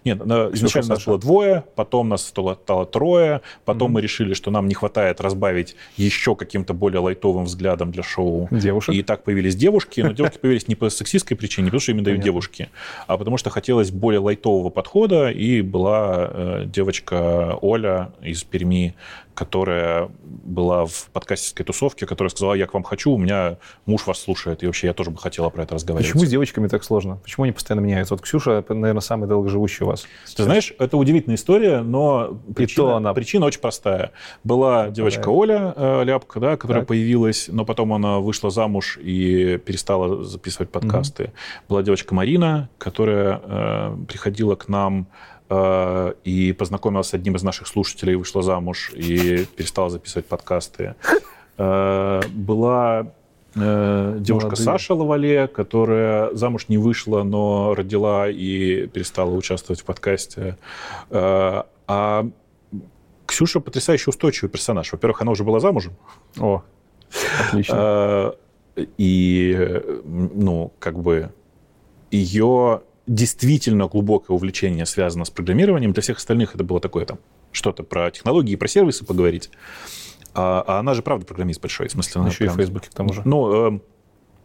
A: Нет, изначально нас было двое, потом нас стало, стало трое, потом mm-hmm. мы решили, что нам не хватает разбавить еще каким-то более лайтовым взглядом для шоу.
B: Девушек.
A: И так появились девушки, но девушки появились не по сексистской причине, не потому что им дают девушки, а потому что хотелось более лайтового подхода, и была э, девочка Оля из Перми, которая была в подкастерской тусовке, которая сказала, я к вам хочу, у меня муж вас слушает, и вообще я тоже бы хотела про это разговаривать.
B: Почему с девочками так сложно? Почему они постоянно меняются? Вот Ксюша, наверное, самый долгоживущий у вас.
A: Ты знаешь, это удивительная история, но причина, то она... причина очень простая. Была Попадает. девочка Оля э, Ляпка, да, которая так. появилась, но потом она вышла замуж и перестала записывать подкасты. Угу. Была девочка Марина, которая э, приходила к нам Э, и познакомилась с одним из наших слушателей, вышла замуж и перестала записывать подкасты. Э, была э, девушка Молодые. Саша Лавале, которая замуж не вышла, но родила и перестала участвовать в подкасте. А Ксюша потрясающе устойчивый персонаж. Во-первых, она уже была замужем.
B: О, отлично.
A: И, ну, как бы ее действительно глубокое увлечение связано с программированием. Для всех остальных это было такое там что-то про технологии, про сервисы поговорить. А, а она же правда программист большой, в смысле.
B: Она еще прям... и в Фейсбуке к тому же.
A: Ну, э,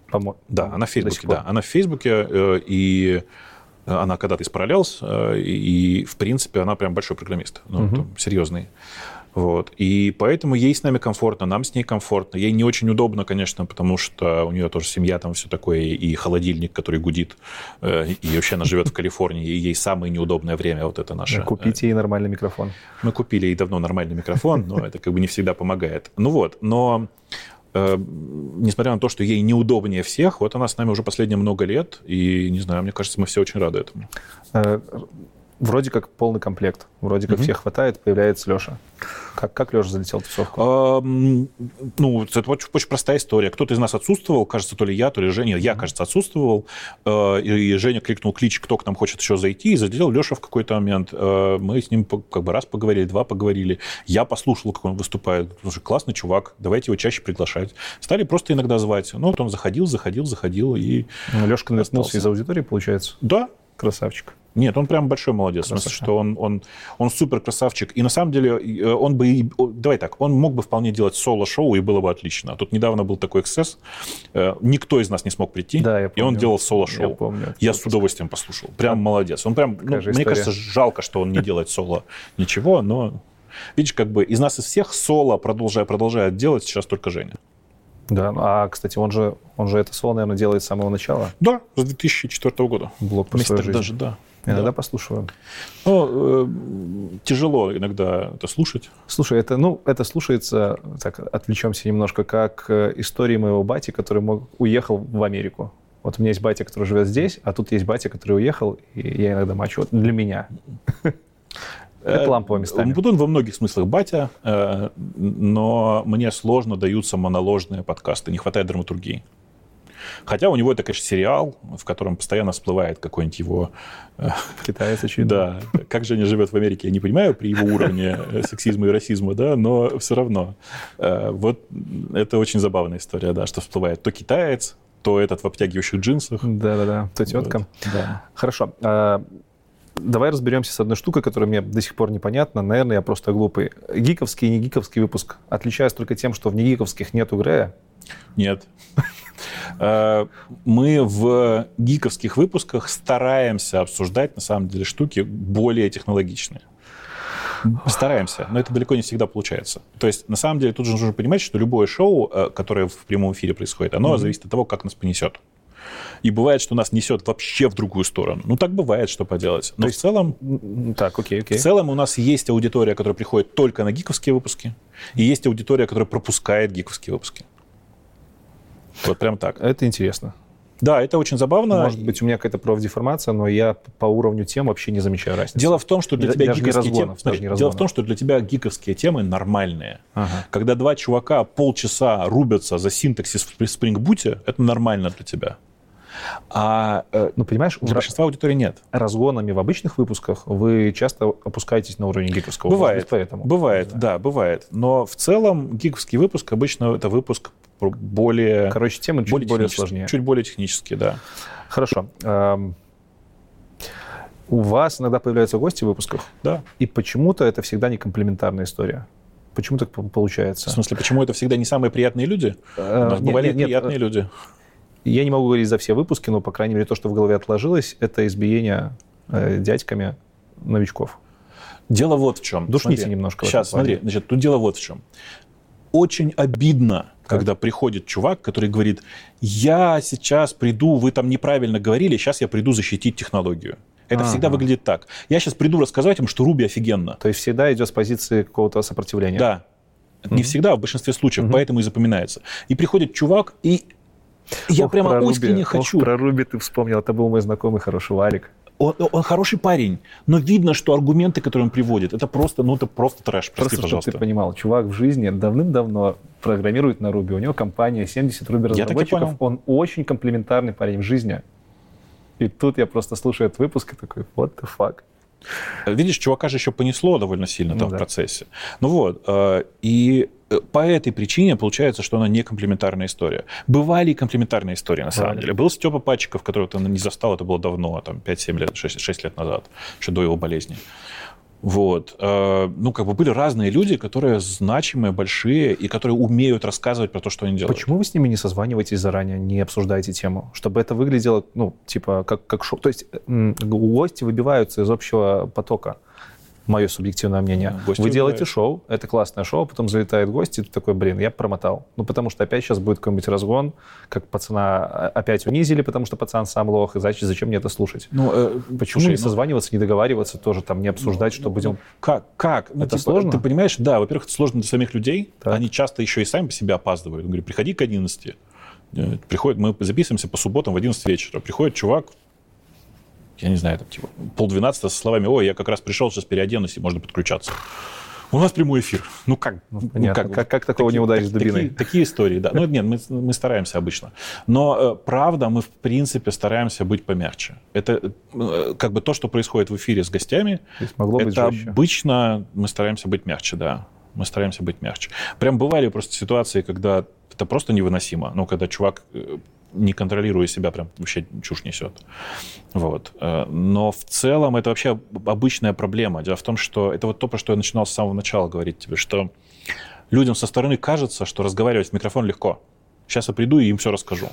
A: Помо... да, она в Фейсбуке, да. Она в Фейсбуке, э, и она когда-то из Parallels, э, и, и, в принципе, она прям большой программист, ну, угу. там, серьезный. Вот. И поэтому ей с нами комфортно, нам с ней комфортно. Ей не очень удобно, конечно, потому что у нее тоже семья, там все такое, и холодильник, который гудит, э, и вообще она живет в Калифорнии, и ей самое неудобное время вот это наше.
B: Купите ей нормальный микрофон.
A: Мы купили ей давно нормальный микрофон, но это как бы не всегда помогает. Ну вот, но э, несмотря на то, что ей неудобнее всех, вот она с нами уже последние много лет, и, не знаю, мне кажется, мы все очень рады этому.
B: Э, вроде как полный комплект, вроде как mm-hmm. всех хватает, появляется Леша. Как, как Леша залетел в тусовку?
A: Um, ну, это очень, очень простая история. Кто-то из нас отсутствовал, кажется, то ли я, то ли Женя. Я, кажется, отсутствовал. Uh, и Женя крикнул клич, кто к нам хочет еще зайти, и залетел Леша в какой-то момент. Uh, мы с ним как бы раз поговорили, два поговорили. Я послушал, как он выступает. Слушай, классный чувак, давайте его чаще приглашать. Стали просто иногда звать. Ну, вот он заходил, заходил, заходил и...
B: Ну, Лешка наткнулся из аудитории, получается?
A: Да.
B: Красавчик.
A: Нет, он прям большой молодец. Красавчик. В смысле, что он, он, он супер красавчик. И на самом деле э, он бы... Давай так, он мог бы вполне делать соло-шоу, и было бы отлично. А тут недавно был такой эксцесс. Э, никто из нас не смог прийти,
B: да, я помню.
A: и он делал соло-шоу. Я помню. Я с удовольствием послушал. Прям да. молодец. Он прям... Ну, мне кажется, жалко, что он не делает соло ничего, но... Видишь, как бы из нас из всех соло продолжая, продолжает делать сейчас только Женя.
B: Да, а, кстати, он же, он же это соло, наверное, делает с самого начала.
A: Да, с 2004 года.
B: Блок по
A: Мистер даже, да.
B: Иногда да. послушаю.
A: Ну, э, тяжело иногда это слушать.
B: Слушай, это, ну, это слушается, так, отвлечемся немножко, как э, истории моего бати, который мог, уехал в Америку. Вот у меня есть батя, который живет здесь, а тут есть батя, который уехал, и я иногда мачу. Вот для меня. Это лампово местами.
A: Умпутун во многих смыслах батя, но мне сложно даются моноложные подкасты, не хватает драматургии. Хотя у него это, конечно, сериал, в котором постоянно всплывает какой-нибудь его...
B: Э, Китаец, очевидно.
A: Да. Как Женя живет в Америке, я не понимаю при его уровне э, сексизма и расизма, да, но все равно. Э, вот это очень забавная история, да, что всплывает то китаец, то этот в обтягивающих джинсах.
B: Да-да-да, то тетка. Вот,
A: да.
B: Хорошо. А, давай разберемся с одной штукой, которая мне до сих пор непонятна. Наверное, я просто глупый. Гиковский и не гиковский выпуск отличаются только тем, что в негиковских нету Грея.
A: Нет. Э, мы в гиковских выпусках стараемся обсуждать, на самом деле, штуки более технологичные. Стараемся, но это далеко не всегда получается. То есть, на самом деле, тут же нужно понимать, что любое шоу, э, которое в прямом эфире происходит, оно mm-hmm. зависит от того, как нас понесет. И бывает, что нас несет вообще в другую сторону. Ну, так бывает, что поделать. Но То есть, в целом...
B: Так, окей, окей.
A: В целом у нас есть аудитория, которая приходит только на гиковские выпуски, и есть аудитория, которая пропускает гиковские выпуски. Вот прям так.
B: Это интересно.
A: Да, это очень забавно.
B: Может быть, у меня какая-то профдеформация, но я по уровню тем вообще не замечаю разницы.
A: Дело в том, что для тебя гиковские темы... Смотри, дело в том, что для тебя гиковские темы нормальные. Ага. Когда два чувака полчаса рубятся за синтаксис в Spring Boot, это нормально для тебя. А э, ну, понимаешь, для большинства аудитории нет.
B: Разгонами в обычных выпусках вы часто опускаетесь на уровень гиковского.
A: Бывает, быть, поэтому. Бывает, да. да, бывает. Но в целом гиковский выпуск обычно это выпуск более...
B: Короче, темы чуть более, более сложнее.
A: Чуть более технические, да.
B: Хорошо. У вас иногда появляются гости в выпусках.
A: Да.
B: И почему-то это всегда не комплементарная история. Почему так получается?
A: В смысле, почему это всегда не самые приятные люди? Э, У нас бывали приятные люди.
B: Я не могу говорить за все выпуски, но, по крайней мере, то, что в голове отложилось, это избиение э, дядьками новичков.
A: Дело вот в чем.
B: Душните смотри, немножко.
A: Сейчас, смотри, значит, тут дело вот в чем. Очень обидно, когда приходит чувак, который говорит, я сейчас приду, вы там неправильно говорили, сейчас я приду защитить технологию. Это ага. всегда выглядит так. Я сейчас приду рассказать им, что Руби офигенно.
B: То есть всегда идет с позиции какого-то сопротивления.
A: Да. Mm-hmm. Не всегда, а в большинстве случаев, mm-hmm. поэтому и запоминается. И приходит чувак, и я ох, прямо искренне хочу.
B: Ох, про Руби ты вспомнил, это был мой знакомый хороший Валик
A: он, он хороший парень, но видно, что аргументы, которые он приводит, это просто, ну, это просто трэш.
B: Прости, просто, пожалуйста. ты понимал, чувак в жизни давным-давно программирует на Руби. У него компания 70 Руби разработчиков. Он очень комплементарный парень в жизни. И тут я просто слушаю этот выпуск и такой, what the fuck?
A: Видишь, чувака же еще понесло довольно сильно ну, там да. в процессе. Ну вот, э, и по этой причине получается, что она не комплементарная история. Бывали и комплементарные истории, на самом деле. Был Степа Пачиков, которого ты не застал, это было давно, там 5-7 лет, 6, 6 лет назад, еще до его болезни. Вот. Э, ну, как бы были разные люди, которые значимые, большие, и которые умеют рассказывать про то, что они делают.
B: Почему вы с ними не созваниваетесь заранее, не обсуждаете тему? Чтобы это выглядело, ну, типа, как, как шоу. То есть гости выбиваются из общего потока мое субъективное мнение. Гости Вы делаете бывает. шоу, это классное шоу, а потом залетает гость, и ты такой, блин, я промотал. Ну, потому что опять сейчас будет какой-нибудь разгон, как пацана опять унизили, потому что пацан сам лох, и значит, зачем мне это слушать? Ну, э, Почему слушай, не ну, созваниваться, не договариваться, тоже там не обсуждать, ну, что будем... Ну,
A: как? Как? Ну, это типа, сложно? Ты понимаешь, да, во-первых, это сложно для самих людей, так. они часто еще и сами по себе опаздывают. Он говорит, приходи к 11. Э, приходит, мы записываемся по субботам в 11 вечера. Приходит чувак, я не знаю, там, типа, полдвенадцатого со словами, ой, я как раз пришел, сейчас переоденусь, и можно подключаться. У нас прямой эфир. Ну как? Ну,
B: ну, как, как, как такого такие, не ударить дубиной?
A: Такие, такие истории, да. Ну нет, мы, мы стараемся обычно. Но э, правда, мы в принципе стараемся быть помягче. Это э, как бы то, что происходит в эфире с гостями.
B: могло
A: это
B: быть жестче.
A: обычно мы стараемся быть мягче, да. Мы стараемся быть мягче. Прям бывали просто ситуации, когда это просто невыносимо. Ну, когда чувак э, не контролируя себя, прям вообще чушь несет. Вот. Э, но в целом это вообще обычная проблема. Дело в том, что это вот то, про что я начинал с самого начала говорить тебе, что людям со стороны кажется, что разговаривать в микрофон легко. Сейчас я приду и им все расскажу.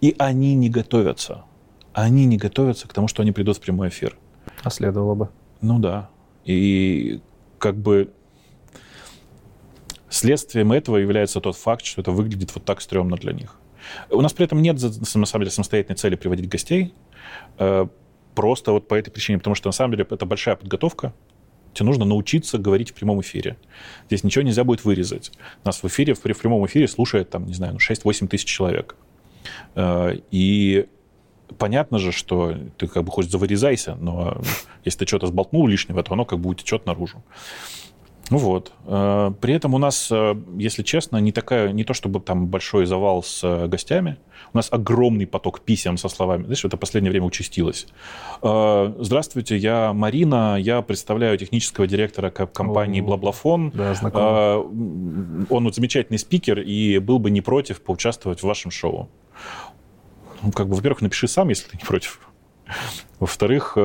A: И они не готовятся. Они не готовятся к тому, что они придут в прямой эфир.
B: А следовало бы.
A: Ну да. И как бы следствием этого является тот факт, что это выглядит вот так стрёмно для них. У нас при этом нет, на самом деле, самостоятельной цели приводить гостей. Э, просто вот по этой причине, потому что, на самом деле, это большая подготовка. Тебе нужно научиться говорить в прямом эфире. Здесь ничего нельзя будет вырезать. Нас в эфире, в прямом эфире слушает, там, не знаю, ну, 6-8 тысяч человек. Э, и понятно же, что ты как бы хоть завырезайся, но если ты что-то сболтнул лишнего, то оно как бы утечет наружу. Ну вот. Э, при этом у нас, э, если честно, не такая, не то чтобы там большой завал с э, гостями. У нас огромный поток писем со словами. Знаешь, это последнее время участилось. Здравствуйте, я Марина, я представляю технического директора компании Блаблафон.
B: Да, знакомый.
A: Он вот замечательный спикер и был бы не против поучаствовать в вашем шоу. Ну, как бы, во-первых, напиши сам, если ты не против. Во-вторых,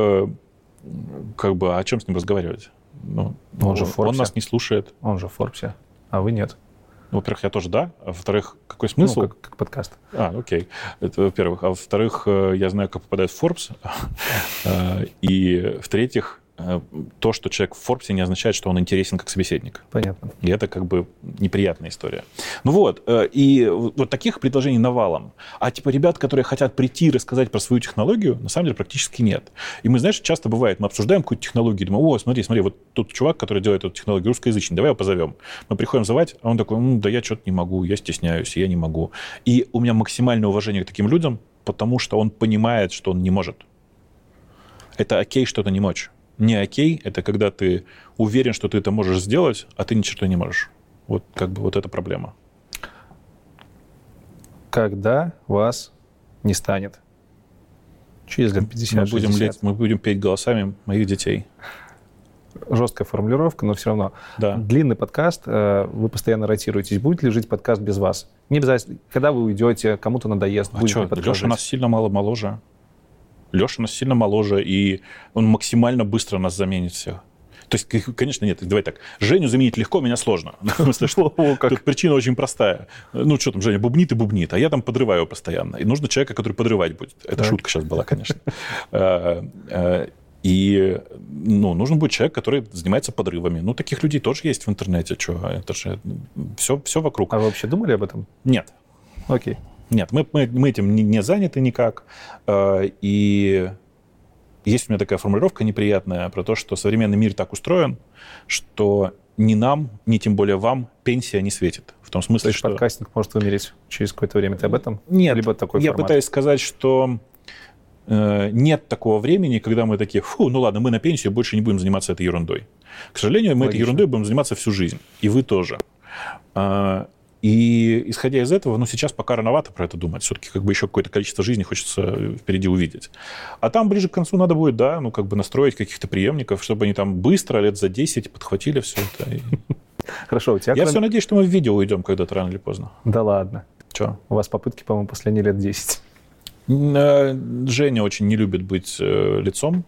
A: как бы, о чем с ним разговаривать?
B: Ну, он, же в Форбсе.
A: Он нас не слушает.
B: Он же в Форбсе, а вы нет.
A: Ну, во-первых, я тоже да. А во-вторых, какой смысл?
B: Ну, как, как подкаст.
A: А, окей. Это во-первых. А во-вторых, э, я знаю, как попадает в Forbes. Э, и в-третьих, то, что человек в Форбсе, не означает, что он интересен как собеседник.
B: Понятно.
A: И это как бы неприятная история. Ну вот, э, и вот таких предложений навалом. А типа ребят, которые хотят прийти и рассказать про свою технологию, на самом деле практически нет. И мы, знаешь, часто бывает, мы обсуждаем какую-то технологию, думаем, о, смотри, смотри, вот тут чувак, который делает эту технологию русскоязычный, давай его позовем. Мы приходим звать, а он такой, ну, да я что-то не могу, я стесняюсь, я не могу. И у меня максимальное уважение к таким людям, потому что он понимает, что он не может. Это окей что-то не мочь не окей, это когда ты уверен, что ты это можешь сделать, а ты ничего не можешь. Вот как бы вот эта проблема.
B: Когда вас не станет? Через лет 50
A: мы будем, лет, мы будем петь голосами моих детей.
B: Жесткая формулировка, но все равно.
A: Да.
B: Длинный подкаст, э, вы постоянно ротируетесь. Будет ли жить подкаст без вас? Не обязательно. Когда вы уйдете, кому-то надоест.
A: А что, Леша у нас сильно мало моложе. Леша нас сильно моложе, и он максимально быстро нас заменит всех. То есть, конечно, нет, давай так. Женю заменить легко, меня сложно. Тут причина очень простая. Ну, что там, Женя бубнит и бубнит, а я там подрываю постоянно. И нужно человека, который подрывать будет. Это шутка сейчас была, конечно. Э, э, и ну, нужен будет человек, который занимается подрывами. Ну, таких людей тоже есть в интернете. Что? Это же все, все вокруг.
B: А вы вообще думали об этом?
A: Нет.
B: Окей.
A: Нет, мы, мы, мы этим не, не заняты никак. Э, и есть у меня такая формулировка неприятная про то, что современный мир так устроен, что ни нам, ни тем более вам пенсия не светит. В том смысле,
B: то есть
A: что...
B: подкастинг может вымереть через какое-то время. Ты об этом?
A: Нет.
B: Либо такой
A: Я
B: формат?
A: пытаюсь сказать, что э, нет такого времени, когда мы такие, фу, ну ладно, мы на пенсию больше не будем заниматься этой ерундой. К сожалению, мы Логично. этой ерундой будем заниматься всю жизнь. И вы тоже. И исходя из этого, ну, сейчас пока рановато про это думать. Все-таки как бы еще какое-то количество жизни хочется впереди увидеть. А там ближе к концу надо будет, да, ну, как бы настроить каких-то преемников, чтобы они там быстро, лет за 10 подхватили все это.
B: Хорошо, у тебя...
A: Я все надеюсь, что мы в видео уйдем когда-то рано или поздно.
B: Да ладно.
A: Че?
B: У вас попытки, по-моему, последние лет 10.
A: Э, Женя очень не любит быть э, лицом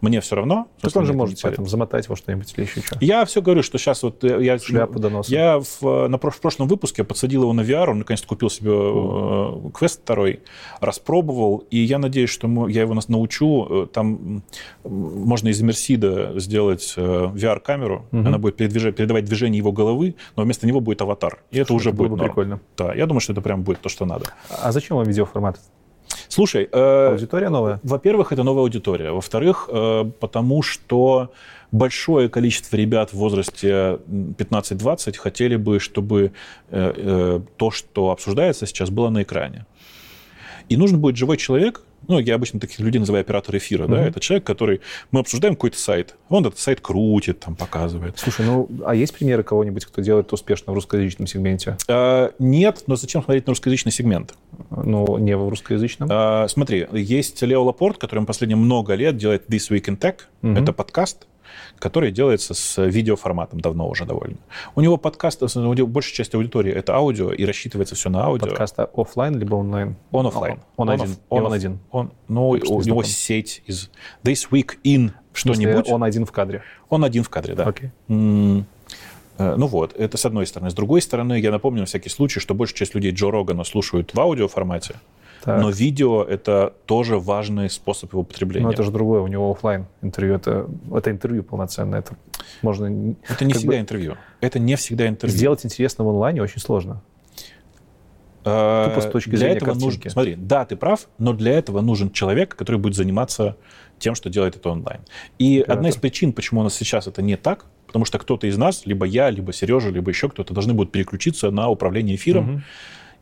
A: мне все равно.
B: Так он же может там замотать во что-нибудь или еще что.
A: Я все говорю, что сейчас вот э, я...
B: Шляпу доноса.
A: Я в, на в прошлом выпуске подсадил его на VR, он наконец-то купил себе э, квест второй, распробовал, и я надеюсь, что мы, я его нас научу. Э, там можно из Мерсида сделать э, VR-камеру, угу. она будет передвиж... передавать движение его головы, но вместо него будет аватар. И Слушай, это уже это будет норм.
B: прикольно.
A: Да, я думаю, что это прям будет то, что надо.
B: А зачем вам видеоформат?
A: Слушай, э,
B: аудитория новая.
A: Во-первых, это новая аудитория. Во-вторых, э, потому что большое количество ребят в возрасте 15-20 хотели бы, чтобы э, э, то, что обсуждается сейчас, было на экране. И нужен будет живой человек, ну, я обычно таких людей называю оператор эфира, mm-hmm. да, это человек, который, мы обсуждаем какой-то сайт, он этот сайт крутит, там, показывает.
B: Слушай, ну, а есть примеры кого-нибудь, кто делает это успешно в русскоязычном сегменте?
A: А, нет, но зачем смотреть на русскоязычный сегмент?
B: Ну, не в русскоязычном?
A: А, смотри, есть Лео Лапорт, который последние много лет делает This Week in Tech, mm-hmm. это подкаст, который делается с видеоформатом давно уже довольно. У него подкаст, большая часть аудитории это аудио, и рассчитывается все на аудио.
B: Подкаст офлайн либо онлайн?
A: Он офлайн.
B: Он, он, один. Он, он один.
A: Он, ну, у него сеть из This Week in что-нибудь.
B: Он один в кадре?
A: Он один в кадре, да.
B: Okay. Mm.
A: Э, ну вот, это с одной стороны. С другой стороны, я напомню на всякий случай, что большая часть людей Джо Рогана слушают в аудиоформате. Так. Но видео — это тоже важный способ его потребления.
B: Но это же другое, у него офлайн интервью. Это, это интервью полноценное. Это можно...
A: Это не всегда бы... интервью. Это не всегда интервью.
B: Сделать интересно в онлайне очень сложно.
A: А, Тупо с точки для зрения этого нужен, Смотри, да, ты прав, но для этого нужен человек, который будет заниматься тем, что делает это онлайн. И Оператор. одна из причин, почему у нас сейчас это не так, потому что кто-то из нас, либо я, либо Сережа, либо еще кто-то, должны будут переключиться на управление эфиром. Угу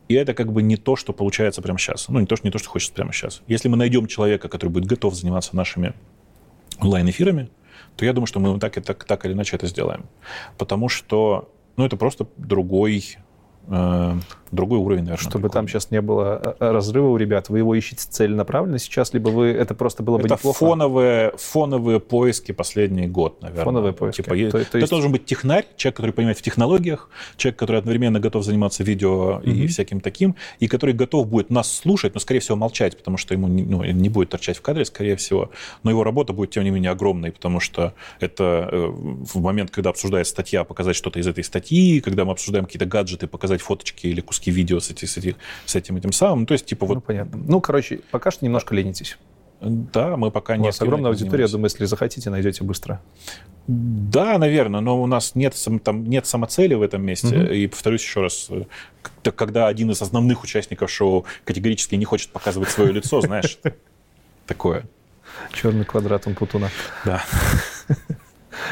A: И это как бы не то, что получается прямо сейчас. Ну, не то, что, не то, что хочется прямо сейчас. Если мы найдем человека, который будет готов заниматься нашими онлайн-эфирами, то я думаю, что мы так, и так, так или иначе это сделаем. Потому что ну, это просто другой Э, другой уровень, наверное.
B: Чтобы прикольно. там сейчас не было э, э, разрыва у ребят, вы его ищете целенаправленно сейчас, либо вы это просто было бы
A: это
B: неплохо?
A: фоновые, фоновые поиски последний год, наверное.
B: Фоновые поиски.
A: Типа, то, то есть... Это должен быть технарь, человек, который понимает в технологиях, человек, который одновременно готов заниматься видео mm-hmm. и всяким таким, и который готов будет нас слушать, но, скорее всего, молчать, потому что ему ну, не будет торчать в кадре, скорее всего. Но его работа будет, тем не менее, огромной, потому что это в момент, когда обсуждается статья, показать что-то из этой статьи, когда мы обсуждаем какие-то гаджеты, показать фоточки или куски куски видео с, эти, с, этих, с этим этим самым. То есть, типа, вот...
B: Ну, понятно. Ну, короче, пока что немножко ленитесь.
A: Да, мы пока не... У
B: вас огромная аудитория, я думаю, если захотите, найдете быстро.
A: Да, наверное, но у нас нет, там, нет самоцели в этом месте. Угу. И повторюсь еще раз, когда один из основных участников шоу категорически не хочет показывать свое лицо, знаешь, такое.
B: Черный квадрат Путуна.
A: Да.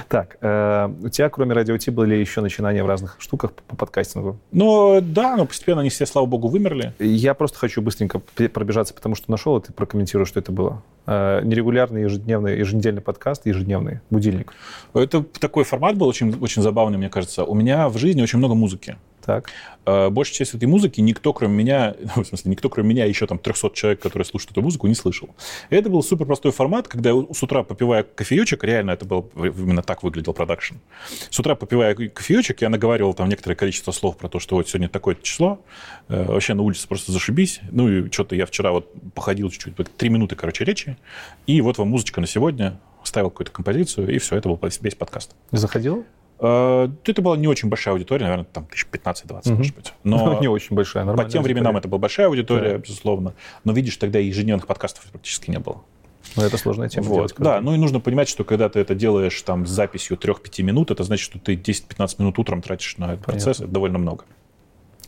B: Так, э, у тебя, кроме радио Ти, были еще начинания в разных штуках по подкастингу?
A: Ну, да, но постепенно они все, слава богу, вымерли.
B: Я просто хочу быстренько пробежаться, потому что нашел, и ты прокомментируешь, что это было. Э, нерегулярный ежедневный, еженедельный подкаст, ежедневный будильник.
A: Это такой формат был очень, очень забавный, мне кажется. У меня в жизни очень много музыки.
B: Так.
A: Э, большая часть этой музыки никто, кроме меня, ну, в смысле, никто, кроме меня, еще там 300 человек, которые слушают эту музыку, не слышал. И это был супер простой формат, когда я с утра попивая кофеечек, реально это был, именно так выглядел продакшн. С утра попивая кофеечек, я наговаривал там некоторое количество слов про то, что вот сегодня такое число, э, вообще на улице просто зашибись. Ну и что-то я вчера вот походил чуть-чуть, три минуты, короче, речи, и вот вам музычка на сегодня, ставил какую-то композицию, и все, это был весь подкаст.
B: Заходил?
A: Э, это была не очень большая аудитория, наверное, там 1015-20, угу. может быть. Но
B: не очень большая,
A: нормально. По тем временам это была большая аудитория, да. безусловно. Но видишь, тогда ежедневных подкастов практически не было.
B: Но это сложная тема. Вот.
A: Да, ну и нужно понимать, что когда ты это делаешь там с записью 3-5 минут, это значит, что ты 10-15 минут утром тратишь на этот Понятно. процесс. Это довольно много.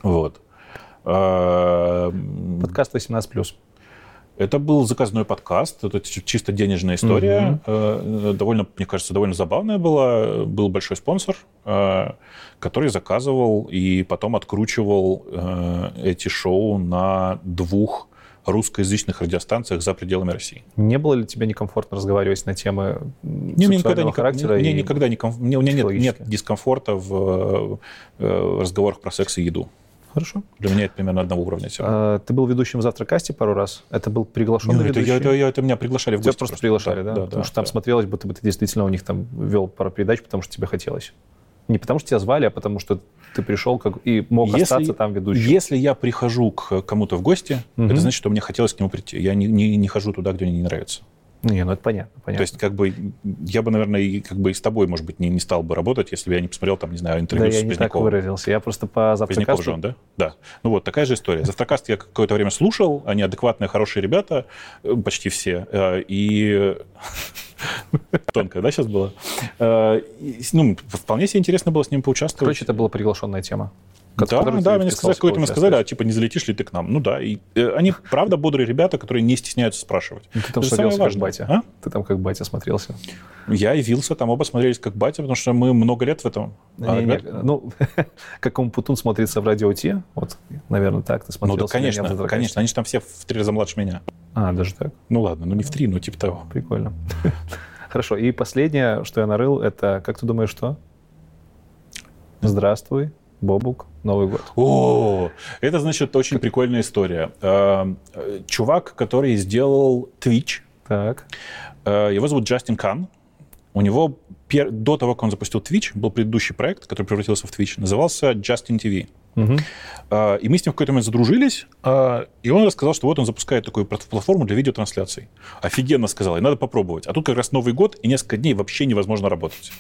A: Вот.
B: Э, Подкаст 18+.
A: Это был заказной подкаст, это чисто денежная история. Угу. Довольно, мне кажется, довольно забавная была. Был большой спонсор, э, который заказывал и потом откручивал э, эти шоу на двух русскоязычных радиостанциях за пределами России.
B: Не было ли тебе некомфортно разговаривать на темы не, мне никогда не, характера?
A: Мне, никогда не, мне, у меня нет, нет дискомфорта в, в разговорах про секс и еду.
B: Хорошо.
A: Для меня это примерно одного уровня.
B: А, ты был ведущим в «Завтракасте» пару раз? Это был приглашенный Нет,
A: ведущий? Это, я, я, это меня приглашали в
B: гости. Тебя просто, просто приглашали, да? да? Потому да, что там да. смотрелось, будто бы ты действительно у них там вел пару передач, потому что тебе хотелось. Не потому что тебя звали, а потому что ты пришел как, и мог если, остаться там ведущим.
A: Если я прихожу к кому-то в гости, угу. это значит, что мне хотелось к нему прийти. Я не, не, не хожу туда, где мне не нравится.
B: Не, ну это понятно, понятно.
A: То есть, как бы, я бы, наверное, и, как бы и с тобой, может быть, не, не стал бы работать, если бы я не посмотрел, там, не знаю, интервью
B: да, с я не так выразился. Я просто по завтракасту... же
A: он, да? Да. Ну вот, такая же история. Завтракаст я какое-то время слушал, они адекватные, хорошие ребята, э, почти все. Э, и... Тонко, да, сейчас было? Э, ну, вполне себе интересно было с ним поучаствовать.
B: Короче, это была приглашенная тема.
A: Да, да, мне сказали, какой-то мне сказали, а типа не залетишь ли ты к нам? Ну да, и э, они правда бодрые ребята, которые не стесняются спрашивать.
B: Ну, ты там смотрелся как батя. А? Ты там как батя смотрелся.
A: Я явился, там оба смотрелись как батя, потому что мы много лет в этом.
B: А, не, не, ну, как Умпутун смотрится в радио Ти, вот, наверное, так ты смотрелся. Ну, да,
A: конечно, конечно, они же там все в три раза младше меня.
B: А, даже так?
A: Ну ладно, ну не в три, но типа того.
B: Прикольно. Хорошо, и последнее, что я нарыл, это, как ты думаешь, что? Здравствуй, Бобук, Новый год.
A: О, это, значит, очень прикольная история. Э, чувак, который сделал Twitch.
B: Так.
A: Э, его зовут Джастин Кан. У него пер... до того, как он запустил Twitch, был предыдущий проект, который превратился в Twitch, назывался Justin TV. Угу. И мы с ним в какой-то момент задружились, и он рассказал, что вот он запускает такую платформу для видеотрансляций. Офигенно сказал, и надо попробовать. А тут как раз Новый год, и несколько дней вообще невозможно работать.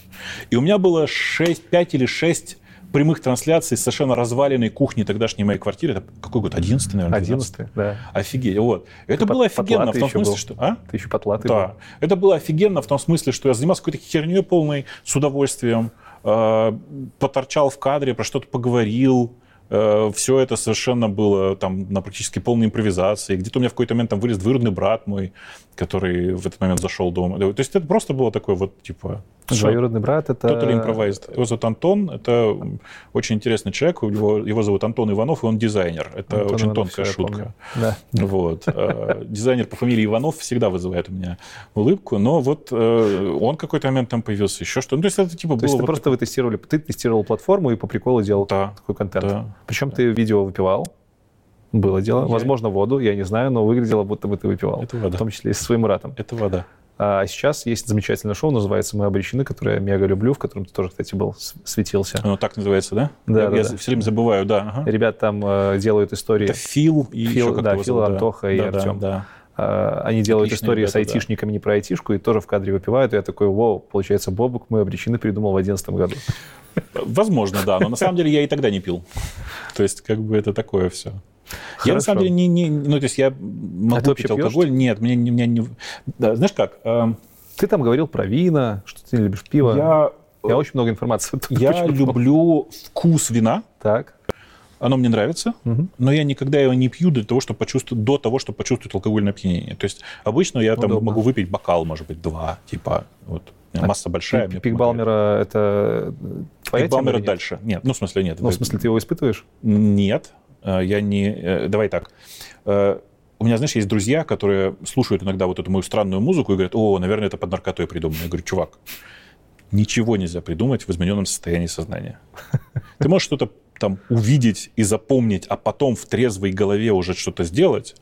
A: И у меня было 6, 5 или 6 прямых трансляций с совершенно разваленной кухни тогдашней моей квартиры. Это какой год? 11 наверное?
B: 11 да.
A: Офигеть. Вот. Это Ты было офигенно в том смысле,
B: был.
A: что... А?
B: Ты еще потлатый
A: Да. Был. Это было офигенно в том смысле, что я занимался какой-то херней полной с удовольствием, э, поторчал в кадре, про что-то поговорил, э, все это совершенно было там на практически полной импровизации. Где-то у меня в какой-то момент там вылез двоюродный брат мой, который в этот момент зашел дома. То есть это просто было такое вот, типа,
B: Двоюродный брат это...
A: Totally improvised. Его зовут Антон, это очень интересный человек, его, его зовут Антон Иванов, и он дизайнер. Это Антон очень Иванов, тонкая шутка. Да. Вот. Э, дизайнер по фамилии Иванов всегда вызывает у меня улыбку, но вот э, он какой-то момент там появился, еще что. Ну, то есть это типа
B: то было...
A: есть
B: вот просто вы тестировали, ты тестировал платформу и по приколу делал да. такой контент. Да. Причем ты видео выпивал? Было дело. Я... Возможно, воду, я не знаю, но выглядело, будто бы ты выпивал.
A: Это вода.
B: В том числе и со своим братом.
A: Это вода.
B: А сейчас есть замечательное шоу, называется «Мы обречены», которое я мега люблю, в котором ты тоже, кстати, был, светился.
A: Оно так называется, да?
B: Да,
A: я,
B: да,
A: я
B: да.
A: все время забываю, да.
B: Ага. Ребят там э, делают истории.
A: Это Фил и
B: Фил,
A: еще
B: да, Фил,
A: зовут,
B: Антоха
A: да.
B: и
A: да,
B: Артем.
A: Да,
B: да. Они делают
A: Отличные
B: истории
A: ребята,
B: с айтишниками, да. не про айтишку, и тоже в кадре выпивают. И я такой, вау, получается, Бобук мы обречены придумал в 2011 году.
A: Возможно, да, но на самом деле я и тогда не пил. То есть, как бы это такое все. Хорошо. Я на самом деле не, не, ну то есть я могу
B: а
A: пить алкоголь, пьешь? нет, мне, мне не, да, знаешь как? Э,
B: ты там говорил про вина, что ты не любишь пиво.
A: Я,
B: я очень много информации.
A: Я люблю вкус вина.
B: Так.
A: Оно мне нравится, угу. но я никогда его не пью для того, чтобы почувствовать, до того, чтобы почувствовать алкогольное опьянение. То есть обычно я Удобно. там могу выпить бокал, может быть, два, типа вот. А масса большая.
B: Пик, пик Балмера это
A: твоя Пик Балмера дальше. Нет, ну в смысле нет.
B: Ну в смысле ты его испытываешь?
A: Нет, я не... Э, давай так э, у меня, знаешь, есть друзья, которые слушают иногда вот эту мою странную музыку и говорят, о, наверное, это под наркотой придумано. Я говорю, чувак, ничего нельзя придумать в измененном состоянии сознания. Ты можешь что-то там увидеть и запомнить, а потом в трезвой голове уже что-то сделать,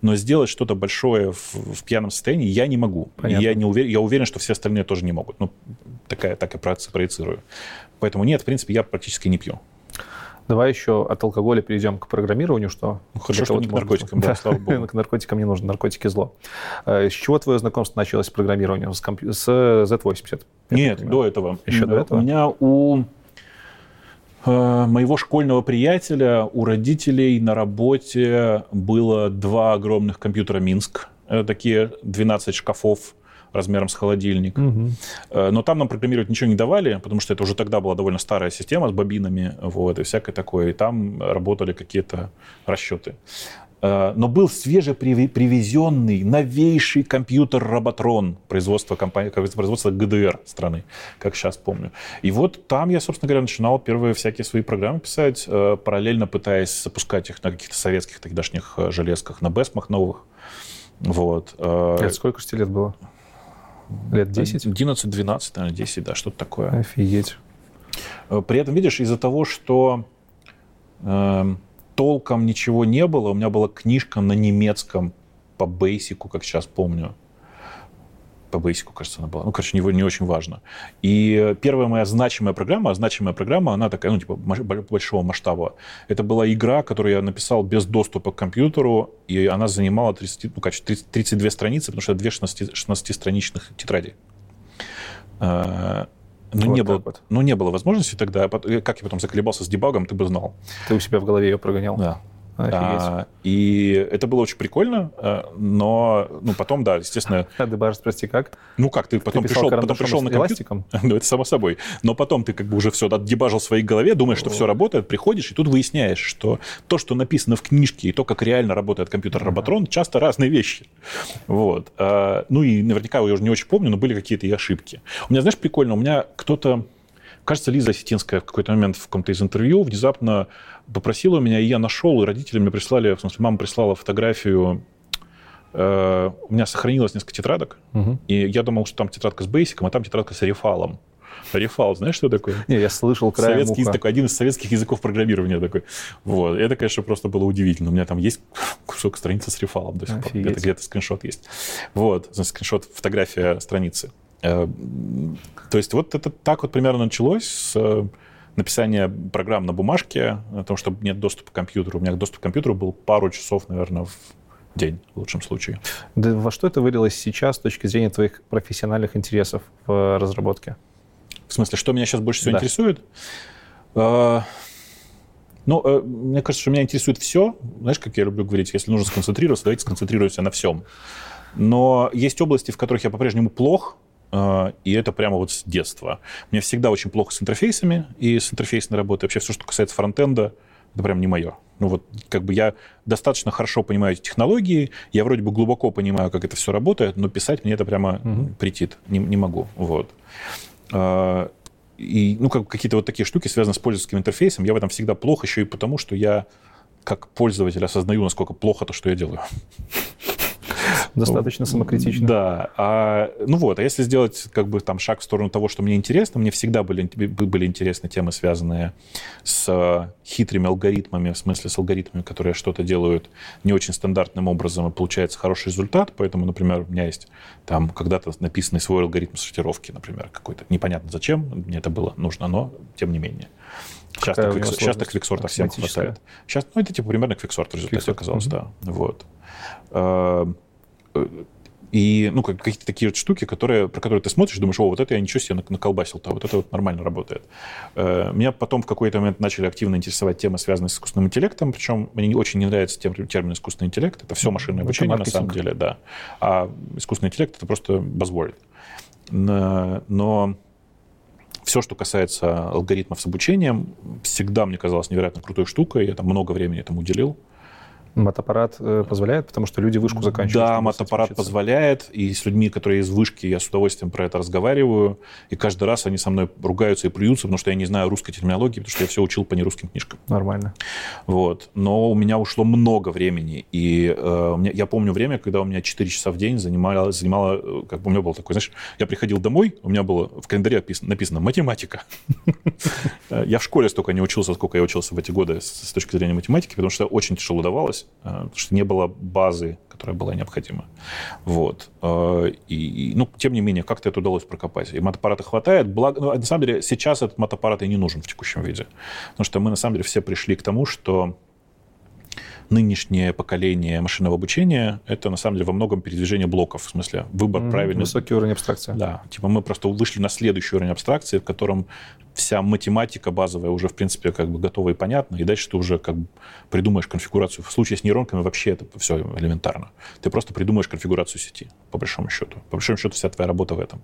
A: но сделать что-то большое в, в пьяном состоянии я не могу. Я, не уверен, я уверен, что все остальные тоже не могут. Ну, такая, так и проецирую. Поэтому нет, в принципе, я практически не пью.
B: Давай еще от алкоголя перейдем к программированию, что...
A: Ну, хорошо, что не к наркотикам, да, слава богу.
B: К наркотикам не нужно, наркотики зло. С чего твое знакомство началось с программированием? С, комп... с Z80?
A: Нет, до этого.
B: Еще до этого?
A: У меня у э, моего школьного приятеля, у родителей на работе было два огромных компьютера «Минск». Это такие 12 шкафов размером с холодильник. Угу. Но там нам программировать ничего не давали, потому что это уже тогда была довольно старая система с бобинами вот, и всякое такое. И там работали какие-то расчеты. Э, но был свежепривезенный новейший компьютер Роботрон производства, компании, производства ГДР страны, как сейчас помню. И вот там я, собственно говоря, начинал первые всякие свои программы писать, э, параллельно пытаясь запускать их на каких-то советских тогдашних железках, на Бесмах новых. Вот.
B: Это сколько же тебе лет было? Лет 10?
A: 11, 12, наверное, 10, да, что-то такое.
B: Офигеть.
A: Э, при этом, видишь, из-за того, что э, толком ничего не было, у меня была книжка на немецком по бейсику, как сейчас помню по бейсику, кажется, она была. Ну, короче, не, не очень важно. И первая моя значимая программа, значимая программа, она такая, ну, типа, большого масштаба. Это была игра, которую я написал без доступа к компьютеру, и она занимала 30, ну, короче, 30, 32 страницы, потому что две 16-страничных тетради. А, ну, вот не было, вот. ну, не было возможности тогда. Как я потом заколебался с дебагом, ты бы знал.
B: Ты у себя в голове ее прогонял?
A: Да. А, и это было очень прикольно, э, но ну, потом, да, естественно...
B: А дебажить, прости, как?
A: Ну как, ты потом
B: ты
A: пришел, потом пришел на компьютер... Ну, это само собой. Но потом ты как бы уже все отдебажил в своей голове, думаешь, что все работает, приходишь, и тут выясняешь, что то, что написано в книжке, и то, как реально работает компьютер Роботрон, часто разные вещи. Вот. А, ну и наверняка, я уже не очень помню, но были какие-то и ошибки. У меня, знаешь, прикольно, у меня кто-то Кажется, Лиза Осетинская в какой-то момент в каком-то из интервью внезапно попросила меня, и я нашел, и родители мне прислали, в смысле, мама прислала фотографию э, у меня сохранилось несколько тетрадок, угу. и я думал, что там тетрадка с бейсиком, а там тетрадка с рефалом. Рефал, знаешь, что такое?
B: Не, я слышал краем
A: Советский
B: уха.
A: такой, один из советских языков программирования такой. Вот. Это, конечно, просто было удивительно. У меня там есть кусок страницы с рефалом до сих пор. Где-то, где-то скриншот есть. Вот, скриншот, фотография страницы. Э, то есть вот это так вот примерно началось с э, написания программ на бумажке, о том, что нет доступа к компьютеру. У меня доступ к компьютеру был пару часов, наверное, в день, в лучшем случае.
B: Да во что это вылилось сейчас с точки зрения твоих профессиональных интересов в разработке?
A: В смысле, что меня сейчас больше всего да. интересует? Э, ну, мне кажется, что меня интересует все. Знаешь, как я люблю говорить, если нужно сконцентрироваться, давайте сконцентрируемся на всем. Но есть области, в которых я по-прежнему плох, и это прямо вот с детства. Мне всегда очень плохо с интерфейсами и с интерфейсной работой. Вообще все, что касается фронтенда, это прям не мое. Ну вот как бы я достаточно хорошо понимаю эти технологии, я вроде бы глубоко понимаю, как это все работает, но писать мне это прямо угу. претит, не, не могу. Вот. Э, и, ну, как какие-то вот такие штуки, связанные с пользовательским интерфейсом, я в этом всегда плохо еще и потому, что я как пользователь осознаю, насколько плохо то, что я делаю.
B: Достаточно самокритично.
A: Да. А, ну вот, а если сделать как бы там шаг в сторону того, что мне интересно, мне всегда были, были интересны темы, связанные с э, хитрыми алгоритмами, в смысле с алгоритмами, которые что-то делают не очень стандартным образом, и получается хороший результат. Поэтому, например, у меня есть там когда-то написанный свой алгоритм сортировки, например, какой-то. Непонятно зачем, мне это было нужно, но тем не менее. Сейчас так, квикс... сейчас так квиксорта всем хватает. Сейчас, ну, это типа примерно квиксорт в результате квиксорт. оказалось, угу. да. Вот. Э, и, ну, какие-то такие вот штуки, которые, про которые ты смотришь, думаешь, о, вот это я ничего себе наколбасил-то, вот это вот нормально работает. Э, меня потом в какой-то момент начали активно интересовать темы, связанные с искусственным интеллектом, причем мне очень не нравится термин искусственный интеллект, это все машинное обучение на самом деле, да. А искусственный интеллект — это просто buzzword. Но все, что касается алгоритмов с обучением, всегда мне казалось невероятно крутой штукой, я там много времени этому уделил.
B: Матаппарат э, позволяет, потому что люди вышку заканчивают.
A: Да, матаппарат позволяет, и с людьми, которые из вышки, я с удовольствием про это разговариваю, и каждый раз они со мной ругаются и плюются, потому что я не знаю русской терминологии, потому что я все учил по нерусским книжкам.
B: Нормально.
A: Вот. Но у меня ушло много времени, и э, я помню время, когда у меня 4 часа в день занимало, занимало, э, как бы у меня было такое, знаешь, я приходил домой, у меня было в календаре написано, написано математика. Я в школе столько не учился, сколько я учился в эти годы с точки зрения математики, потому что очень тяжело давалось. Э, потому что не было базы, которая была необходима. Вот. Э, и, ну, тем не менее, как-то это удалось прокопать. И мотоаппарата хватает. Благо, ну, на самом деле, сейчас этот мотоаппарат и не нужен в текущем виде. Потому что мы, на самом деле, все пришли к тому, что нынешнее поколение машинного обучения — это, на самом деле, во многом передвижение блоков, в смысле выбор mm-hmm. правильный.
B: Высокий уровень абстракции.
A: Да. Типа мы просто вышли на следующий уровень абстракции, в котором вся математика базовая уже, в принципе, как бы готова и понятна, и дальше ты уже как бы придумаешь конфигурацию. В случае с нейронками вообще это все элементарно. Ты просто придумаешь конфигурацию сети, по большому счету. По большому счету вся твоя работа в этом.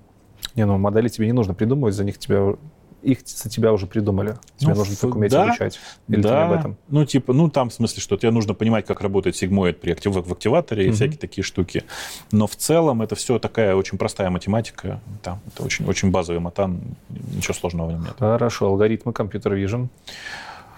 B: Не, ну модели тебе не нужно придумывать, за них тебя их за тебя уже придумали. Тебе ну, нужно только уметь да, обучать. Или да, об этом?
A: Ну, типа, ну, там в смысле, что тебе нужно понимать, как работает сигмоид при актив... в активаторе и всякие такие штуки. Но в целом это все такая очень простая математика. Там, это очень, очень базовый матан, ничего сложного в нем нет.
B: Хорошо, алгоритмы компьютер vision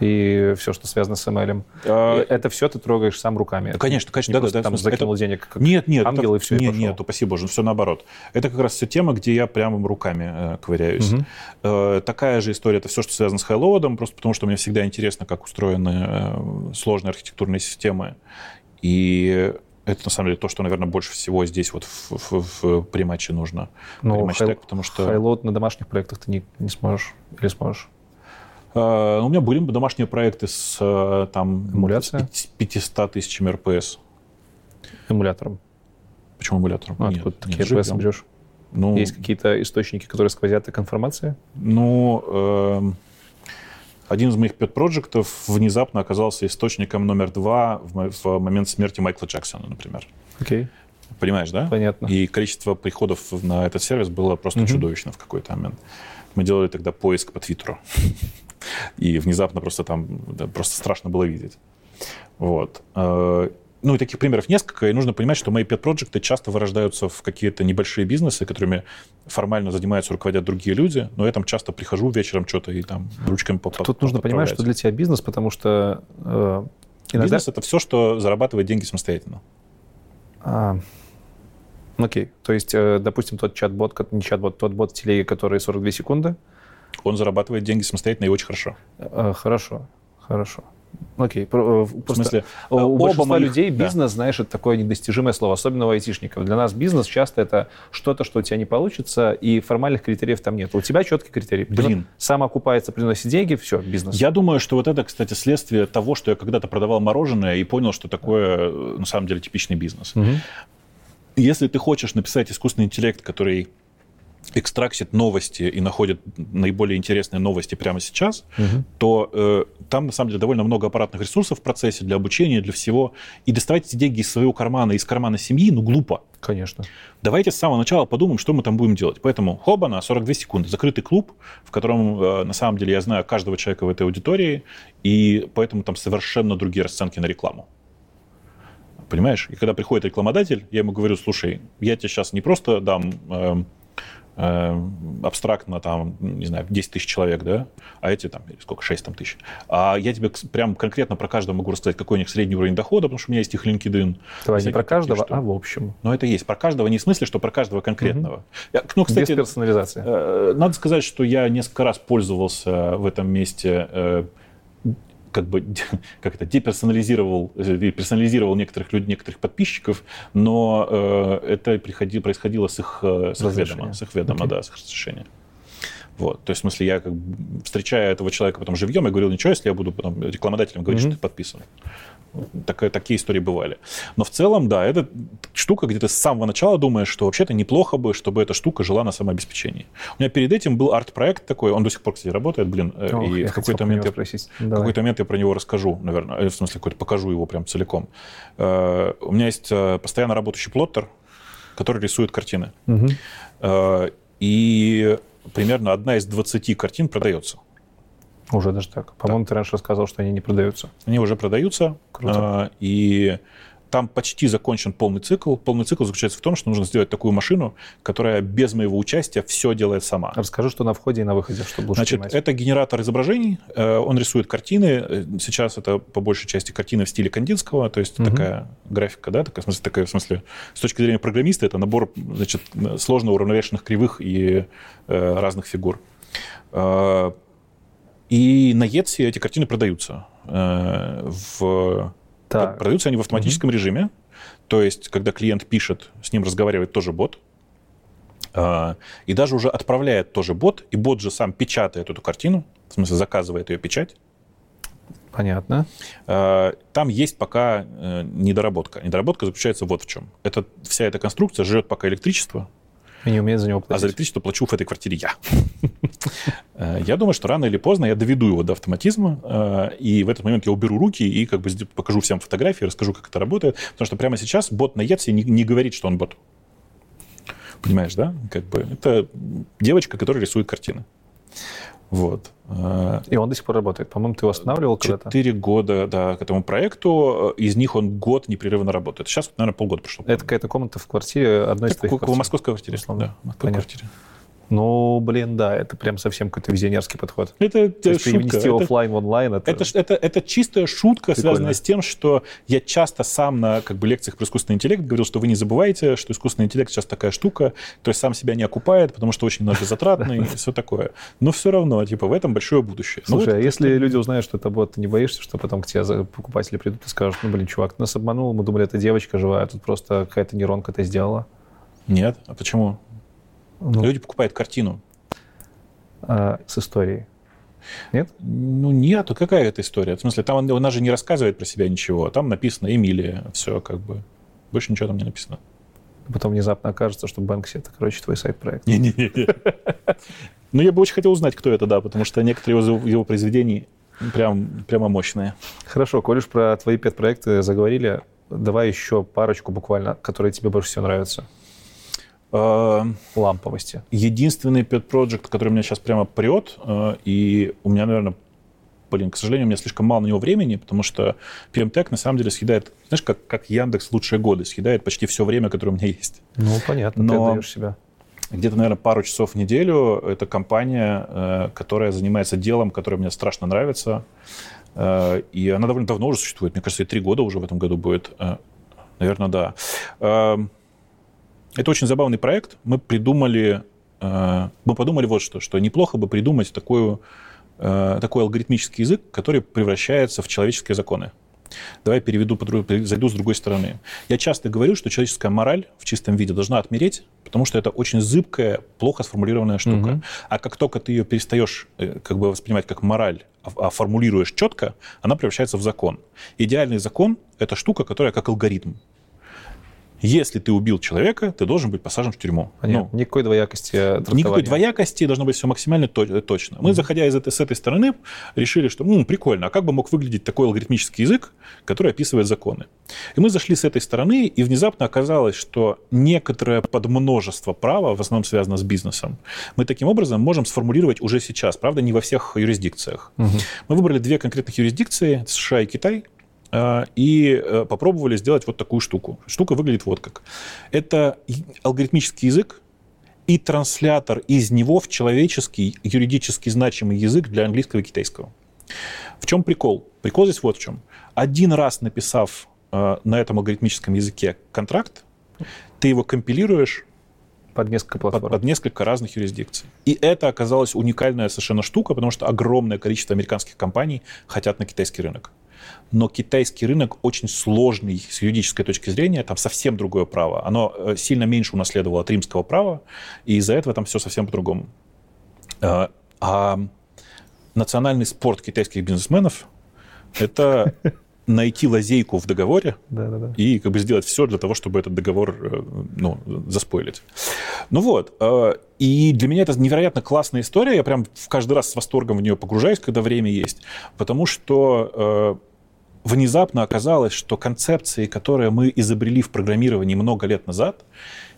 B: и все, что связано с ML. А... Это все ты трогаешь сам руками.
A: Конечно, конечно, да, да, да.
B: Там закинул это... денег
A: как нет, нет,
B: ангел,
A: это...
B: и все,
A: Нет,
B: и
A: нет, спасибо боже, все наоборот. Это как раз все тема, где я прямо руками э, ковыряюсь. Угу. Э, такая же история, это все, что связано с хайлоудом, просто потому что мне всегда интересно, как устроены э, сложные архитектурные системы. И это, на самом деле, то, что, наверное, больше всего здесь вот в, в, в приматче нужно.
B: Ну, хай... потому что... Highload на домашних проектах ты не, не сможешь или сможешь?
A: Э, у меня были домашние проекты с э, там,
B: Эмуляция?
A: 500 тысячами RPS.
B: Эмулятором?
A: Почему эмулятором?
B: А, нет, такие RPS берешь? Ну, Есть какие-то источники, которые сквозят к информации?
A: Ну, э, один из моих pet -проектов внезапно оказался источником номер два в, в момент смерти Майкла Джексона, например.
B: Окей. Okay.
A: Понимаешь, да?
B: Понятно.
A: И количество приходов на этот сервис было просто mm-hmm. чудовищно в какой-то момент. Мы делали тогда поиск по Твиттеру. И внезапно просто там да, просто страшно было видеть. Вот. Э, ну, и таких примеров несколько, и нужно понимать, что мои pet проекты часто вырождаются в какие-то небольшие бизнесы, которыми формально занимаются, руководят другие люди, но я там часто прихожу вечером что-то и там ручками по
B: Тут нужно понимать, что для тебя бизнес, потому что
A: э, иногда... Бизнес — это все, что зарабатывает деньги самостоятельно.
B: А, окей, то есть, э, допустим, тот чат-бот, не чат-бот, тот бот в телеге, который 42 секунды,
A: он зарабатывает деньги самостоятельно и очень хорошо.
B: Э, хорошо, хорошо. Окей, okay. Э, просто в смысле, у оба большинства моих... людей бизнес, да. знаешь, это такое недостижимое слово, особенно у айтишников. Для нас бизнес часто это что-то, что у тебя не получится, и формальных критериев там нет. У тебя четкий критерий.
A: Блин.
B: Сам окупается, приносит деньги, все, бизнес.
A: Я думаю, что вот это, кстати, следствие того, что я когда-то продавал мороженое и понял, что такое э, на самом деле типичный бизнес. Угу. Если ты хочешь написать искусственный интеллект, который экстрактит новости и находит наиболее интересные новости прямо сейчас, угу. то э, там, на самом деле, довольно много аппаратных ресурсов в процессе для обучения, для всего. И доставать эти деньги из своего кармана, из кармана семьи, ну, глупо.
B: Конечно.
A: Давайте с самого начала подумаем, что мы там будем делать. Поэтому хоба на 42 секунды. Закрытый клуб, в котором, э, на самом деле, я знаю каждого человека в этой аудитории, и поэтому там совершенно другие расценки на рекламу. Понимаешь? И когда приходит рекламодатель, я ему говорю, слушай, я тебе сейчас не просто дам... Э, абстрактно там, не знаю, 10 тысяч человек, да, а эти там, сколько, 6 там, тысяч. А я тебе прям конкретно про каждого могу рассказать, какой у них средний уровень дохода, потому что у меня есть их LinkedIn.
B: Давай не про каждого, а в общем.
A: Но это есть. Про каждого не в смысле, что про каждого конкретного. Угу.
B: Я, ну, кстати, Без персонализации.
A: Э, надо сказать, что я несколько раз пользовался в этом месте э, как бы как это деперсонализировал э, персонализировал некоторых людей, некоторых подписчиков, но э, это приходило, происходило с их, э, с их ведома, с их ведома, okay. да, с их разрешения. Вот. То есть, в смысле, я как бы, встречая этого человека потом живьем, я говорил, ничего, если я буду потом рекламодателем говорить, mm-hmm. что ты подписан. Так, такие истории бывали. Но в целом, да, это штука, где ты с самого начала думаешь, что вообще-то неплохо бы, чтобы эта штука жила на самообеспечении. У меня перед этим был арт-проект такой, он до сих пор, кстати, работает, блин,
B: э, Ох, и в какой-то момент, я, в
A: какой-то момент я про него расскажу, наверное, э, в смысле, какой-то покажу его прям целиком. Э, у меня есть постоянно работающий плоттер, который рисует картины. Угу. И примерно одна из 20 картин продается.
B: Уже даже так. По-моему, ты раньше рассказал, что они не продаются.
A: Они уже продаются. Круто. А, и там почти закончен полный цикл. Полный цикл заключается в том, что нужно сделать такую машину, которая без моего участия все делает сама.
B: Расскажу, что на входе и на выходе, чтобы лучше
A: Значит, понимать. это генератор изображений. Э, он рисует картины. Сейчас это по большей части картины в стиле Кандинского, то есть угу. такая графика, да, такая, в смысле, такая, в смысле, с точки зрения программиста, это набор значит, сложно уравновешенных кривых и э, разных фигур. Э, и на Etsy эти картины продаются. Э, в... Так. Продаются они в автоматическом угу. режиме. То есть, когда клиент пишет, с ним разговаривает тоже бот. Э, и даже уже отправляет тоже бот, и бот же сам печатает эту картину, в смысле заказывает ее печать.
B: Понятно.
A: Э, там есть пока недоработка. Недоработка заключается вот в чем. Это, вся эта конструкция жрет пока электричество,
B: и не умеет за него платить.
A: А за электричество плачу в этой квартире я. Э, я думаю, что рано или поздно я доведу его до автоматизма, э, и в этот момент я уберу руки и как бы покажу всем фотографии, расскажу, как это работает, потому что прямо сейчас бот на не, не говорит, что он бот. Понимаешь, да? Как бы это девочка, которая рисует картины. Вот.
B: И он до сих пор работает. По-моему, ты его останавливал когда-то?
A: Четыре года, да, к этому проекту. Из них он год непрерывно работает. Сейчас, наверное, полгода прошло.
B: Это какая-то комната в квартире одной из твоих
A: квартир? В московской квартире, условно. Да, в квартире.
B: Ну, блин, да, это прям совсем какой-то визионерский подход.
A: Это То есть
B: шутка. перевести это, офлайн в онлайн.
A: Это... Это, это, это чистая шутка, Прикольно. связанная с тем, что я часто сам на как бы, лекциях про искусственный интеллект говорил, что вы не забывайте, что искусственный интеллект сейчас такая штука, то есть сам себя не окупает, потому что очень энергозатратный и все такое. Но все равно, типа, в этом большое будущее.
B: Ну Слушай, а если люди узнают, что это бот, ты не боишься, что потом к тебе покупатели придут и скажут, ну, блин, чувак, нас обманул, мы думали, это девочка живая, а тут просто какая-то нейронка это сделала?
A: Нет, а почему? Ну, Люди покупают картину
B: э, с историей. Нет?
A: Ну, нет. Какая это история? В смысле, там она же не рассказывает про себя ничего. Там написано Эмилия, все как бы. Больше ничего там не написано.
B: Потом внезапно окажется, что Бэнкси — это, короче, твой сайт-проект.
A: Не-не-не. Ну, я бы очень хотел узнать, кто это, да, потому что некоторые его, его произведения прям, прямо мощные.
B: Хорошо, коль уж про твои пет-проекты заговорили, давай еще парочку буквально, которые тебе больше всего нравятся.
A: Э,
B: ламповости.
A: Единственный pet project, который меня сейчас прямо прет, э, и у меня, наверное, блин, к сожалению, у меня слишком мало на него времени, потому что PMTech на самом деле съедает, знаешь, как, как Яндекс лучшие годы, съедает почти все время, которое у меня есть.
B: Ну, понятно, Но... ты отдаешь себя
A: где-то, наверное, пару часов в неделю. Это компания, э, которая занимается делом, которое мне страшно нравится. И она довольно давно уже существует. Мне кажется, и три года уже в этом году будет. Наверное, да. Это очень забавный проект. Мы придумали, э, мы подумали вот что, что неплохо бы придумать такую, э, такой алгоритмический язык, который превращается в человеческие законы. Давай переведу, зайду с другой стороны. Я часто говорю, что человеческая мораль в чистом виде должна отмереть, потому что это очень зыбкая, плохо сформулированная штука. Угу. А как только ты ее перестаешь э, как бы воспринимать как мораль, а, а формулируешь четко, она превращается в закон. Идеальный закон – это штука, которая как алгоритм. Если ты убил человека, ты должен быть посажен в тюрьму.
B: Понятно. Ну, никакой двоякости
A: Никакой двоякости, должно быть все максимально точно. Мы, mm-hmm. заходя из этой, с этой стороны, решили, что ну, прикольно, а как бы мог выглядеть такой алгоритмический язык, который описывает законы? И мы зашли с этой стороны, и внезапно оказалось, что некоторое подмножество права, в основном связано с бизнесом, мы таким образом можем сформулировать уже сейчас, правда, не во всех юрисдикциях. Угу. Мы выбрали две конкретных юрисдикции, США и Китай, и э, попробовали сделать вот такую штуку. Штука выглядит вот как. Это алгоритмический язык, и транслятор из него в человеческий, юридически значимый язык для английского и китайского. В чем прикол? Прикол здесь вот в чем. Один раз написав э, на этом алгоритмическом языке контракт, ты его компилируешь
B: под несколько платформ.
A: Под, под несколько разных юрисдикций. И это оказалась уникальная совершенно штука, потому что огромное количество американских компаний хотят на китайский рынок. Но китайский рынок очень сложный с юридической точки зрения, там совсем другое право. Оно э, сильно меньше унаследовало от римского права, и из-за этого там все совсем по-другому. Э, а национальный спорт китайских бизнесменов – это найти лазейку в договоре да, да, да. и как бы сделать все для того, чтобы этот договор э, ну, заспойлить. Ну вот, и для меня это невероятно классная история, я прям в каждый раз с восторгом в нее погружаюсь, когда время есть, потому что внезапно оказалось, что концепции, которые мы изобрели в программировании много лет назад,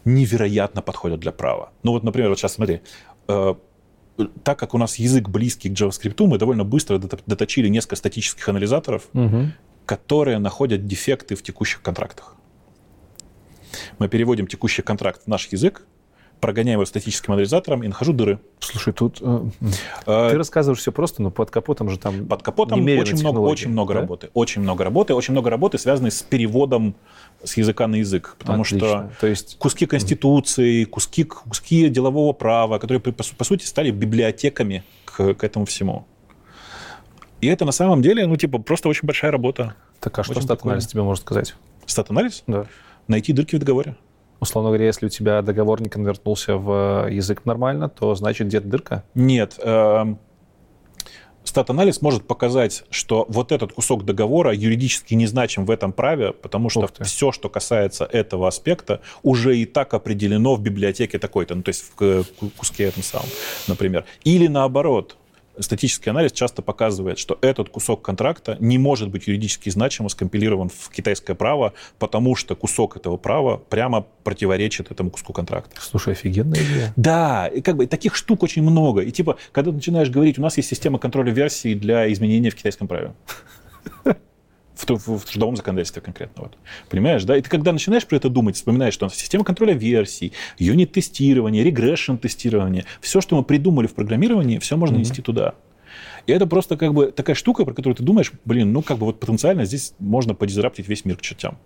A: невероятно подходят для права. Ну вот, например, вот сейчас смотри, так как у нас язык близкий к JavaScript, мы довольно быстро доточили несколько статических анализаторов, угу которые находят дефекты в текущих контрактах. Мы переводим текущий контракт в наш язык, прогоняем его статическим анализатором и нахожу дыры.
B: Слушай, тут э, э, ты рассказываешь все просто, но под капотом же там
A: под капотом очень много, очень много да? работы, очень много работы, очень много работы, связанной с переводом с языка на язык, потому Отлично. что То есть... куски конституции, куски куски делового права, которые по, по сути стали библиотеками к, к этому всему. И это на самом деле, ну, типа, просто очень большая работа.
B: Так, а что стат-анализ тебе может сказать?
A: Стат-анализ?
B: Да.
A: Найти дырки в договоре.
B: Условно говоря, если у тебя договор не конвертнулся в язык нормально, то значит где-то дырка?
A: Нет. Эм, стат-анализ может показать, что вот этот кусок договора юридически не значим в этом праве, потому что все, что касается этого аспекта, уже и так определено в библиотеке такой-то, ну, то есть в куске этом самом, например. Или наоборот, статический анализ часто показывает, что этот кусок контракта не может быть юридически значимо скомпилирован в китайское право, потому что кусок этого права прямо противоречит этому куску контракта.
B: Слушай, офигенная идея.
A: Да, и как бы таких штук очень много. И типа, когда ты начинаешь говорить, у нас есть система контроля версий для изменения в китайском праве в, в, в трудовом законодательстве конкретно. Вот. Понимаешь, да? И ты когда начинаешь про это думать, вспоминаешь, что у нас система контроля версий, юнит-тестирование, регрессион-тестирование, все, что мы придумали в программировании, все можно mm-hmm. нести туда. И это просто как бы такая штука, про которую ты думаешь, блин, ну как бы вот потенциально здесь можно подизраптить весь мир к чертям.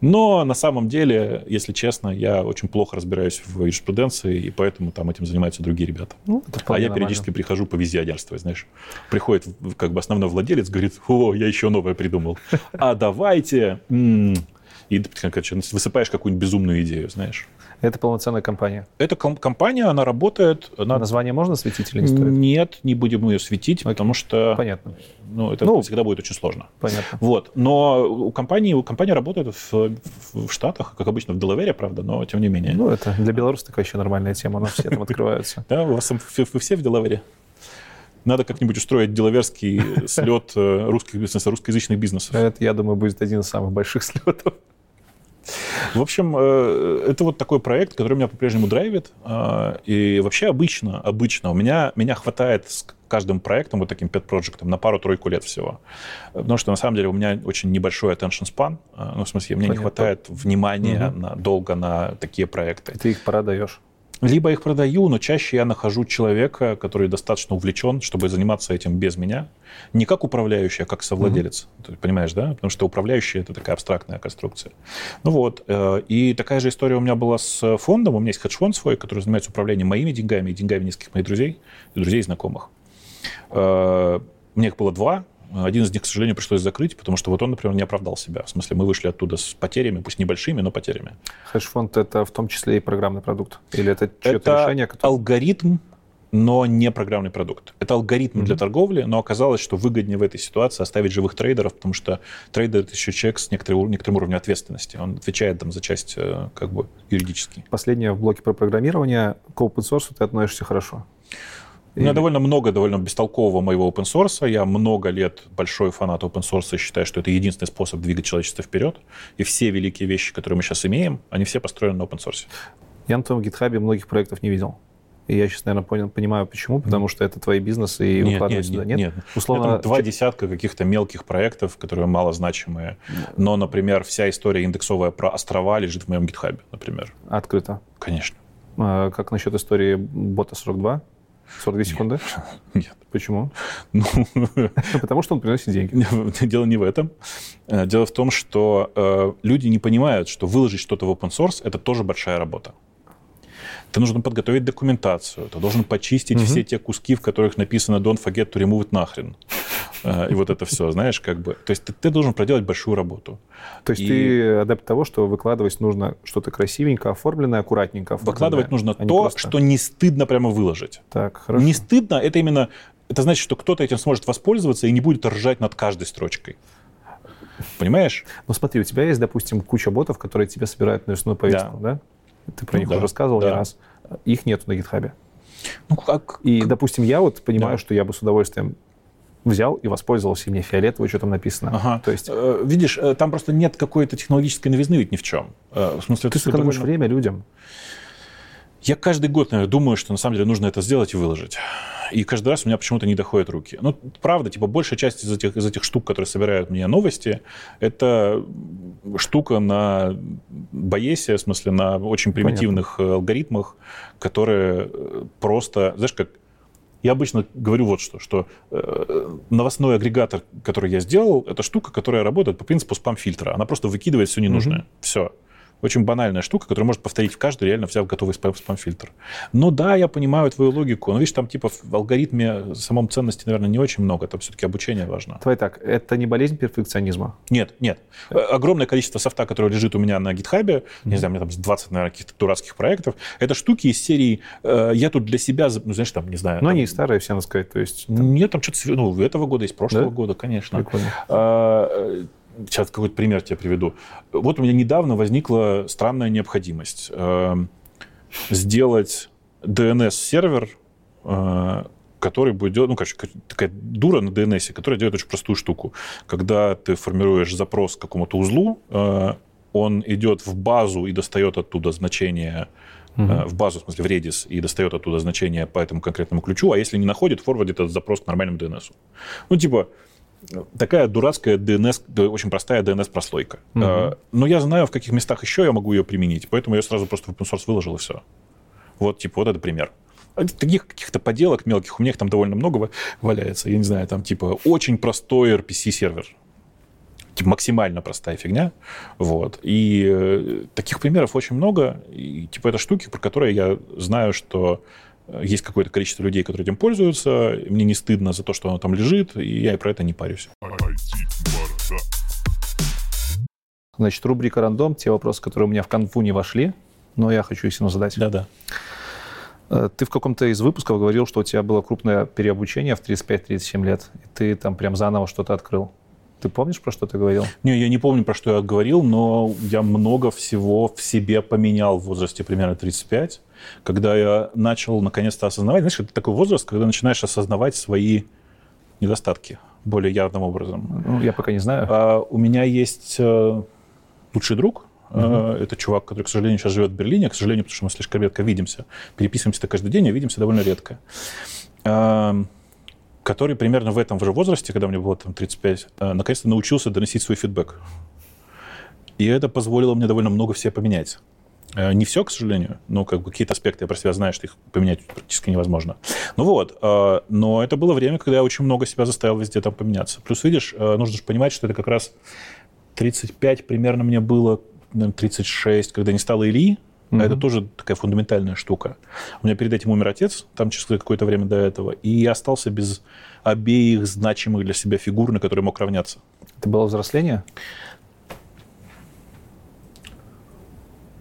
A: Но на самом деле, если честно, я очень плохо разбираюсь в юриспруденции, и поэтому там этим занимаются другие ребята. Ну, а я периодически прихожу по визионерству, знаешь. Приходит как бы основной владелец, говорит, о, я еще новое придумал. А давайте... И короче, высыпаешь какую-нибудь безумную идею, знаешь.
B: Это полноценная компания?
A: Это ком- компания, она работает... Она...
B: Название можно светить или не стоит?
A: Нет, не будем ее светить, Окей. потому что...
B: Понятно.
A: Ну, это ну, всегда будет очень сложно.
B: Понятно.
A: Вот. Но у компании, у компании работает в, в Штатах, как обычно, в Делавере, правда, но тем не менее.
B: Ну, это для белорусов такая еще нормальная тема, у нас все там открываются.
A: Да, у вас вы все в Делавере? Надо как-нибудь устроить делаверский слет э, русских бизнесов, русскоязычных бизнесов.
B: Это, я думаю, будет один из самых больших слетов.
A: В общем, э, это вот такой проект, который меня по-прежнему драйвит. А, и вообще обычно, обычно у меня, меня хватает с каждым проектом, вот таким пет-проектом, на пару-тройку лет всего. Потому что, на самом деле, у меня очень небольшой attention span. А, ну, в смысле, мне Понятно. не хватает внимания угу. на, долго на такие проекты.
B: И ты их пора
A: Либо их продаю, но чаще я нахожу человека, который достаточно увлечен, чтобы заниматься этим без меня. Не как управляющий, а как совладелец. Mm-hmm. Ты понимаешь, да? Потому что управляющий — это такая абстрактная конструкция. Ну вот. Э, и такая же история у меня была с фондом. У меня есть хедж-фонд свой, который занимается управлением моими деньгами и деньгами нескольких моих друзей, друзей и знакомых. Э, у меня их было два. Один из них, к сожалению, пришлось закрыть, потому что вот он, например, не оправдал себя. В смысле, мы вышли оттуда с потерями, пусть небольшими, но потерями.
B: Хедж-фонд — это в том числе и программный продукт? Или это чье-то решение?
A: Которое... алгоритм, но не программный продукт. Это алгоритм mm-hmm. для торговли, но оказалось, что выгоднее в этой ситуации оставить живых трейдеров, потому что трейдер — это еще человек с некоторым, некоторым уровнем ответственности. Он отвечает там за часть э, как бы юридически.
B: Последнее в блоке про программирование. К open source ты относишься хорошо?
A: У меня довольно много довольно бестолкового моего open source. Я много лет большой фанат open source и считаю, что это единственный способ двигать человечество вперед. И все великие вещи, которые мы сейчас имеем, они все построены на open source.
B: Я на твоем гитхабе многих проектов не видел. И я сейчас, наверное, понял, понимаю, почему. Потому что это твои бизнесы и нет, нет, сюда. Нет, нет.
A: Условно, это два десятка каких-то мелких проектов, которые малозначимые. Но, например, вся история индексовая про острова лежит в моем гитхабе, например.
B: Открыто?
A: Конечно.
B: А, как насчет истории бота 42? 42 секунды?
A: Нет.
B: Почему?
A: Ну,
B: Потому что он приносит деньги.
A: дело не в этом. Э, Дело в том, что э, люди не понимают, что выложить что-то в open source это тоже большая работа. Ты нужно подготовить документацию, ты должен почистить все те куски, в которых написано don't forget to remove it нахрен. Э, И вот это все, знаешь, как бы. То есть ты, ты должен проделать большую работу.
B: То есть
A: И-
B: ты адепт того, что выкладывать нужно что-то красивенько, оформленное, аккуратненько оформленное.
A: Выкладывать нужно
B: а
A: то,
B: просто-
A: что не стыдно прямо выложить.
B: Так, хорошо.
A: Не стыдно, это именно... Это значит, что кто-то этим сможет воспользоваться и не будет ржать над каждой строчкой. Понимаешь?
B: Ну смотри, у тебя есть, допустим, куча ботов, которые тебе собирают навесную повестку, да? Ты про
A: Ну
B: них
A: да,
B: уже рассказывал не
A: да.
B: раз. Их нету на гитхабе.
A: Ну, как...
B: И, допустим, я вот понимаю,
A: Да.
B: что я бы с удовольствием взял и воспользовался, и мне фиолетово, что там написано.
A: Ага.
B: То есть
A: Э, Видишь, э, там просто нет какой-то технологической новизны ведь ни в чем. Э, В смысле,
B: ты сэкономишь
A: довольно-
B: время людям.
A: Я каждый год, наверное, думаю, что на самом деле нужно это сделать и выложить. И каждый раз у меня почему-то не доходят руки. Ну, правда, типа, большая часть из этих, из этих штук, которые собирают мне новости, это штука на боесе, в смысле, на очень примитивных э, алгоритмах, которые э, просто, знаешь, как я обычно говорю вот что, что э, новостной агрегатор, который я сделал, это штука, которая работает по принципу спам-фильтра. Она просто выкидывает все ненужное. Все. Очень банальная штука, которую может повторить в каждый, реально взяв готовый спам- спам-фильтр. Но да, я понимаю твою логику. Но видишь, там типа в алгоритме самом ценности, наверное, не очень много. Там все-таки обучение важно.
B: Давай так, это не болезнь перфекционизма.
A: Нет, нет. Э, Огромное количество софта, которое лежит у меня на гитхабе, не знаю, у меня там 20, наверное, каких-то дурацких проектов, это штуки из серии э, «Я тут для себя», ну, знаешь, там, не знаю...
B: Но
A: там-
B: они старые, все надо сказать. То есть
A: Нет, там что-то... Ну, этого года, из прошлого
B: Да?
A: года, конечно.
B: прикольно.
A: А, э, Сейчас какой-то пример тебе приведу. Вот у меня недавно возникла странная необходимость э, сделать DNS-сервер, э, который будет ну, короче, такая дура на DNS, которая делает очень простую штуку. Когда ты формируешь запрос к какому-то узлу, э, он идет в базу и достает оттуда значение э, в базу, в смысле, в Redis, и достает оттуда значение по этому конкретному ключу, а если не находит, форвардит этот запрос к нормальному DNS. Ну, типа, такая дурацкая DNS, очень простая DNS-прослойка.
B: Мгм.
A: Э, Но я знаю, в каких местах еще я могу ее применить, поэтому я сразу просто в open source выложил, и все. Вот, типа, вот это пример. А Таких каких-то поделок мелких у меня их там довольно много ва- валяется. Я не знаю, там, типа, очень простой RPC-сервер. Типа, максимально простая фигня. Вот. И э, таких примеров очень много. И, типа, это штуки, про которые я знаю, что есть какое-то количество людей, которые этим пользуются. Мне не стыдно за то, что оно там лежит, и я и про это не парюсь.
B: Значит, рубрика «Рандом», те вопросы, которые у меня в конфу не вошли, но я хочу их все равно задать.
A: Да-да.
B: Э, Ты в каком-то из выпусков говорил, что у тебя было крупное переобучение в 35-37 лет, и ты там прям заново что-то открыл. Ты помнишь, про что ты говорил?
A: Не, я не помню, про что я говорил, но я много всего в себе поменял в возрасте примерно 35, когда я начал наконец-то осознавать, знаешь, это такой возраст, когда начинаешь осознавать свои недостатки более явным образом.
B: Ну, я пока не знаю.
A: А, у меня есть э, лучший друг, Э, Это чувак, который, к сожалению, сейчас живет в Берлине, к сожалению, потому что мы слишком редко видимся. Переписываемся-то каждый день, а видимся довольно редко. Эм, Который примерно в этом же возрасте, когда мне было там 35, э, наконец-то научился доносить свой фидбэк. И это позволило мне довольно много все поменять. Э, Не все, к сожалению, но как бы какие-то аспекты я про себя знаю, что их поменять практически невозможно. Ну вот, э, но это было время, когда я очень много себя заставил везде там поменяться. Плюс, видишь, э, нужно же понимать, что это как раз 35 примерно мне было, наверное, 36, когда не стало Ильи, а это тоже такая фундаментальная штука. У меня перед этим умер отец, там через какое-то время до этого, и я остался без обеих значимых для себя фигур, на которые мог равняться.
B: Это было взросление?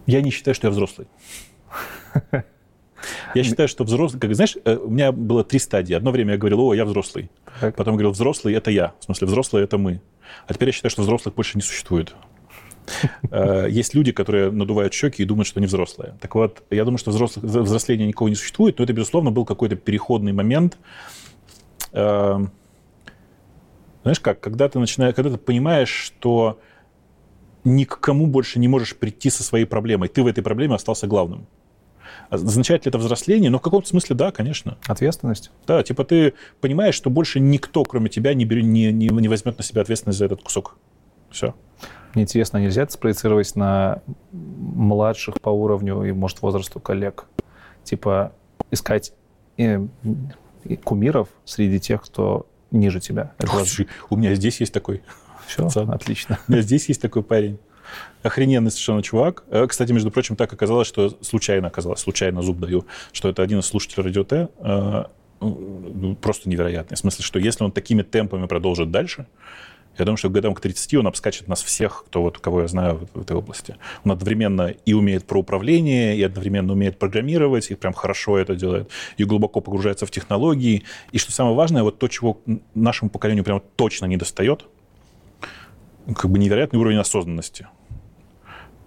A: Я не считаю, что я взрослый. Я считаю, что взрослый... Как, знаешь, э, у меня было три стадии. Одно время я говорил, о, я взрослый.
B: Так.
A: Потом говорил, взрослый — это я. В смысле, взрослый — это мы. А теперь я считаю, что взрослых больше не существует. Э, Есть люди, которые надувают щеки и думают, что они взрослые. Так вот, я думаю, что взрослых, взро- взросления никого не существует, но это, безусловно, был какой-то переходный момент. Э, Знаешь как, когда ты начинаешь, когда ты понимаешь, что ни к кому больше не можешь прийти со своей проблемой, ты в этой проблеме остался главным. Означает ли это взросление? Ну, в каком-то смысле, да, конечно.
B: Ответственность?
A: Да, типа ты понимаешь, что больше никто, кроме тебя, не, бери- не, не, не возьмет на себя ответственность за этот кусок. Все.
B: Мне интересно, нельзя это спроецировать на младших по уровню и, может, возрасту коллег? типа, искать э, кумиров среди тех, кто ниже тебя.
A: Это Слушай, у меня здесь есть такой.
B: Все, пацан. отлично.
A: У меня здесь есть такой парень. Охрененный совершенно чувак. Э, кстати, между прочим, так оказалось, что случайно оказалось, случайно зуб даю, что это один из слушателей Радио Т. Э, ну, просто невероятный. В смысле, что если он такими темпами продолжит дальше, я думаю, что годам к 30 он обскачет нас всех, кто вот, кого я знаю в, в этой области. Он одновременно и умеет про управление, и одновременно умеет программировать, и прям хорошо это делает, и глубоко погружается в технологии. И что самое важное, вот то, чего нашему поколению прям точно не достает, как бы невероятный уровень осознанности.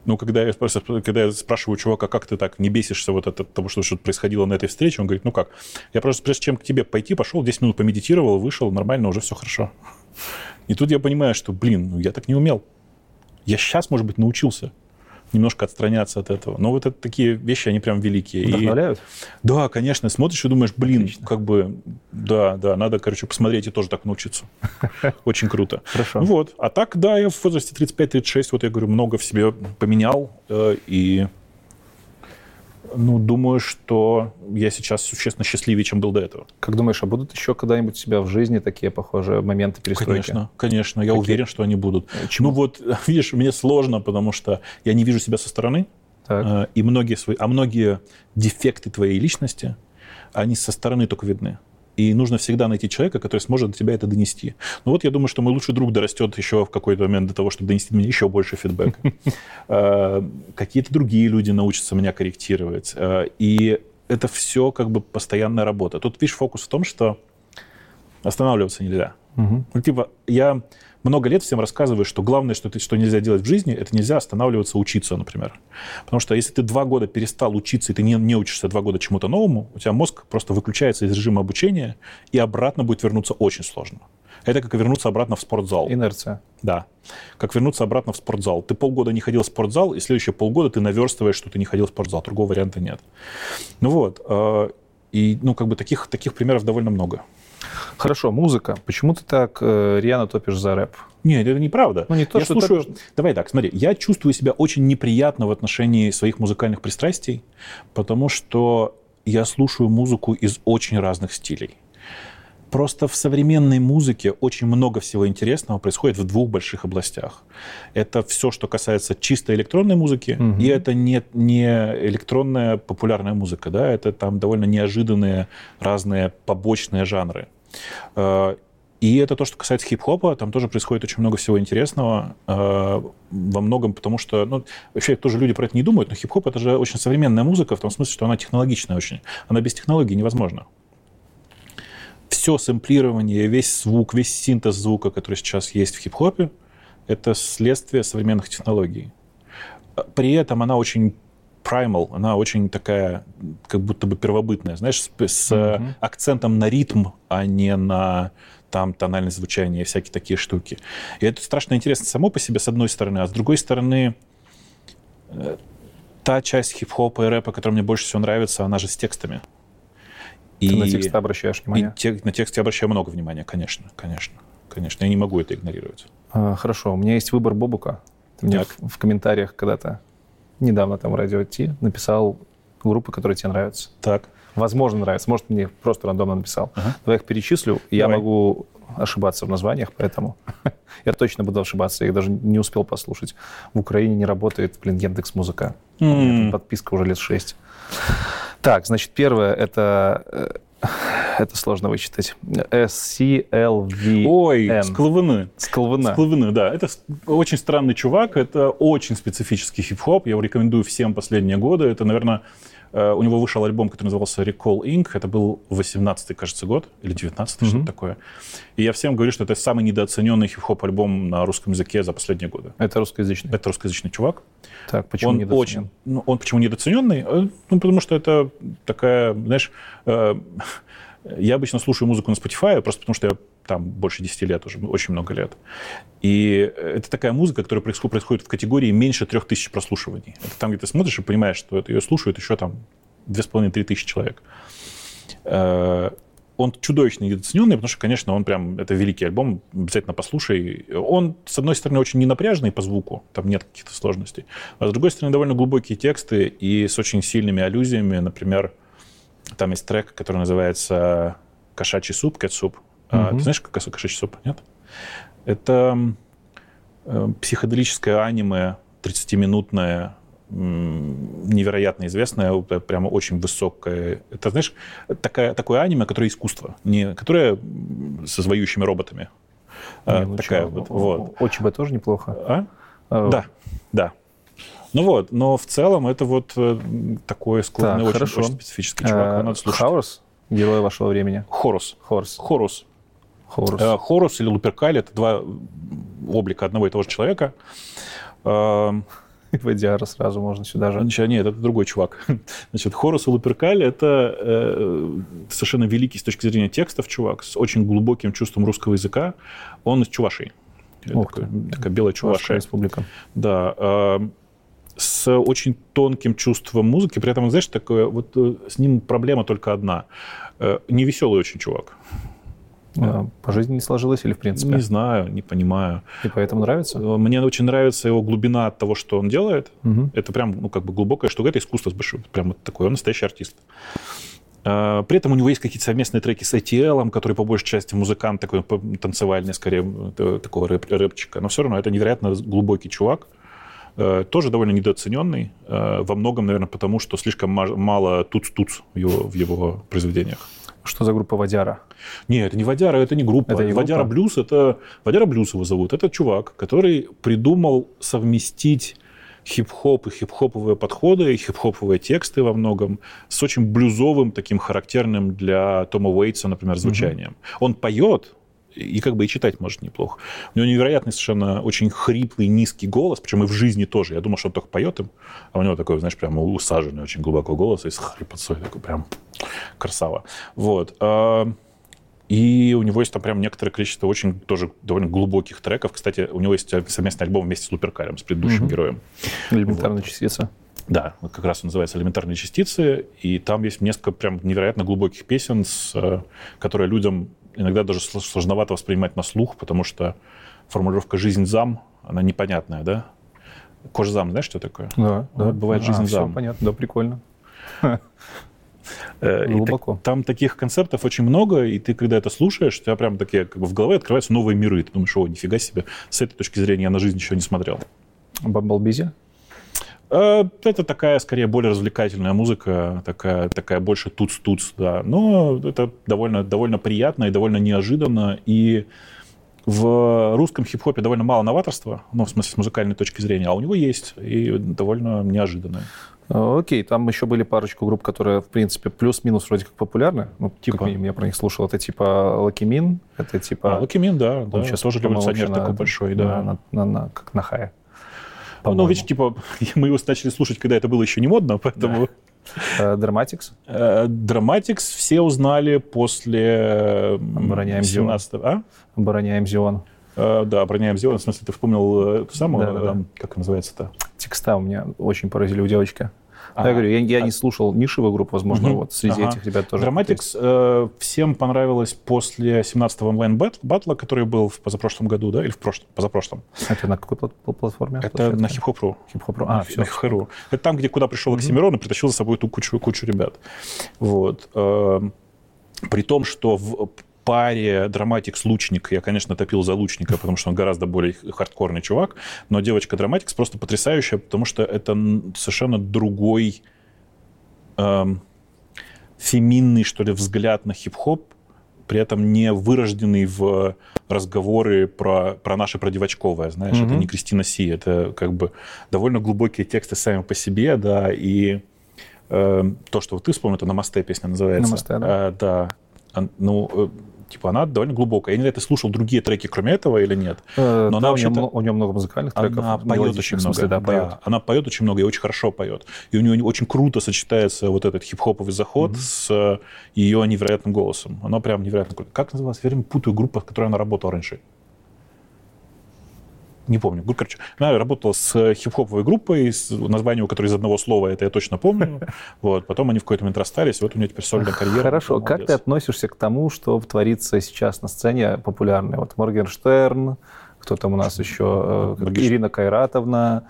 A: Ну, когда я, когда я спрашиваю чувака, как ты так не бесишься вот от того, что что-то происходило на этой встрече, он говорит, ну как, я просто прежде чем к тебе пойти, пошел, 10 минут помедитировал, вышел, нормально, уже все хорошо. И тут я понимаю, что, блин, ну я так не умел. Я сейчас, может быть, научился немножко отстраняться от этого. Но вот это такие вещи, они прям великие.
B: Вдохновляют? И,
A: да, конечно. Смотришь и думаешь, блин, Отлично. как бы, да, да, надо, короче, посмотреть и тоже так научиться. Очень круто.
B: Хорошо.
A: Вот. А так, да, я в возрасте 35-36, вот я говорю, много в себе поменял. Э, и ну, думаю, что я сейчас существенно счастливее, чем был до этого.
B: Как думаешь, а будут еще когда-нибудь у тебя в жизни такие похожие моменты перестройки?
A: Конечно, конечно. Я Какие? уверен, что они будут. Почему? Ну вот, видишь, мне сложно, потому что я не вижу себя со стороны. Так. Э, и многие свои, а многие дефекты твоей личности, они со стороны только видны. И нужно всегда найти человека, который сможет до тебя это донести. Ну вот я думаю, что мой лучший друг дорастет еще в какой-то момент до того, чтобы донести мне еще больше фидбэка. Э, какие-то другие люди научатся меня корректировать. Э, и это все как бы постоянная работа. Тут, видишь, фокус в том, что останавливаться нельзя. Ну, типа, я много лет всем рассказываю, что главное, что, ты, что нельзя делать в жизни, это нельзя останавливаться учиться, например. Потому что если ты два года перестал учиться, и ты не, не учишься два года чему-то новому, у тебя мозг просто выключается из режима обучения, и обратно будет вернуться очень сложно. Это как вернуться обратно в спортзал.
B: Инерция.
A: Да. Как вернуться обратно в спортзал. Ты полгода не ходил в спортзал, и следующие полгода ты наверстываешь, что ты не ходил в спортзал. Другого варианта нет. Ну вот. Э, и, ну, как бы таких, таких примеров довольно много.
B: Хорошо, музыка. Почему ты так э, рьяно топишь за рэп?
A: Нет, это неправда.
B: Ну, не то,
A: я
B: что
A: слушаю... Ты... Давай так, смотри. Я чувствую себя очень неприятно в отношении своих музыкальных пристрастий, потому что я слушаю музыку из очень разных стилей. Просто в современной музыке очень много всего интересного происходит в двух больших областях. Это все, что касается чисто электронной музыки, угу. и это не, не электронная популярная музыка, да, это там довольно неожиданные разные побочные жанры. Э, и это то, что касается хип-хопа, там тоже происходит очень много всего интересного, э, во многом потому что, ну, вообще тоже люди про это не думают, но хип-хоп это же очень современная музыка, в том смысле, что она технологичная очень. Она без технологий невозможна все сэмплирование, весь звук, весь синтез звука, который сейчас есть в хип-хопе, это следствие современных технологий. При этом она очень primal, она очень такая, как будто бы первобытная, знаешь, с, с mm-hmm. акцентом на ритм, а не на там тональное звучание и всякие такие штуки. И это страшно интересно само по себе, с одной стороны, а с другой стороны, э, та часть хип-хопа и рэпа, которая мне больше всего нравится, она же с текстами.
B: И, Ты на текст обращаешь внимание?
A: И те, на текст я обращаю много внимания, конечно, конечно. Конечно, я не могу это игнорировать.
B: А, хорошо, у меня есть выбор Бобука. Ты мне в, в комментариях когда-то, недавно там Радио Ти, написал группы, которые тебе нравятся.
A: Так.
B: Возможно, нравится. Может, мне просто рандомно написал. Ага. Давай их перечислю. Я могу ошибаться в названиях, поэтому я точно буду ошибаться. Я их даже не успел послушать. В Украине не работает, блин, Яндекс Музыка. Mm. Подписка уже лет шесть. Так, значит, первое это э, это сложно вычитать. S-C-L-V-N.
A: Ой, Склвны.
B: Склвна.
A: Склвны, да. Это очень странный чувак, это очень специфический хип-хоп. Я его рекомендую всем последние годы. Это, наверное, у него вышел альбом, который назывался Recall Inc. Это был 18-й, кажется, год, или 19-й, mm-hmm. что-то такое. И я всем говорю, что это самый недооцененный хип-хоп альбом на русском языке за последние годы.
B: Это русскоязычный?
A: Это русскоязычный чувак.
B: Так, почему
A: он
B: недооценен?
A: Очень, ну, он почему недооцененный? Э, ну, потому что это такая, знаешь... Э, я обычно слушаю музыку на Spotify, просто потому что я там больше 10 лет уже, очень много лет. И это такая музыка, которая происходит в категории меньше 3000 прослушиваний. Это там, где ты смотришь и понимаешь, что это ее слушают еще там 2,5-3 тысячи человек. Э, он чудовищно недооцененный, потому что, конечно, он прям, это великий альбом, обязательно послушай. Он, с одной стороны, очень ненапряжный по звуку, там нет каких-то сложностей, а с другой стороны, довольно глубокие тексты и с очень сильными аллюзиями, например, Там есть трек, который называется «Кошачий суп», «Кэт-суп». А, ты знаешь, как кошачий суп? Нет? Это э, психоделическое аниме, 30-минутное, невероятно известное, прямо очень высокое. Это, знаешь, такая, такое аниме, которое искусство, не которое со звоющими роботами.
B: А, не, такая вот, вот. Очень бы тоже неплохо.
A: А? а? Да, да. Ну вот, но в целом это вот э, такой складный, очень, очень специфический чувак.
B: А, надо слушать. Хаурус? Герой вашего времени.
A: Хорус.
B: Хорус.
A: Хорус.
B: Хорус.
A: Э, Хорус или Луперкаль — это два облика одного и того же человека.
B: Эм, Вадиара сразу можно сюда же.
A: Значит, нет, это другой чувак. Значит, Хорус и Луперкаль — это э, совершенно великий с точки зрения текстов чувак, с очень глубоким чувством русского языка. Он из Чувашии.
B: Ох такой,
A: такая белая Чувашия.
B: республика.
A: Да. Э, с очень тонким чувством музыки, при этом, знаешь, такое, вот э, с ним проблема только одна. Э, невеселый очень чувак.
B: А, по жизни не сложилось или в принципе?
A: Не знаю, не понимаю.
B: И поэтому нравится? Э,
A: мне очень нравится его глубина от того, что он делает. Угу. Это прям, ну, как бы глубокая штука. Это искусство с большим. Прям вот такой. Он настоящий артист. При этом у него есть какие-то совместные треки с ATL, который по большей части музыкант такой танцевальный, скорее, такого рэп рэпчика. Но все равно это невероятно глубокий чувак. Э, тоже довольно недооцененный. Э, во многом, наверное, потому что слишком мало туц-туц в его, в его произведениях.
B: Что за группа Вадяра?
A: Не, это не Вадяра, это не группа.
B: Это не
A: Вадяра
B: группа?
A: Блюз, это... Вадяра Блюз его зовут. Это чувак, который придумал совместить хип-хоп и хип-хоповые подходы, и хип-хоповые тексты во многом с очень блюзовым, таким характерным для Тома Уэйтса, например, звучанием. Угу. Он поет, и как бы и читать может неплохо. У него невероятный совершенно очень хриплый, низкий голос, причем и в жизни тоже. Я думал, что он только поет им, а у него такой, знаешь, прямо усаженный очень глубоко голос и с хрипотцой такой прям красава. Вот. А, и у него есть там прям некоторое количество очень тоже довольно глубоких треков. Кстати, у него есть совместный альбом вместе с Луперкалем, с предыдущим mm-hmm. героем.
B: Элементарная вот. частица.
A: Да, вот как раз он называется «Элементарные частицы», и там есть несколько прям невероятно глубоких песен, с, э, которые людям иногда даже сложновато воспринимать на слух, потому что формулировка «жизнь зам», она непонятная, да? Кожзам, знаешь, что такое?
B: Да, да.
A: Бывает жизнь а, зам.
B: Все понятно, да, прикольно.
A: Э, Глубоко. Так, там таких концептов очень много, и ты, когда это слушаешь, у тебя прям такие как бы в голове открываются новые миры. Ты думаешь, о, нифига себе, с этой точки зрения я на жизнь еще не смотрел.
B: Бамблбизи?
A: Э, это такая, скорее, более развлекательная музыка, такая, такая больше туц-туц, да. Но это довольно, довольно приятно и довольно неожиданно. И в русском хип-хопе довольно мало новаторства, ну, в смысле, с музыкальной точки зрения, а у него есть, и довольно неожиданное.
B: Окей, там еще были парочку групп, которые, в принципе, плюс-минус вроде как популярны. Ну, типа, как минимум, я про них слушал. Это типа Loqiemean, это типа...
A: А, Loqiemean, да, да. Сейчас тоже революционер такой большой, да.
B: На, на, на, как на хае.
A: Ну, видишь, типа, мы его начали слушать, когда это было еще не модно, поэтому...
B: Dramatics?
A: Э, Dramatics все узнали после
B: Обороняем 17
A: А?
B: Обороняем Зион.
A: Э, да, обороняем Зион. В смысле, ты вспомнил эту самую, да, да, да. как называется-то?
B: Текста у меня очень поразили у девочки. Ага. Я говорю, я, я а... не слушал нишевых групп, возможно, угу. вот среди ага. этих ребят тоже.
A: Dramatics э, всем понравилось после 17-го онлайн-батла, который был в позапрошлом году, да, или в прошлом, позапрошлом.
B: Это на какой платформе?
A: Это на hip-hop.ru.
B: Hip-hop.ru, а, все.
A: Hip-hop.ru. Это там, где куда пришел Оксимирон угу. и притащил за собой эту кучу, кучу ребят. Вот. Э, при том, что в паре Драматикс Лучник я, конечно, топил за Лучника, потому что он гораздо более хардкорный чувак, но девочка Драматикс просто потрясающая, потому что это совершенно другой эм, феминный, что ли, взгляд на хип-хоп, при этом не вырожденный в разговоры про, про наше про девочковое, знаешь, mm-hmm. это не Кристина Си, это как бы довольно глубокие тексты сами по себе, да, и э, то, что вот ты вспомнил, это «Намасте» песня называется.
B: «Намасте», да.
A: Э, да. Ну, типа, она довольно глубокая. Я не знаю, ты слушал другие треки, кроме этого, или нет?
B: Э, Но да, она у, нее, у нее много музыкальных треков.
A: Она поет очень много. Смысле, да, поет. Да, она поет очень много и очень хорошо поет. И у нее очень круто сочетается вот этот хип-хоповый заход mm-hmm. с ее невероятным голосом. Она прям невероятно круто. Как называлась? Я время путаю группу, с которой она работала раньше не помню. Короче, она работала с хип-хоповой группой, с названием, которое из одного слова, это я точно помню. Вот, потом они в какой-то момент расстались, вот у нее теперь сольная карьера.
B: Хорошо, как ты относишься к тому, что творится сейчас на сцене популярной? Вот Моргенштерн, кто там у нас еще? Э, Маргиш... Ирина Кайратовна.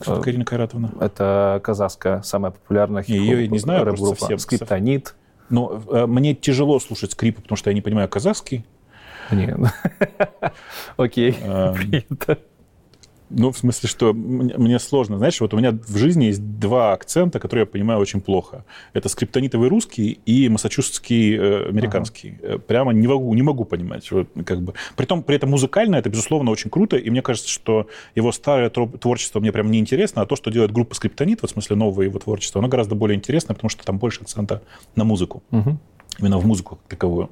A: Кто Ирина Кайратовна?
B: Это казахская, самая популярная
A: хип-хоп Ее я не знаю, рэп-группа. Совсем,
B: Скриптонит.
A: Но э, мне тяжело слушать скрипы, потому что я не понимаю казахский.
B: Нет. Окей.
A: Эм, Ну, в смысле, что мне сложно. Знаешь, вот у меня в жизни есть два акцента, которые я понимаю очень плохо. Это скриптонитовый русский и массачусетский э, американский. Ага. Э, прямо не могу, не могу понимать. Вот, как бы. Притом, при этом музыкально это, безусловно, очень круто. И мне кажется, что его старое творчество мне прям не интересно, а то, что делает группа Скриптонит, вот, в смысле новое его творчество, оно гораздо более интересно, потому что там больше акцента на музыку. Угу. Именно в музыку как таковую.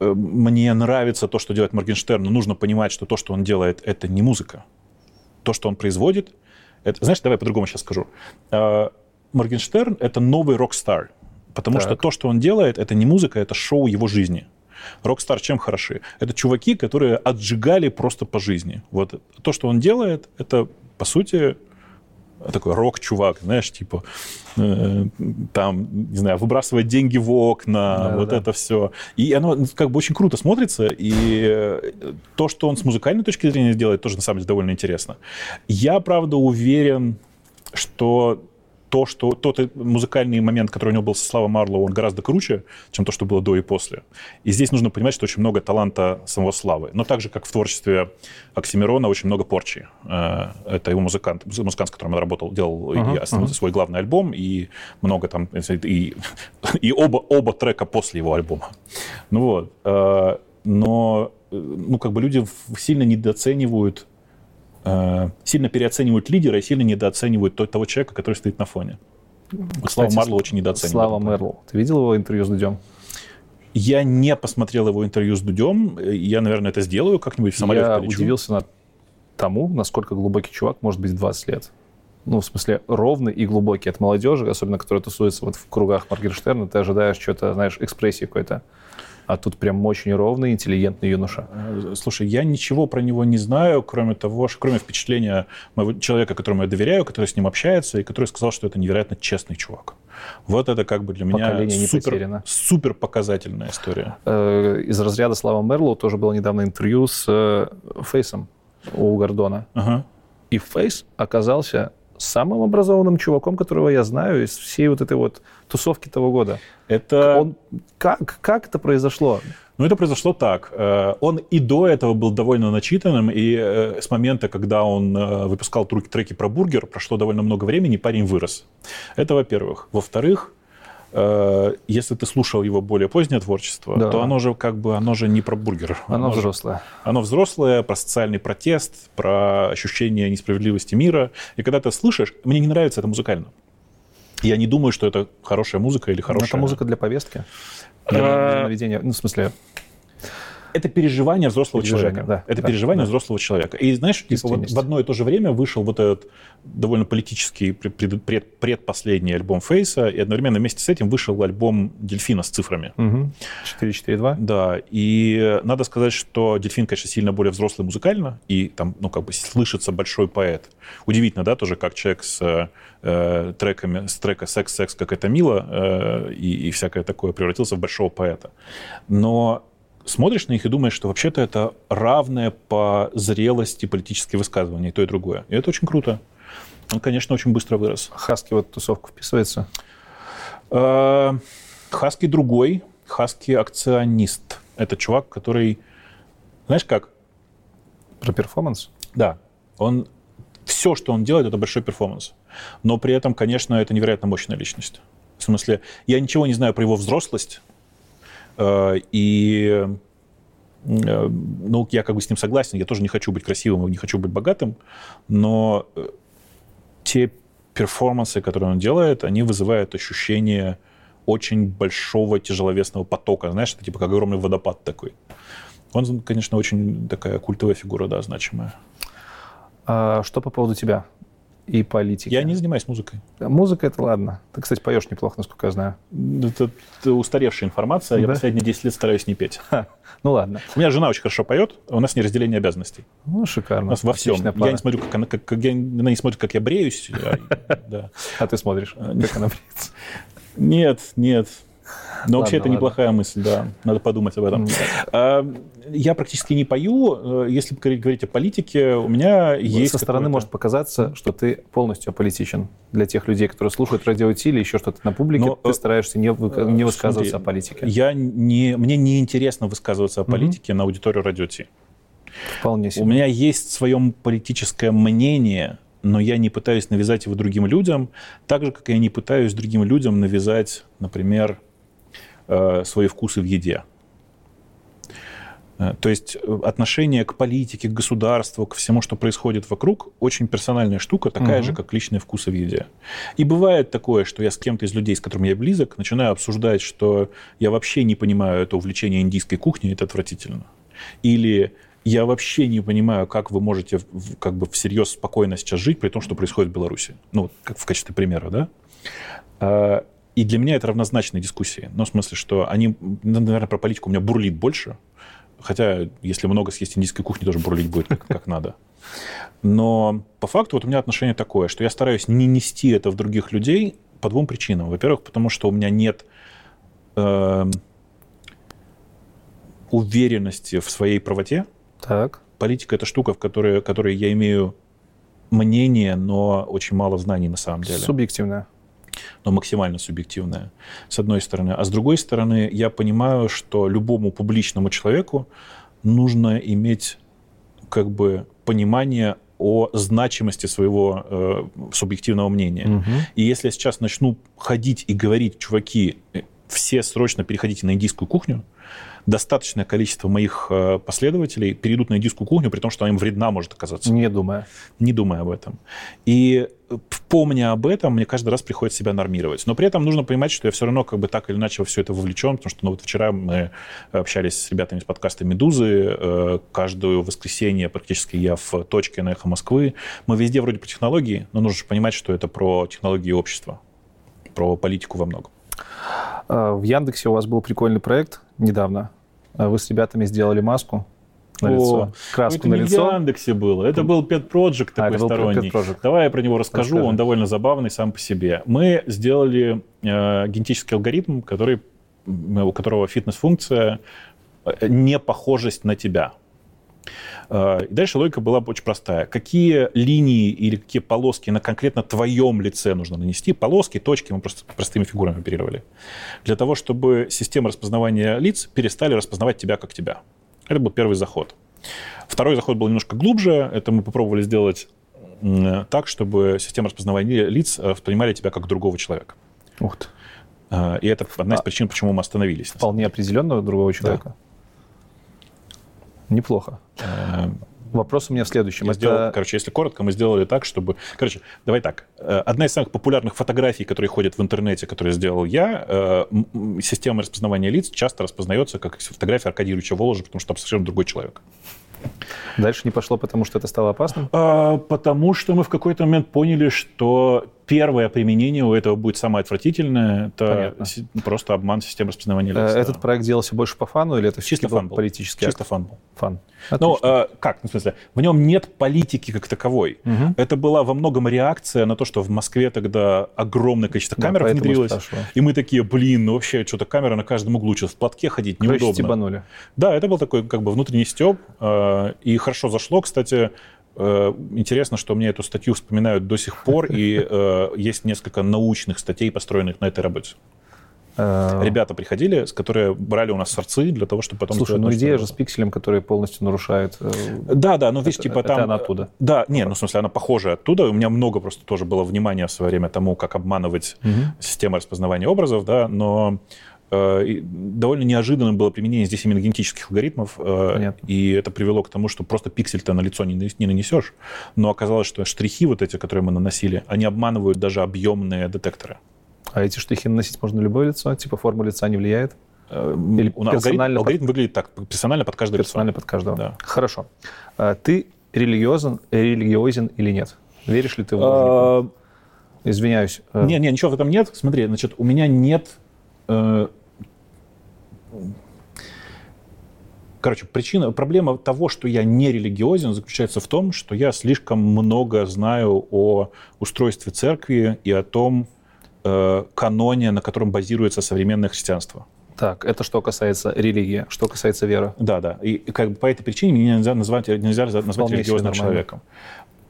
A: А, Э, мне нравится то, что делает Моргенштерн, но нужно понимать, что то, что он делает, это не музыка. То, что он производит, это... Знаешь, давай по-другому сейчас скажу. Э, Моргенштерн — это новый rock star, потому так. что то, что он делает, это не музыка, это шоу его жизни. Rock star чем хороши? Это чуваки, которые отжигали просто по жизни. Вот то, что он делает, это, по сути, такой рок-чувак, знаешь, типа э, там, не знаю, выбрасывать деньги в окна, да, вот да. это все. И оно как бы очень круто смотрится, и э, то, что он с музыкальной точки зрения делает, тоже на самом деле довольно интересно. Я, правда, уверен, что то, что тот музыкальный момент, который у него был со Славой Марлоу, он гораздо круче, чем то, что было до и после. И здесь нужно понимать, что очень много таланта самого Славы. Но так же, как в творчестве Оксимирона, очень много порчи. Э, это его музыкант, музыкант, с которым он работал, делал uh-huh, uh-huh. свой главный альбом, и много там, и, и оба, оба трека после его альбома. Ну вот. Э, но э, ну, как бы люди сильно недооценивают сильно переоценивают лидера и сильно недооценивают того человека, который стоит на фоне. Вот Слава Марлоу очень недооценивает.
B: Слава Мерлоу. Ты видел его интервью с Дудем?
A: Я не посмотрел его интервью с Дудем. Я, наверное, это сделаю как-нибудь в самолете.
B: Я полечу. удивился на тому, насколько глубокий чувак может быть в 20 лет. Ну, в смысле, ровный и глубокий от молодежи, особенно которая тусуется вот в кругах Моргенштерна, ты ожидаешь что-то, знаешь, экспрессии какой-то а тут прям очень ровный, интеллигентный юноша.
A: Э, слушай, я ничего про него не знаю, кроме того, что, кроме впечатления моего человека, которому я доверяю, который с ним общается, и который сказал, что это невероятно честный чувак. Вот это как бы для меня супер, супер показательная история.
B: Э, из разряда Слава Мерлоу тоже было недавно интервью с э, Фейсом у Гордона. Ага. И Фейс оказался самым образованным чуваком, которого я знаю из всей вот этой вот тусовки того года.
A: Это...
B: Он... Как, как это произошло?
A: Ну, это произошло так. Э, он и до этого был довольно начитанным, и э, с момента, когда он э, выпускал треки про бургер, прошло довольно много времени, парень вырос. Это во-первых. Во-вторых, если ты слушал его более позднее творчество, да. то оно же как бы оно же не про бургер.
B: Оно, оно взрослое. Же,
A: оно взрослое, про социальный протест, про ощущение несправедливости мира. И когда ты слышишь, мне не нравится это музыкально. Я не думаю, что это хорошая музыка или хорошая... Но
B: это музыка для повестки? Для наведения, ну, в смысле,
A: это переживание взрослого переживание, человека. Да, это да, переживание да. взрослого человека. И знаешь, типа, вот в одно и то же время вышел вот этот довольно политический пред, пред, предпоследний альбом Фейса, и одновременно вместе с этим вышел альбом Дельфина с цифрами.
B: Угу. 442.
A: Да, и надо сказать, что Дельфин, конечно, сильно более взрослый музыкально, и там, ну, как бы слышится большой поэт. Удивительно, да, тоже, как человек с э, треками, с трека «Секс, секс, как это мило» э, и, и всякое такое превратился в большого поэта. Но смотришь на них и думаешь, что вообще-то это равное по зрелости политические высказывания, и то, и другое. И это очень круто. Он, конечно, очень быстро вырос.
B: Хаски в эту тусовку вписывается?
A: Э, Хаски другой. Хаски акционист. Это чувак, который... Знаешь как?
B: Про перформанс?
A: Да. Он... Все, что он делает, это большой перформанс. Но при этом, конечно, это невероятно мощная личность. В смысле, я ничего не знаю про его взрослость, и э, ну, я как бы с ним согласен, я тоже не хочу быть красивым и не хочу быть богатым, но э, те перформансы, которые он делает, они вызывают ощущение очень большого тяжеловесного потока, знаешь, это типа как огромный водопад такой. Он, конечно, очень такая культовая фигура, да, значимая.
B: А что по поводу тебя? И политики.
A: Я не занимаюсь музыкой.
B: Музыка — это ладно. Ты, кстати, поешь неплохо, насколько я знаю.
A: Это, это устаревшая информация. Да? Я последние 10 лет стараюсь не петь. Ха.
B: Ну ладно.
A: У меня жена очень хорошо поет, а у нас не разделение обязанностей.
B: Ну, шикарно.
A: У нас во всем. Я не смотрю, как она, как, как, я, она не смотрит, как я бреюсь.
B: А ты смотришь,
A: как она бреется? Нет, нет. Но вообще это неплохая мысль, да. Надо подумать об этом. А, я практически не пою. Э, если говорить о политике, у меня есть...
C: Со стороны может показаться, что ты полностью аполитичен. Для тех людей, которые слушают радио Ти или еще что-то на публике, Но, ты стараешься не, не высказываться смотри, о политике.
A: Я не, мне не интересно высказываться о политике mm-hmm. на аудиторию радио Ти.
C: Вполне себе.
A: У меня есть свое политическое мнение, но я не пытаюсь навязать его другим людям, так же, как я не пытаюсь другим людям навязать, например, э, свои вкусы в еде. Э, то есть э, отношение к политике, к государству, к всему, что происходит вокруг, очень персональная штука, такая угу. же, как личные вкусы в еде. И бывает такое, что я с кем-то из людей, с которыми я близок, начинаю обсуждать, что я вообще не понимаю это увлечение индийской кухней, это отвратительно. Или я вообще не понимаю, как вы можете как бы всерьез спокойно сейчас жить, при том, что происходит в Беларуси. Ну, как в качестве примера, да? И для меня это равнозначные дискуссии. Ну, в смысле, что они, наверное, про политику у меня бурлит больше, хотя, если много съесть индийской кухни, тоже бурлить будет как, как надо. Но по факту вот у меня отношение такое, что я стараюсь не нести это в других людей по двум причинам. Во-первых, потому что у меня нет э, уверенности в своей правоте,
C: так.
A: Политика — это штука, в которой, которой я имею мнение, но очень мало знаний на самом деле.
C: Субъективная.
A: Но максимально субъективная, с одной стороны. А с другой стороны, я понимаю, что любому публичному человеку нужно иметь как бы понимание о значимости своего э, субъективного мнения. Угу. И если я сейчас начну ходить и говорить, чуваки, э, все срочно переходите на индийскую кухню, достаточное количество моих э, последователей перейдут на индийскую кухню, при том, что она им вредна может оказаться.
C: Не думая.
A: Не думая об этом. И э, помня об этом, мне каждый раз приходится себя нормировать. Но при этом нужно понимать, что я все равно как бы так или иначе во все это вовлечен, потому что ну, вот вчера мы общались с ребятами из подкаста «Медузы». Э, каждое воскресенье практически я в точке на «Эхо Москвы». Мы везде вроде по технологии, но нужно же понимать, что это про технологии общества, про политику во многом.
C: А, в Яндексе у вас был прикольный проект недавно. А вы с ребятами сделали маску на О, лицо,
A: краску это на не лицо. в Яндексе было, это был Pet Project такой а, сторонний. Pet Project. Давай я про него расскажу, Расскажи. он довольно забавный сам по себе. Мы сделали э, генетический алгоритм, который, у которого фитнес-функция э, не похожесть на тебя. Э, и дальше логика была очень простая. Какие линии или какие полоски на конкретно твоем лице нужно нанести? Полоски, точки, мы просто простыми фигурами оперировали. Для того, чтобы система распознавания лиц перестали распознавать тебя как тебя. Это был первый заход. Второй заход был немножко глубже. Это мы попробовали сделать так, чтобы система распознавания лиц э, воспринимали тебя как другого человека.
C: Ух ты.
A: Э, и это одна из а причин, почему мы остановились.
C: Вполне определенного другого человека. Да. Неплохо. Эм, Вопрос у меня в следующем.
A: Я это... сделал, короче, если коротко, мы сделали так, чтобы... Короче, давай так. Э, одна из самых популярных фотографий, которые ходят в интернете, которые сделал я, э, система распознавания лиц часто распознается как фотография Аркадия Юрьевича Воложа, потому что там совершенно другой человек.
C: Дальше не пошло, потому что это стало опасным?
A: А, потому что мы в какой-то момент поняли, что первое применение у этого будет самое отвратительное. Это Понятно. просто обман системы распознавания лиц.
C: Этот да. проект делался больше по фану или это
A: чисто фан был?
C: политический
A: Чисто фан был.
C: Фан.
A: Ну, э, как? Ну, в смысле, в нем нет политики как таковой. Угу. Это была во многом реакция на то, что в Москве тогда огромное количество камер да, внедрилось. И мы такие, блин, ну вообще что-то камера на каждом углу, что в платке ходить Короче, неудобно.
C: стебанули.
A: Да, это был такой как бы внутренний стеб. Э, и хорошо зашло, кстати, Э, интересно, что мне эту статью вспоминают до сих пор, и э, есть несколько научных статей, построенных на этой работе. Э, Ребята приходили, с которые брали у нас сорцы для того, чтобы потом...
C: Слушай, ну идея же с пикселем, который полностью нарушает...
A: Да, да, ну видишь, типа там...
C: Это она оттуда?
A: Да, не, ну в смысле она похожа оттуда. У меня много просто тоже было внимания в свое время тому, как обманывать угу. систему распознавания образов, да, но Э, довольно неожиданным было применение здесь именно генетических алгоритмов, э, Понятно. и это привело к тому, что просто пиксель-то на лицо не, не нанесешь, но оказалось, что штрихи вот эти, которые мы наносили, они обманывают даже объемные детекторы.
C: А эти штрихи наносить можно на любое лицо? Типа форма лица не влияет?
A: Э, или У нас алгоритм, под... алгоритм выглядит так, персонально под каждое
C: персонально лицо. под каждого. Да. Хорошо. Ты религиозен, религиозен или нет? Веришь ли ты в а... Извиняюсь.
A: Не, не, ничего в этом нет. Смотри, значит, у меня нет Короче, причина, проблема того, что я не религиозен, заключается в том, что я слишком много знаю о устройстве церкви и о том, э, каноне, на котором базируется современное христианство.
C: Так, это что касается религии, что касается веры.
A: Да, да. И как бы по этой причине меня нельзя назвать, нельзя назвать
C: Вполне
A: религиозным человеком.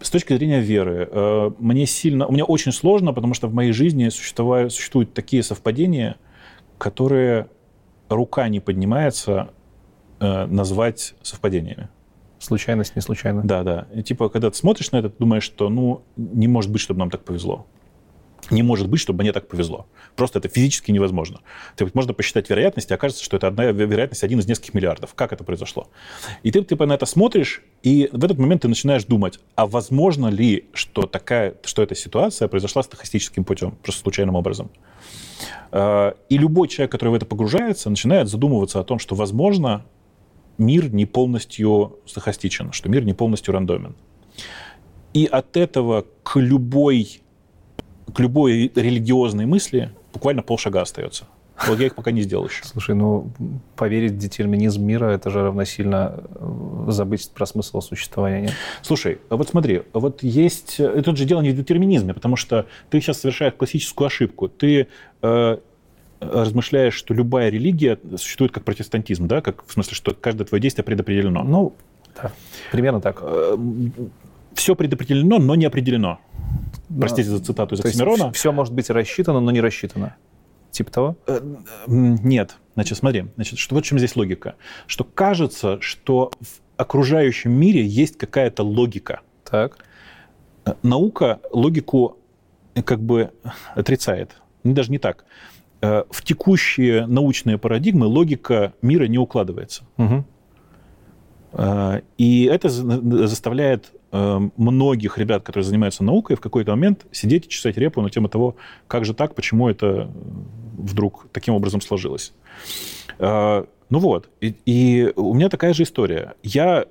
A: С точки зрения веры, э, мне сильно, мне очень сложно, потому что в моей жизни существуют такие совпадения, которые рука не поднимается э, назвать совпадениями.
C: Случайность, не случайно.
A: Да, да. И типа, когда ты смотришь на это, ты думаешь, что, ну, не может быть, чтобы нам так повезло. Не может быть, чтобы мне так повезло. Просто это физически невозможно. То есть можно посчитать вероятность, и окажется, что это одна вероятность один из нескольких миллиардов. Как это произошло? И ты типа на это смотришь, и в этот момент ты начинаешь думать, а возможно ли, что такая, что эта ситуация произошла стахастическим путем, просто случайным образом? Э, И любой человек, который в это погружается, начинает задумываться о том, что, возможно, мир не полностью стахастичен, что мир не полностью рандомен. И от этого к любой, к любой религиозной мысли буквально полшага остается. Вот я их пока не сделал еще.
C: Слушай, ну, поверить в детерминизм мира, это же равносильно э, забыть про смысл существования. нет?
A: Слушай, а вот смотри, вот есть... И тут же дело не в детерминизме, потому что ты сейчас совершаешь классическую ошибку. Ты э, размышляешь, что любая религия существует как протестантизм, да? Как, в смысле, что каждое твое действие предопределено.
C: Ну, да, примерно так.
A: Все предопределено, но не определено. Простите за цитату из Оксимирона.
C: все может быть рассчитано, но не рассчитано. Типа того?
A: Э, Нет. Значит, смотри, значит, что, вот в чем здесь логика. Что кажется, что в окружающем мире есть какая-то логика.
C: Так.
A: Э, Наука логику э, как бы отрицает. Ну, даже не так. В текущие научные парадигмы логика мира не укладывается.
C: Мгм.
A: Э, И это за- заставляет э, многих ребят, которые занимаются наукой, в какой-то момент сидеть и чесать репу на тему того, как же так, почему это э, вдруг таким образом сложилось. Ну вот, и, и у меня такая же история. Я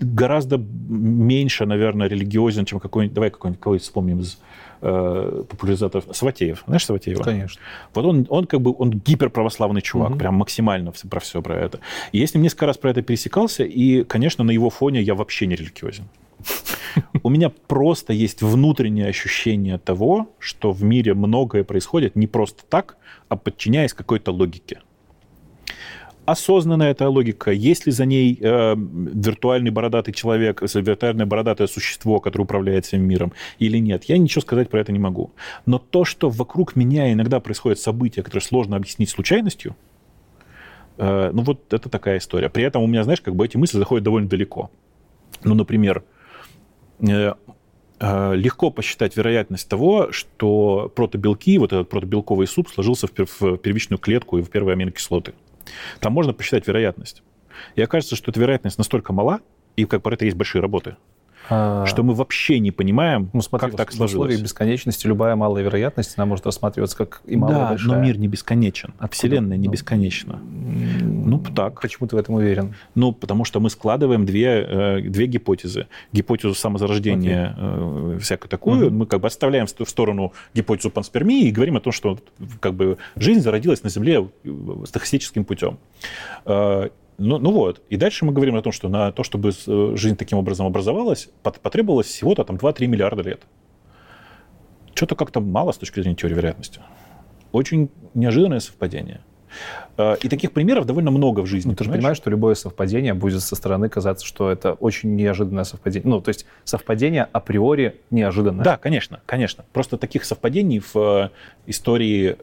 A: гораздо меньше, наверное, религиозен, чем какой-нибудь... Давай какой-нибудь кого вспомним из э, популяризаторов. Саватеев. Знаешь Саватеева?
C: Конечно.
A: Вот он, он как бы он гиперправославный чувак,
C: Мгм.
A: прям максимально про все про это. И я с ним несколько раз про это пересекался, и, конечно, на его фоне я вообще не религиозен. У меня просто есть внутреннее ощущение того, что в мире многое происходит не просто так, а подчиняясь какой-то логике. Осознанная эта логика, есть ли за ней э, виртуальный бородатый человек, виртуальное бородатое существо, которое управляет всем миром, или нет, я ничего сказать про это не могу. Но то, что вокруг меня иногда происходят события, которые сложно объяснить случайностью, э, ну вот это такая история. При этом у меня, знаешь, как бы эти мысли заходят довольно далеко. Ну, например, э, э, легко посчитать вероятность того, что протобелки, вот этот протобелковый суп сложился в первичную клетку и в первые аминокислоты. Там можно посчитать вероятность. И окажется, что эта вероятность настолько мала, и как про это есть большие работы,
C: А,
A: что мы вообще не понимаем,
C: ну, смотри,
A: как так
C: в условиях
A: сложилось.
C: бесконечности любая малая вероятность, она может рассматриваться как и малая,
A: Да,
C: большая.
A: но мир не бесконечен, а? Вселенная не
C: Ну,
A: бесконечна. Ну, так.
C: Почему ты в этом уверен?
A: Ну, потому что мы складываем две, э, две гипотезы. Гипотезу самозарождения э, всякую такую.
C: Мгм.
A: Мы как бы в ст- в сторону гипотезу панспермии и говорим о том, что как бы жизнь зародилась на Земле э, стахастическим путем. Ну, ну вот. И дальше мы говорим о том, что на то, чтобы э, жизнь таким образом образовалась, пот- потребовалось всего-то там 2-3 миллиарда лет. Что-то как-то мало с точки зрения теории вероятности. Очень неожиданное совпадение. Э, И таких примеров довольно много в жизни.
C: Ну, ты же
A: понимаешь?
C: что любое совпадение будет со стороны казаться, что это очень неожиданное совпадение. Ну, то есть совпадение априори неожиданное.
A: Да, конечно, конечно. Просто таких совпадений в э, истории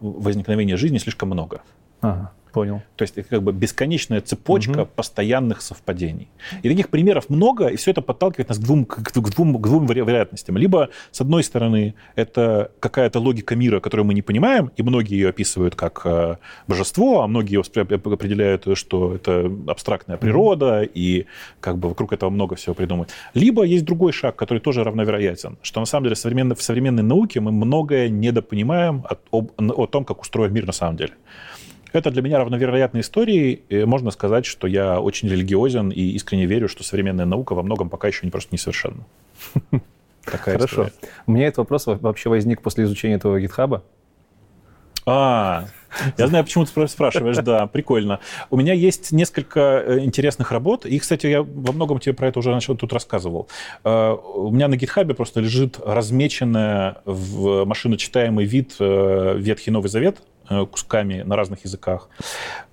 A: возникновения жизни слишком много.
C: Ага, понял.
A: То есть это как бы бесконечная цепочка
C: Мгм.
A: постоянных совпадений. И таких примеров много, и все это подталкивает нас к двум, к, к двум, к двум вероятностям. Либо, с одной стороны, это какая-то логика мира, которую мы не понимаем, и многие ее описывают как э, божество, а многие ее определяют, что это абстрактная природа, и как бы вокруг этого много всего придумать. Либо есть другой шаг, который тоже равновероятен, что на самом деле современно- в современной науке мы многое недопонимаем от- об- о том, как устроен мир на самом деле. Это для меня равновероятные истории. Можно сказать, что я очень религиозен и искренне верю, что современная наука во многом пока еще не просто несовершенна. Такая
C: Хорошо.
A: история.
C: У меня этот вопрос во- вообще возник после изучения этого гитхаба.
A: А, я знаю, почему ты спрашиваешь, да, прикольно. У меня есть несколько э, интересных работ, и, кстати, я во многом тебе про это уже начал тут рассказывал. Э, у меня на гитхабе просто лежит размеченная в машиночитаемый вид э, Ветхий Новый Завет, кусками на разных языках.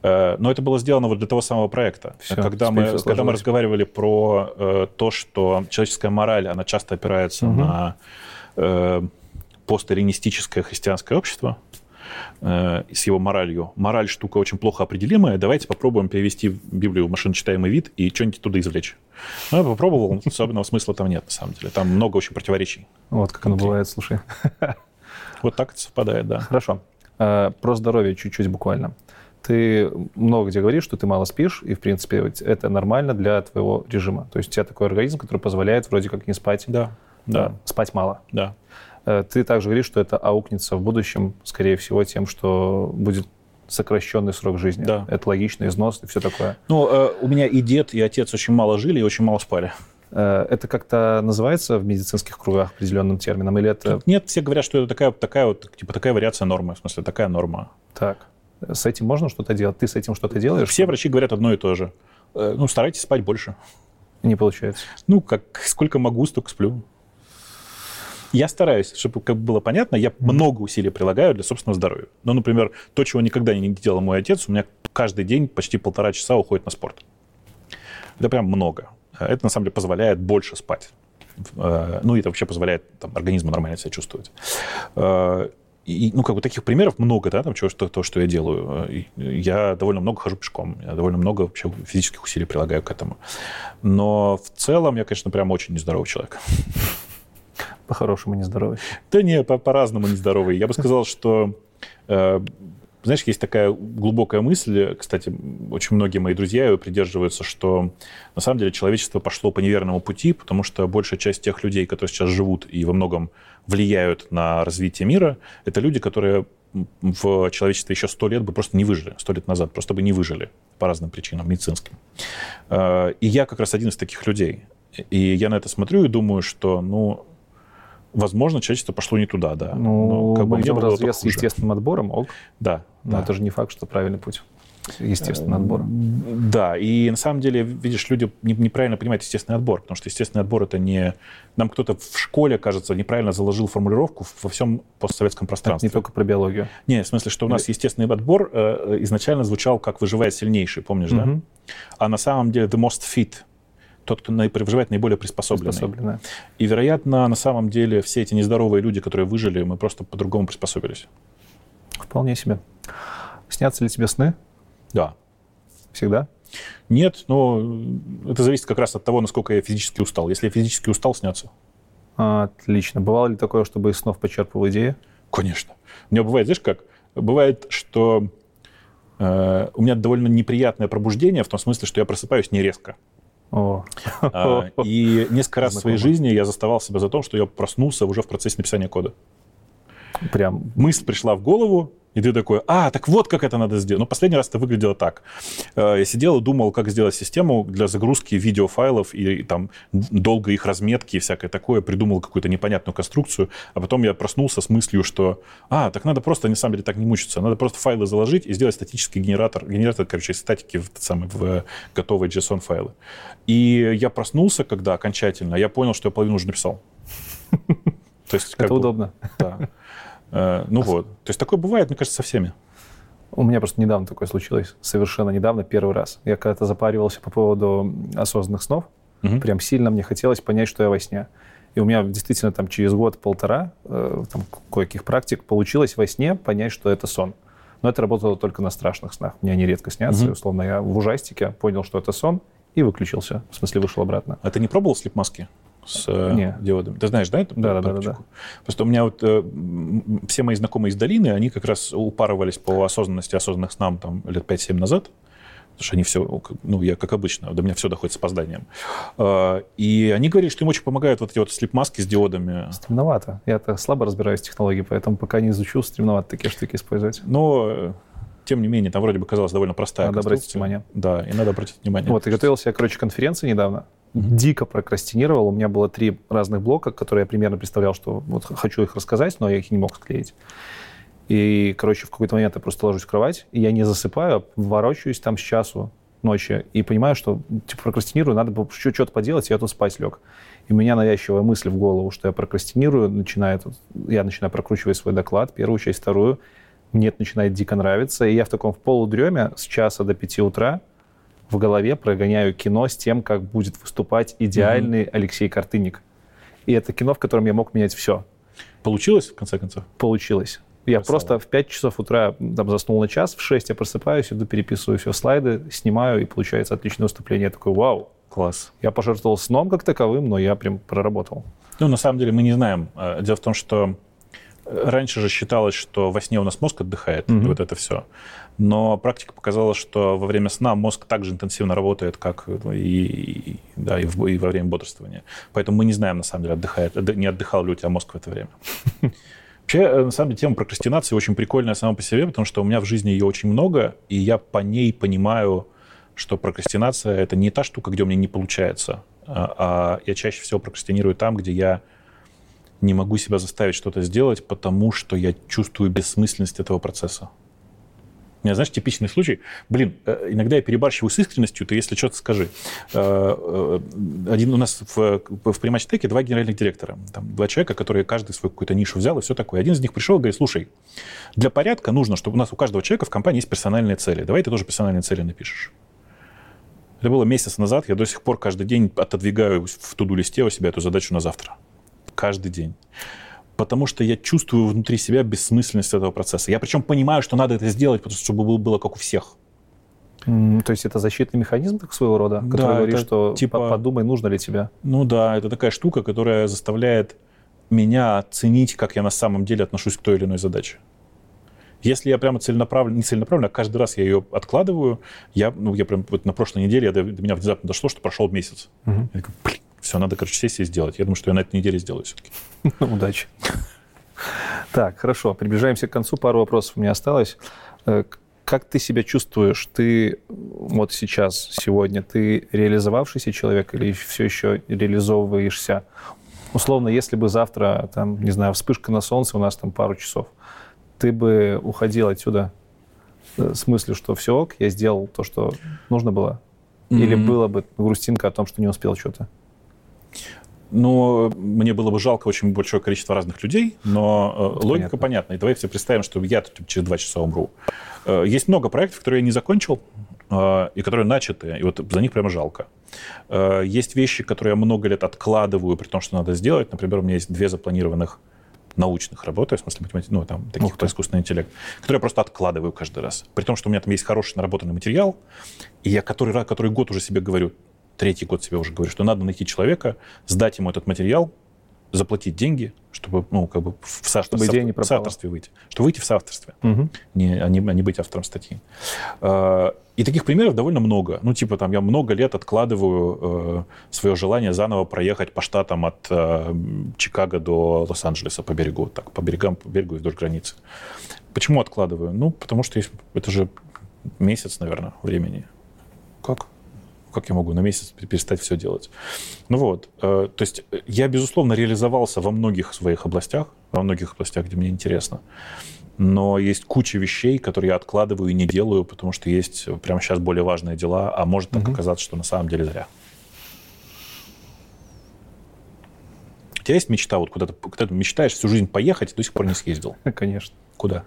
A: Но это было сделано вот для того самого проекта. Все, когда, мы, когда мы разговаривали про то, что человеческая мораль, она часто опирается угу. на постэллинистическое христианское общество, э, с его моралью. Мораль штука очень плохо определимая. Давайте попробуем перевести Библию в машиночитаемый вид и что-нибудь туда извлечь. Ну, я попробовал, особенного смысла там нет, на самом деле. Там много очень противоречий.
B: Вот как оно бывает, слушай.
A: Вот так это совпадает, да.
B: Хорошо. Э, про здоровье чуть-чуть буквально. Ты много где говоришь, что ты мало спишь, и, в принципе, это нормально для твоего режима. То есть у тебя такой организм, который позволяет вроде как не спать.
A: Да. Да.
B: Спать мало.
A: Да.
B: Э, ты также говоришь, что это аукнется в будущем, скорее всего, тем, что будет сокращенный срок жизни.
A: Да.
B: Это логично, износ и все такое.
A: Ну, э, у меня и дед, и отец очень мало жили и очень мало спали.
B: Э, это как-то называется в медицинских кругах определенным термином? Или это...
A: Нет, все говорят, что это такая, такая, вот, типа, такая вариация нормы, в смысле, такая норма.
B: Так. С этим можно что-то делать? Ты с этим что-то делаешь?
A: Все врачи говорят одно и то же. Ну, старайтесь спать больше.
B: Не получается.
A: Ну, как сколько могу, столько сплю. Я стараюсь, чтобы как было понятно, я много усилий прилагаю для собственного здоровья. Ну, например, то, чего никогда не делал мой отец, у меня каждый день почти полтора часа уходит на спорт. Это прям много. Это, на самом деле, позволяет больше спать. Э, ну, и это вообще позволяет там, организму нормально себя чувствовать. Э, и, ну, как бы таких примеров много, да, там, чего, что, то, что я делаю. Я довольно много хожу пешком, я довольно много вообще физических усилий прилагаю к этому. Но в целом я, конечно, прям очень нездоровый человек.
B: По-хорошему нездоровый.
A: Да не, по- по-разному нездоровый. Я бы сказал, что э, знаешь, есть такая глубокая мысль, кстати, очень многие мои друзья ее придерживаются, что на самом деле человечество пошло по неверному пути, потому что большая часть тех людей, которые сейчас живут и во многом влияют на развитие мира, это люди, которые в человечестве еще сто лет бы просто не выжили, сто лет назад просто бы не выжили по разным причинам медицинским. Э, и я как раз один из таких людей. И я на это смотрю и думаю, что, ну, возможно, человечество пошло не туда, да.
B: Ну, Но, как бы, идем развес естественным отбором, ок.
A: Да.
B: Но
A: да.
B: это же не факт, что правильный путь естественный отбор.
A: Да, и на самом деле, видишь, люди неправильно понимают естественный отбор, потому что естественный отбор это не... Нам кто-то в школе, кажется, неправильно заложил формулировку во всем постсоветском пространстве.
B: Это не только про биологию.
A: Не, в смысле, что у нас естественный отбор э, изначально звучал как «выживает сильнейший», помнишь, угу. да? А на самом деле «the most fit», тот, кто выживает наиболее приспособленный. приспособленный. И, вероятно, на самом деле все эти нездоровые люди, которые выжили, мы просто по-другому приспособились.
B: Вполне себе. Снятся ли тебе сны?
A: Да.
B: Всегда?
A: Нет, но это зависит как раз от того, насколько я физически устал. Если я физически устал, снятся.
B: Отлично. Бывало ли такое, чтобы из снов почерпывал идеи?
A: Конечно. У меня бывает, знаешь как? Бывает, что э, у меня довольно неприятное пробуждение, в том смысле, что я просыпаюсь не резко.
B: О.
A: А, и несколько раз в своей жизни я заставал себя за то, что я проснулся уже в процессе написания кода.
B: Прям
A: мысль пришла в голову, и ты такой, а, так вот как это надо сделать. Но последний раз это выглядело так. Э, я сидел и думал, как сделать систему для загрузки видеофайлов и, и там долго их разметки и всякое такое. Придумал какую-то непонятную конструкцию. А потом я проснулся с мыслью, что, а, так надо просто, на самом деле, так не мучиться. Надо просто файлы заложить и сделать статический генератор. Генератор, короче, статики в, самый, в готовые JSON-файлы. И я проснулся, когда окончательно, я понял, что я половину уже написал.
B: То есть, это удобно.
A: Да. Э, ну вот. То есть такое бывает, мне кажется, со всеми.
B: У меня просто недавно такое случилось, совершенно недавно, первый раз. Я когда-то запаривался по поводу осознанных снов, угу. прям сильно мне хотелось понять, что я во сне. И у меня действительно там через год-полтора э, там кое-каких практик получилось во сне понять, что это сон. Но это работало только на страшных снах. Мне они редко снятся. Угу. Условно, я в ужастике понял, что это сон, и выключился. В смысле, вышел обратно.
A: А ты не пробовал слип-маски? С э,
B: Не.
A: диодами. Ты знаешь, да, эту
B: да, да, да, да.
A: Просто у меня вот э, все мои знакомые из долины, они как раз упарывались по осознанности, осознанных снам там лет 5-7 назад. Потому что они все, ну, я как обычно, до меня все доходит с опозданием. Э, и они говорили, что им очень помогают вот эти вот слип-маски с диодами.
B: Стремновато. Я-то слабо разбираюсь в технологии, поэтому пока не изучу, стремновато такие штуки использовать.
A: Но э, тем не менее, там вроде бы казалось довольно простая
B: Надо обратить внимание.
A: Да, и надо обратить внимание.
B: Вот, и готовился я, короче, к конференции недавно дико прокрастинировал. У меня было три разных блока, которые я примерно представлял, что вот хочу их рассказать, но я их не мог склеить. И, короче, в какой-то момент я просто ложусь в кровать, и я не засыпаю, ворочаюсь там с часу ночи и понимаю, что типа прокрастинирую, надо было что-то поделать, и я тут спать лег. И у меня навязчивая мысль в голову, что я прокрастинирую, начинает, я начинаю прокручивать свой доклад, первую часть, вторую, мне это начинает дико нравиться, и я в таком в полудреме с часа до пяти утра в голове прогоняю кино с тем, как будет выступать идеальный mm-hmm. Алексей Картынник. И это кино, в котором я мог менять все.
A: Получилось, в конце концов?
B: Получилось. Я Красава. просто в 5 часов утра там, заснул на час, в 6 я просыпаюсь, иду переписываю все слайды, снимаю, и получается отличное выступление. Я такой, вау.
A: Класс.
B: Я пожертвовал сном как таковым, но я прям проработал.
A: Ну, на самом деле, мы не знаем. Э, дело в том, что раньше же считалось, что во сне у нас мозг отдыхает, mm-hmm. вот это все. Но практика показала, что во время сна мозг также интенсивно работает, как и, и, да, и, в, и во время бодрствования. Поэтому мы не знаем, на самом деле, отдыхает, не отдыхал ли у тебя мозг в это время. Вообще, э, на самом деле, тема прокрастинации очень прикольная сама по себе, потому что у меня в жизни ее очень много, и я по ней понимаю, что прокрастинация — это не та штука, где у меня не получается, а, а я чаще всего прокрастинирую там, где я не могу себя заставить что-то сделать, потому что я чувствую бессмысленность этого процесса. У меня, знаешь, типичный случай. Блин, э, иногда я перебарщиваю с искренностью, то если что-то скажи. Э, э, один у нас в, в Приматчтеке два генеральных директора. Там два человека, которые каждый свою какую-то нишу взял и все такое. Один из них пришел и говорит, слушай, для порядка нужно, чтобы у нас у каждого человека в компании есть персональные цели. Давай ты тоже персональные цели напишешь. Это было месяц назад. Я до сих пор каждый день отодвигаю в туду-листе у себя эту задачу на завтра. Каждый день потому что я чувствую внутри себя бессмысленность этого процесса. Я причем понимаю, что надо это сделать, потому что чтобы было как у всех.
B: То есть это защитный механизм так своего рода, который да, говорит, что типа подумай, нужно ли тебе.
A: Ну да, это такая штука, которая заставляет меня оценить, как я на самом деле отношусь к той или иной задаче. Если я прямо целенаправленно, не целенаправленно, а каждый раз я ее откладываю, я, ну, я прям вот на прошлой неделе до, до меня внезапно дошло, что прошел месяц. Угу. Я такой, блин, все, надо, короче, сесть и сделать. Я думаю, что я на этой неделе сделаю все-таки.
B: Удачи. Так, хорошо, приближаемся к концу. Пару вопросов у меня осталось. Э, как ты себя чувствуешь? Ты вот сейчас, сегодня, ты реализовавшийся человек или все еще реализовываешься? Условно, если бы завтра, там, не знаю, вспышка на солнце, у нас там пару часов, ты бы уходил отсюда э, с мыслью, что все ок, я сделал то, что нужно было? Или mm-hmm. было бы грустинка о том, что не успел что-то?
A: Ну, мне было бы жалко очень большое количество разных людей, но э, логика понятна. И давайте представим, что я тут через два часа умру. Э, есть много проектов, которые я не закончил, э, и которые начаты, и вот за них прямо жалко. Э, есть вещи, которые я много лет откладываю, при том, что надо сделать. Например, у меня есть две запланированных научных работы, в смысле математики, ну, там, таких про искусственный интеллект, которые я просто откладываю каждый раз. При том, что у меня там есть хороший наработанный материал, и я который, который год уже себе говорю, третий год себе уже говорю, что надо найти человека, сдать ему этот материал, заплатить деньги, чтобы, ну, как бы в, со, чтобы идея не в соавторстве выйти. Чтобы выйти в соавторстве, угу. не, а, не, а не быть автором статьи. А, и таких примеров довольно много. Ну, типа, там, я много лет откладываю э, свое желание заново проехать по штатам от э, Чикаго до Лос-Анджелеса по берегу, так, по берегам, по берегу и вдоль границы. Почему откладываю? Ну, потому что есть, это же месяц, наверное, времени. Как? Как я могу на месяц перестать все делать? Ну вот, э, то есть э, я, безусловно, реализовался во многих своих областях, во многих областях, где мне интересно. Но есть куча вещей, которые я откладываю и не делаю, потому что есть прямо сейчас более важные дела, а может так угу. оказаться, что на самом деле зря. У тебя есть мечта, вот куда-то, когда ты мечтаешь всю жизнь поехать, до сих пор не съездил?
B: Конечно.
A: Куда?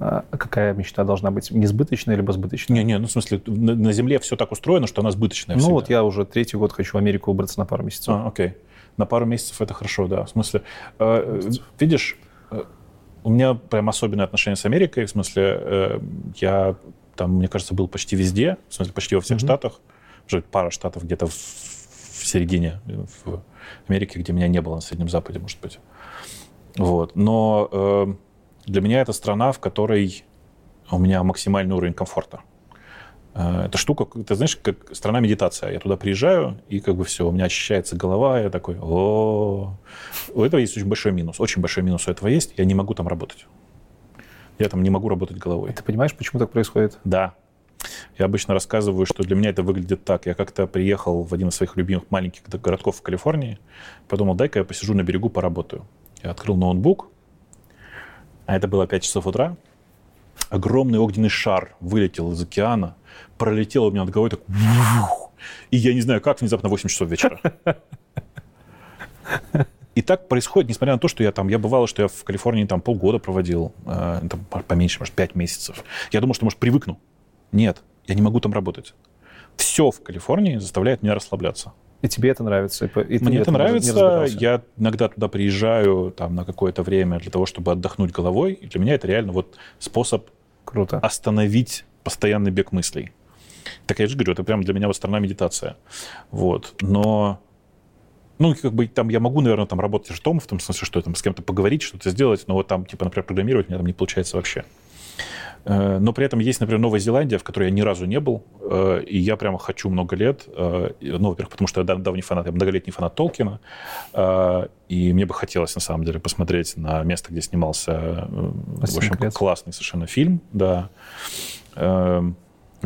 B: А какая мечта должна быть? Несбыточная либо сбыточная?
A: Не-не, ну в смысле, на, на Земле все так устроено, что она сбыточная
B: Ну
A: всегда.
B: вот я уже третий год хочу в Америку убраться на пару месяцев.
A: А, окей. На пару месяцев это хорошо, да. В смысле, э, видишь, у меня прям особенное отношение с Америкой. В смысле, э, я там, мне кажется, был почти везде, в смысле, почти во всех mm-hmm. штатах. Уже пара штатов где-то в, в середине в Америке, где меня не было на Среднем Западе, может быть. Вот. Но э, для меня это страна, в которой у меня максимальный уровень комфорта. Э, эта штука, ты знаешь, как страна медитация. Я туда приезжаю, и как бы все, у меня очищается голова, я такой, о У этого есть очень большой минус. Очень большой минус у этого есть. Я не могу там работать. Я там не могу работать головой.
B: Ты понимаешь, почему так происходит?
A: Да. Я обычно рассказываю, что для меня это выглядит так. Я как-то приехал в один из своих любимых маленьких городков в Калифорнии, подумал, дай-ка я посижу на берегу, поработаю. Я открыл ноутбук, а это было 5 часов утра, огромный огненный шар вылетел из океана, пролетел у меня над головой, так... И я не знаю, как внезапно 8 часов вечера. И так происходит, несмотря на то, что я там, я бывало, что я в Калифорнии там полгода проводил, э, там, поменьше, может, 5 месяцев. Я думал, что, может, привыкну. Нет, я не могу там работать. Все в Калифорнии заставляет меня расслабляться.
C: И тебе это нравится? И
A: Мне это нравится. Я иногда туда приезжаю там, на какое-то время для того, чтобы отдохнуть головой. И для меня это реально вот способ
C: Круто.
A: остановить постоянный бег мыслей. Так я же говорю, это прям для меня вот страна медитация. Вот. Но ну, как бы там я могу, наверное, там работать ртом, в том смысле, что там с кем-то поговорить, что-то сделать, но вот там, типа, например, программировать у меня там не получается вообще. Э, но при этом есть, например, Новая Зеландия, в которой я ни разу не был, э, и я прямо хочу много лет. Э, ну, во-первых, потому что я давний фанат, я многолетний фанат Толкина, и мне бы хотелось, на самом деле, посмотреть на место, где снимался, в общем, классный совершенно фильм, да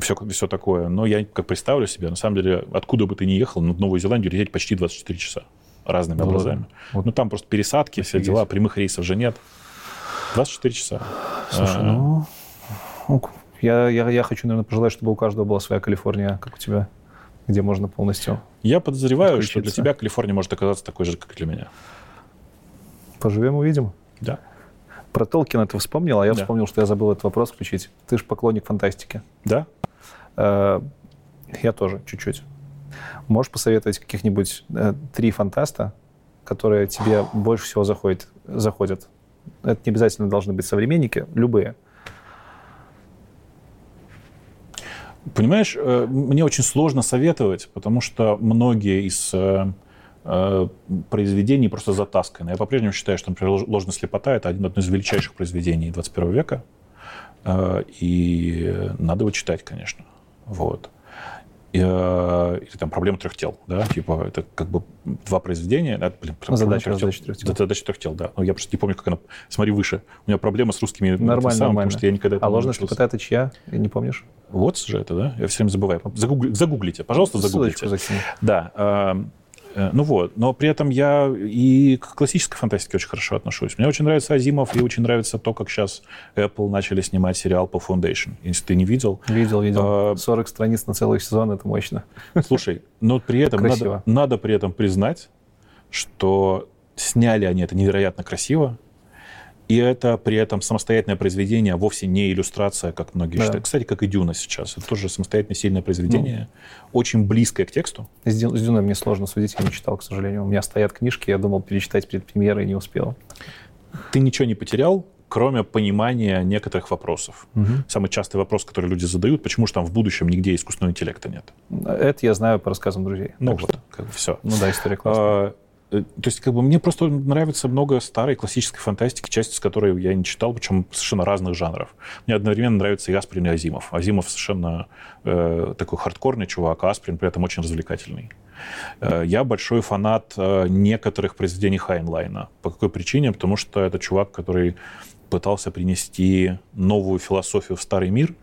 A: все, все такое. Но я как представлю себе, на самом деле, откуда бы ты ни ехал, на Новую Зеландию лететь почти 24 часа разными ну, образами. Вот. Ну, там просто пересадки, все дела, прямых рейсов же нет. 24 часа.
C: Слушай, а, ну, я, я, я хочу, наверное, пожелать, чтобы у каждого была своя Калифорния, как у тебя, где можно полностью
A: Я подозреваю, что для тебя Калифорния может оказаться такой же, как и для меня.
C: Поживем, увидим.
A: Да.
C: Про Толкина ты вспомнил, а я да. вспомнил, что я забыл этот вопрос включить. Ты же поклонник фантастики.
A: Да.
C: Э, я тоже чуть-чуть. Можешь посоветовать каких-нибудь э, три фантаста, которые тебе больше всего заходят, заходят? Это не обязательно должны быть современники, любые.
A: Понимаешь, э, мне очень сложно советовать, потому что многие из произведений просто затасканы. Я по-прежнему считаю, что, например, «Ложная слепота» — это одно из величайших произведений 21 века, и надо его читать, конечно. Вот. И, э, или там проблема трех тел, да, типа это как бы два произведения, да, блин,
C: задача, трех задача трех тел.
A: Задача трех тел, да. Но я просто не помню, как она. Смотри выше. У меня проблема с русскими.
C: Нормально, самым, нормально.
A: Потому что я никогда.
C: А ложная слепота это чья? Не помнишь?
A: Вот же это, да? Я все время забываю. Загугли, загуглите, пожалуйста, загуглите. Да. Э, Э, ну вот, но при этом я и к классической фантастике очень хорошо отношусь. Мне очень нравится Азимов, и очень нравится то, как сейчас Apple начали снимать сериал по Foundation. Если ты не видел.
C: Видел, видел. 40 а, страниц на целый сезон, это мощно.
A: Слушай, но при этом надо, надо при этом признать, что сняли они это невероятно красиво, и это при этом самостоятельное произведение, а вовсе не иллюстрация, как многие да. считают. Кстати, как и Дюна сейчас. Это тоже самостоятельное сильное произведение, ну, очень близкое к тексту.
C: С, Дю, с Дюной мне сложно судить, я не читал, к сожалению. У меня стоят книжки, я думал перечитать перед премьерой, не успел.
A: Ты ничего не потерял, кроме понимания некоторых вопросов. Угу. Самый частый вопрос, который люди задают, почему же там в будущем нигде искусственного интеллекта нет?
C: Это я знаю по рассказам друзей.
A: Ну вот, что... как бы все.
C: Ну да, история классная. А,
A: то есть, как бы мне просто нравится много старой классической фантастики, часть из которой я не читал, причем совершенно разных жанров. Мне одновременно нравится и Асприн, и Азимов. Азимов совершенно э, такой хардкорный чувак, а Асприн при этом очень развлекательный. Э, я большой фанат э, некоторых произведений Хайнлайна. По какой причине? Потому что это чувак, который пытался принести новую философию в старый мир.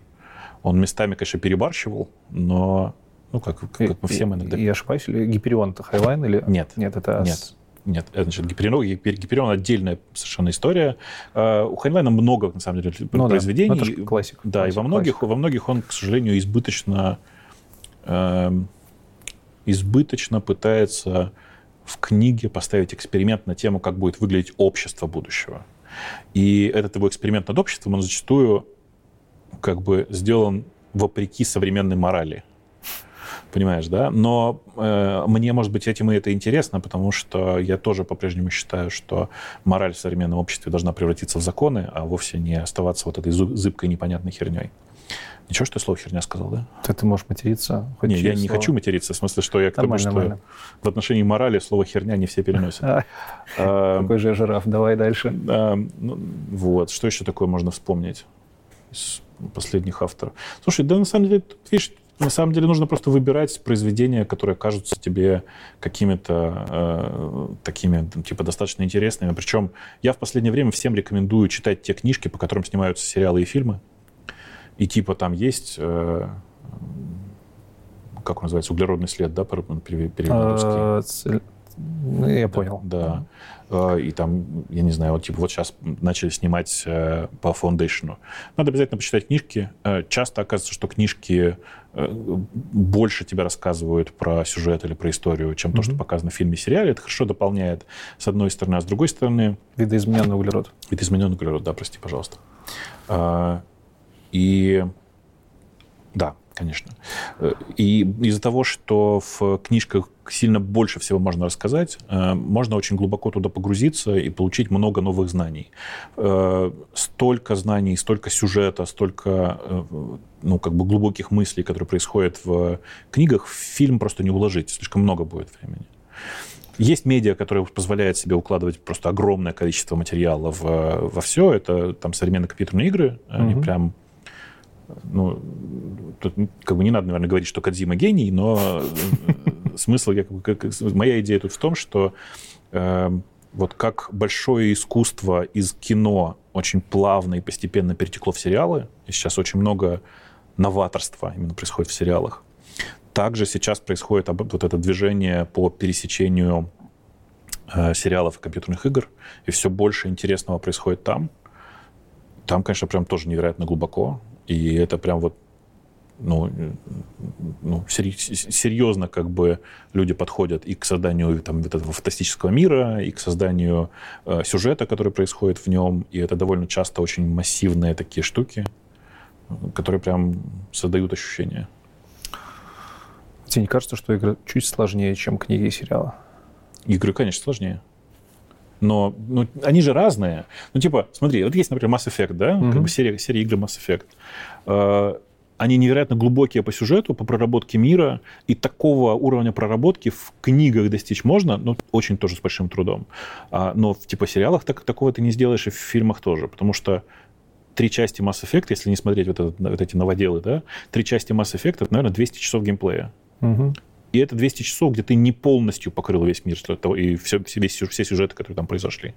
A: Он местами, конечно, перебарщивал, но ну, как, как мы всем иногда.
C: Я ошибаюсь, или Гиперион это Хайнлайн? Или...
A: Нет.
C: Нет, это...
A: Нет. Нет, значит, Гиперион, Гиперион отдельная совершенно история. Э, у Хайнлайна много, на самом деле, ну, произведений.
C: Да, это классик.
A: Да,
C: классик,
A: и во многих, во многих он, к сожалению, избыточно, э, избыточно пытается в книге поставить эксперимент на тему, как будет выглядеть общество будущего. И этот его эксперимент над обществом, он зачастую как бы сделан вопреки современной морали понимаешь, да? Но э, мне, может быть, этим и это интересно, потому что я тоже по-прежнему считаю, что мораль в современном обществе должна превратиться в законы, а вовсе не оставаться вот этой зыбкой непонятной херней. Ничего, что я слово херня сказал, да?
C: Ты, ты можешь материться?
A: Хоть не, я не хочу материться, в смысле, что я к тому, что в отношении морали слово херня не все переносят.
C: Какой же жираф, давай дальше.
A: Ну, вот, что еще такое можно вспомнить из последних авторов? Слушай, да на самом деле, видишь, на самом деле нужно просто выбирать произведения, которые кажутся тебе какими-то э, такими, типа, достаточно интересными. Причем я в последнее время всем рекомендую читать те книжки, по которым снимаются сериалы и фильмы. И типа там есть... Э, как он называется, углеродный след, да, перевод
C: а, Ну, я понял.
A: Да. Э, И там, я не знаю, вот типа вот сейчас начали снимать э, по фаундейшну. Надо обязательно почитать книжки. Э, Часто оказывается, что книжки больше тебя рассказывают про сюжет или про историю, чем то, что показано в фильме, сериале. Это хорошо дополняет с одной стороны, а с другой стороны
C: Видоизмененный углерод.
A: Видоизмененный углерод, да, прости, пожалуйста. И да, конечно. Э, И из-за того, что в книжках сильно больше всего можно рассказать, э, можно очень глубоко туда погрузиться и получить много новых знаний. Э, Столько знаний, столько сюжета, столько ну, как бы глубоких мыслей, которые происходят в книгах, в фильм просто не уложить. Слишком много будет времени. Есть медиа, которые позволяют себе укладывать просто огромное количество материала в, во все. Это там современные компьютерные игры. Они
C: Мгм.
A: прям ну, тут как бы не надо, наверное, говорить, что Кадзима гений, но э, смысл, я, как как- моя идея тут в том, что э, вот как большое искусство из кино очень плавно и постепенно перетекло в сериалы, и сейчас очень много новаторства именно происходит в сериалах, также сейчас происходит вот это движение по пересечению э, сериалов и компьютерных игр, и все больше интересного происходит там. Там, конечно, прям тоже невероятно глубоко, и это прям вот ну, ну, серьезно как бы люди подходят и к созданию там, вот этого фантастического мира, и к созданию э, сюжета, который происходит в нем, и это довольно часто очень массивные такие штуки, которые прям создают ощущение.
C: Тебе не кажется, что игры чуть сложнее, чем книги и сериалы?
A: Игры, конечно, сложнее. Но ну, они же разные. Ну, типа, смотри, вот есть, например, Mass Effect, да?
C: Мгм.
A: Как бы серия, серия игр Mass Effect. Э, Они невероятно глубокие по сюжету, по проработке мира, и такого уровня проработки в книгах достичь можно, но очень тоже с большим трудом. А, но в типа сериалах так, такого ты не сделаешь, и в фильмах тоже, потому что три части Mass Effect, если не смотреть вот, этот- вот эти новоделы, да, три части Mass Effect, это, наверное, 200 часов геймплея.
C: Мгм.
A: И это 200 часов, где ты не полностью покрыл весь мир и все, все, весь все сюжеты, которые там произошли.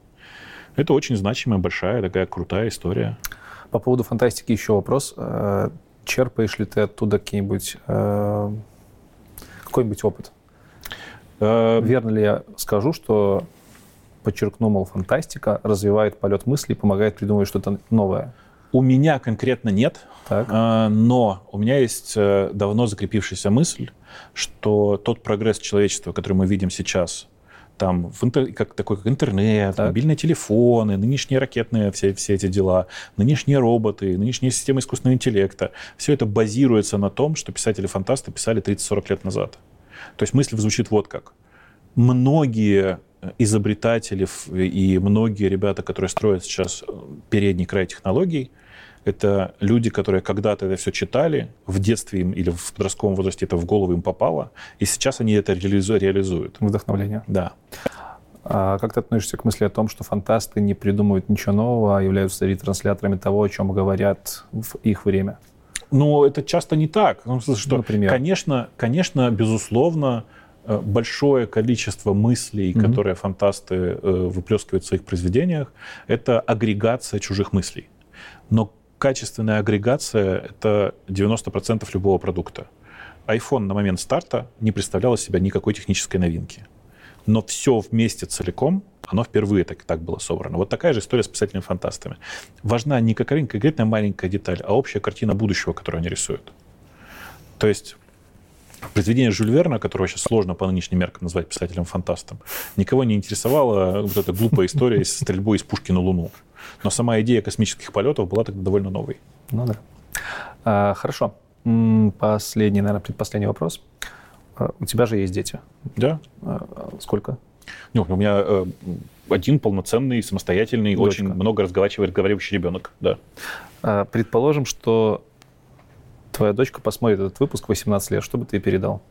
A: Это очень значимая, большая, такая крутая история.
C: По поводу фантастики еще вопрос. Э, Черпаешь ли ты оттуда какие-нибудь э, какой-нибудь опыт?
A: Э,
C: Верно ли я скажу, что подчеркну, мол, фантастика развивает полет мысли и помогает придумывать что-то новое?
A: У меня конкретно нет,
C: Так.
A: э, но у меня есть давно закрепившаяся мысль, что тот прогресс человечества, который мы видим сейчас, там, в интер- как, такой как интернет,
C: Так.
A: мобильные телефоны, нынешние ракетные все, все эти дела, нынешние роботы, нынешние системы искусственного интеллекта, все это базируется на том, что писатели-фантасты писали 30-40 лет назад. То есть мысль звучит вот как. Многие э, изобретатели и многие ребята, которые строят сейчас э, передний край технологий, это люди, которые когда-то это все читали, в детстве им или в подростковом возрасте это в голову им попало, и сейчас они это реализу- реализуют.
C: Вдохновление.
A: Да.
C: А как ты относишься к мысли о том, что фантасты не придумывают ничего нового, а являются ретрансляторами того, о чем говорят в их время?
A: Но это часто не так. Ну, что,
C: Например?
A: Конечно, конечно, безусловно, э, большое количество мыслей,
C: Мгм.
A: которые фантасты э, выплескивают в своих произведениях, это агрегация чужих мыслей. Но качественная агрегация — это 90% любого продукта. iPhone на момент старта не представлял из себя никакой технической новинки. Но все вместе целиком, оно впервые так, так было собрано. Вот такая же история с писателями-фантастами. Важна не какая- конкретная маленькая деталь, а общая картина будущего, которую они рисуют. То есть произведение Жюль Верна, которого сейчас сложно по нынешним меркам назвать писателем-фантастом, никого не интересовала вот эта глупая история с стрельбой из пушки на Луну. Но сама идея космических полетов была тогда довольно новой.
C: Ну да. А, хорошо. Последний, наверное, предпоследний вопрос. А, У тебя же есть дети.
A: Да?
C: А, Сколько?
A: Ну, у меня э, один полноценный, самостоятельный,
C: Дочка.
A: очень много разговаривающий, разговаривающий ребенок. Да.
C: А, Предположим, что твоя дочка посмотрит этот выпуск в 18 лет. Что бы ты ей передал?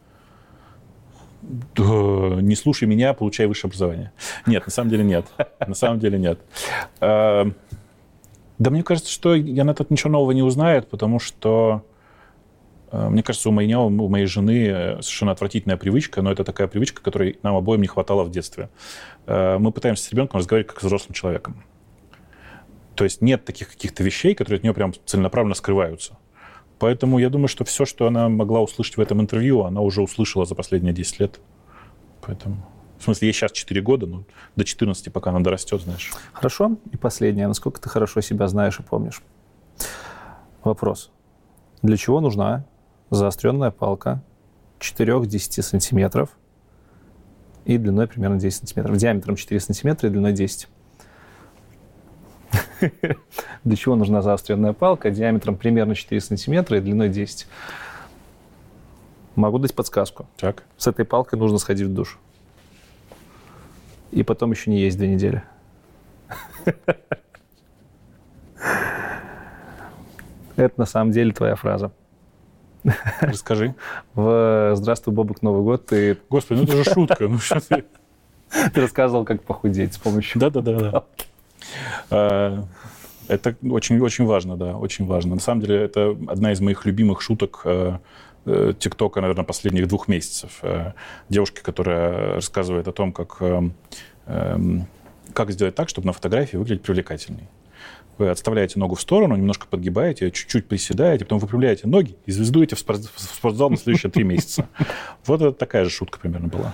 A: Не слушай меня, получай высшее образование. Нет, на самом деле нет. На самом деле нет. Э, Да мне кажется, что она тут ничего нового не узнает, потому что э, мне кажется, у меня, у моей жены э, совершенно отвратительная привычка, но это такая привычка, которой нам обоим не хватало в детстве. Э, Мы пытаемся с ребенком разговаривать как с взрослым человеком. То есть нет таких каких-то вещей, которые от нее прям целенаправленно скрываются. Поэтому я думаю, что все, что она могла услышать в этом интервью, она уже услышала за последние 10 лет. Поэтому... В смысле, ей сейчас 4 года, но до 14, пока она дорастет, знаешь.
B: Хорошо. И последнее. Насколько ты хорошо себя знаешь и помнишь? Вопрос. Для чего нужна заостренная палка 4-10 сантиметров и длиной примерно 10 сантиметров, диаметром 4 сантиметра и длиной 10? Для чего нужна заостренная палка диаметром примерно 4 сантиметра и длиной 10? Могу дать подсказку.
A: Так.
B: С этой палкой нужно сходить в душ. И потом еще не есть две недели. Это на самом деле твоя фраза.
A: Расскажи.
B: В «Здравствуй, Бобок, Новый год» ты,
A: Господи, ну это же шутка. Ну что ты?
B: ты рассказывал, как похудеть с помощью...
A: Да-да-да. Да. Это очень, очень важно, да, очень важно. На самом деле, это одна из моих любимых шуток э, э, ТикТока, наверное, последних двух месяцев. Э, Девушки, которая рассказывает о том, как, э, эм, как сделать так, чтобы на фотографии выглядеть привлекательней. Вы отставляете ногу в сторону, немножко подгибаете, чуть-чуть приседаете, потом выпрямляете ноги и звездуете в спорт- в спортзал на следующие три месяца. Вот это такая же шутка примерно была.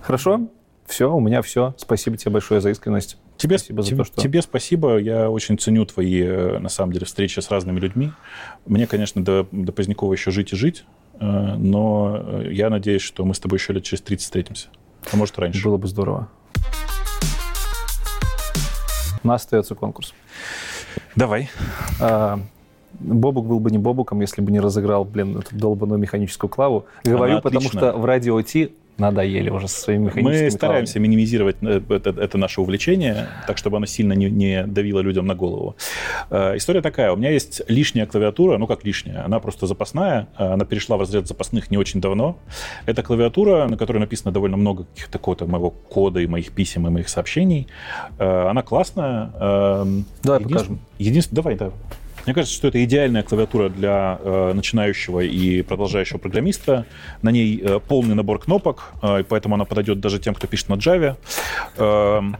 B: Хорошо? Все, у меня все. Спасибо тебе большое за искренность.
A: Тебе
B: Спасибо за
A: тебе,
B: то, что-
A: тебе спасибо. Я очень ценю твои, э, на самом деле, встречи с разными людьми. Мне, конечно, до, до Позднякова еще жить и жить, э, но э, я надеюсь, что мы с тобой еще лет через 30 встретимся. А может, раньше.
B: Было бы здорово. У нас остается конкурс.
A: Давай.
B: А, Бобук был бы не Бобуком, если бы не разыграл, блин, эту долбанную механическую клаву. Говорю,
A: Она
B: потому что в радио Ти надоели уже со своими механическими
A: Мы стараемся
B: клавами.
A: минимизировать э, это, это наше увлечение, так, чтобы оно сильно не, не давило людям на голову. Э, История такая. У меня есть лишняя клавиатура, ну как лишняя, она просто запасная, э, она перешла в разряд запасных не очень давно. Это клавиатура, на которой написано довольно много каких-то какого-то моего кода и моих писем и моих сообщений. Она классная. Эм,
B: Давай
A: Единствен-
B: покажем.
A: Единственное, давай, да. Мне кажется, что это идеальная клавиатура для э, начинающего и продолжающего программиста. На ней э, полный набор кнопок, э, и поэтому она подойдет даже тем, кто пишет на Java. Эм,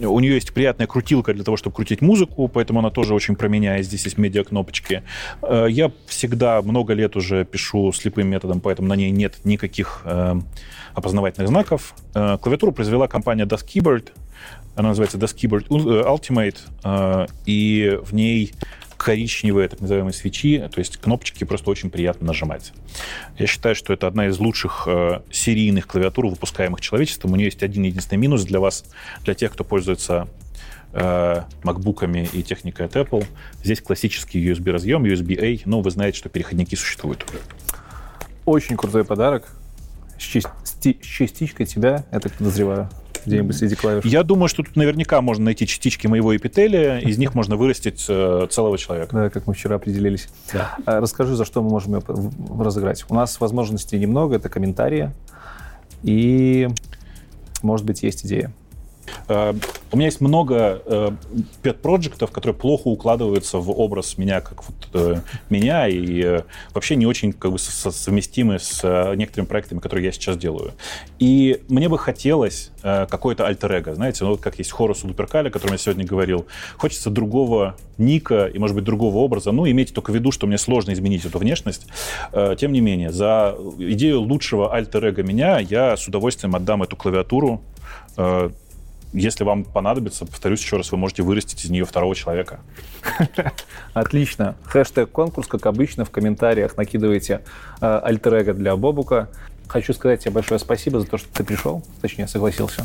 A: у нее есть приятная крутилка для того, чтобы крутить музыку, поэтому она тоже очень про здесь есть медиа-кнопочки. Э, я всегда много лет уже пишу слепым методом, поэтому на ней нет никаких э, опознавательных знаков. Э, клавиатуру произвела компания Das Keyboard. Она называется Das Keyboard Ul- э, Ultimate, э, и в ней коричневые, так называемые свечи, то есть кнопочки просто очень приятно нажимать. Я считаю, что это одна из лучших э, серийных клавиатур, выпускаемых человечеством. У нее есть один единственный минус для вас, для тех, кто пользуется э, макбуками и техникой от Apple. Здесь классический USB-разъем, USB-A, но вы знаете, что переходники существуют.
B: Очень крутой подарок. С, части- с частичкой тебя, я так подозреваю, где-нибудь среди клавиш.
A: Я думаю, что тут наверняка можно найти частички моего эпителия, из них можно вырастить э, целого человека.
B: Да, как мы вчера определились. А, Расскажи, за что мы можем ее разыграть. У нас возможностей немного, это комментарии. И, может быть, есть идея.
A: Э, У меня есть много э, пет-проектов, которые плохо укладываются в образ меня, как вот э, меня, и э, вообще не очень как бы со- совместимы с э, некоторыми проектами, которые я сейчас делаю. И мне бы хотелось э, какой-то альтер-эго, знаете, ну вот как есть Хорус у Луперкаля, о котором я сегодня говорил. Хочется другого ника и, может быть, другого образа. Ну, имейте только в виду, что мне сложно изменить эту внешность. Э, Тем не менее, за идею лучшего альтер-эго меня я с удовольствием отдам эту клавиатуру э, если вам понадобится, повторюсь еще раз, вы можете вырастить из нее второго человека.
B: Отлично. Хэштег конкурс, как обычно, в комментариях накидывайте э, альтер для Бобука. Хочу сказать тебе большое спасибо за то, что ты пришел, точнее, согласился.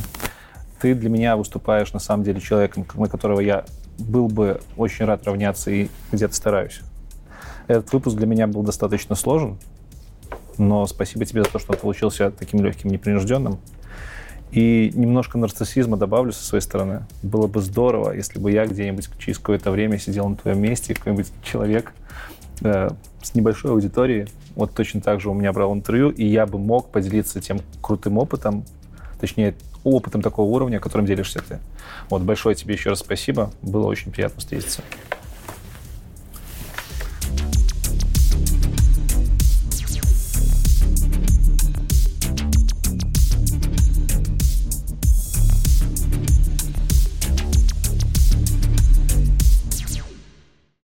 B: Ты для меня выступаешь, на самом деле, человеком, на которого я был бы очень рад равняться и где-то стараюсь. Этот выпуск для меня был достаточно сложен, но спасибо тебе за то, что он получился таким легким, непринужденным. И немножко нарциссизма добавлю со своей стороны. Было бы здорово, если бы я где-нибудь через какое-то время сидел на твоем месте, какой-нибудь человек э, с небольшой аудиторией, вот точно так же у меня брал интервью, и я бы мог поделиться тем крутым опытом, точнее, опытом такого уровня, которым делишься ты. Вот большое тебе еще раз спасибо. Было очень приятно встретиться.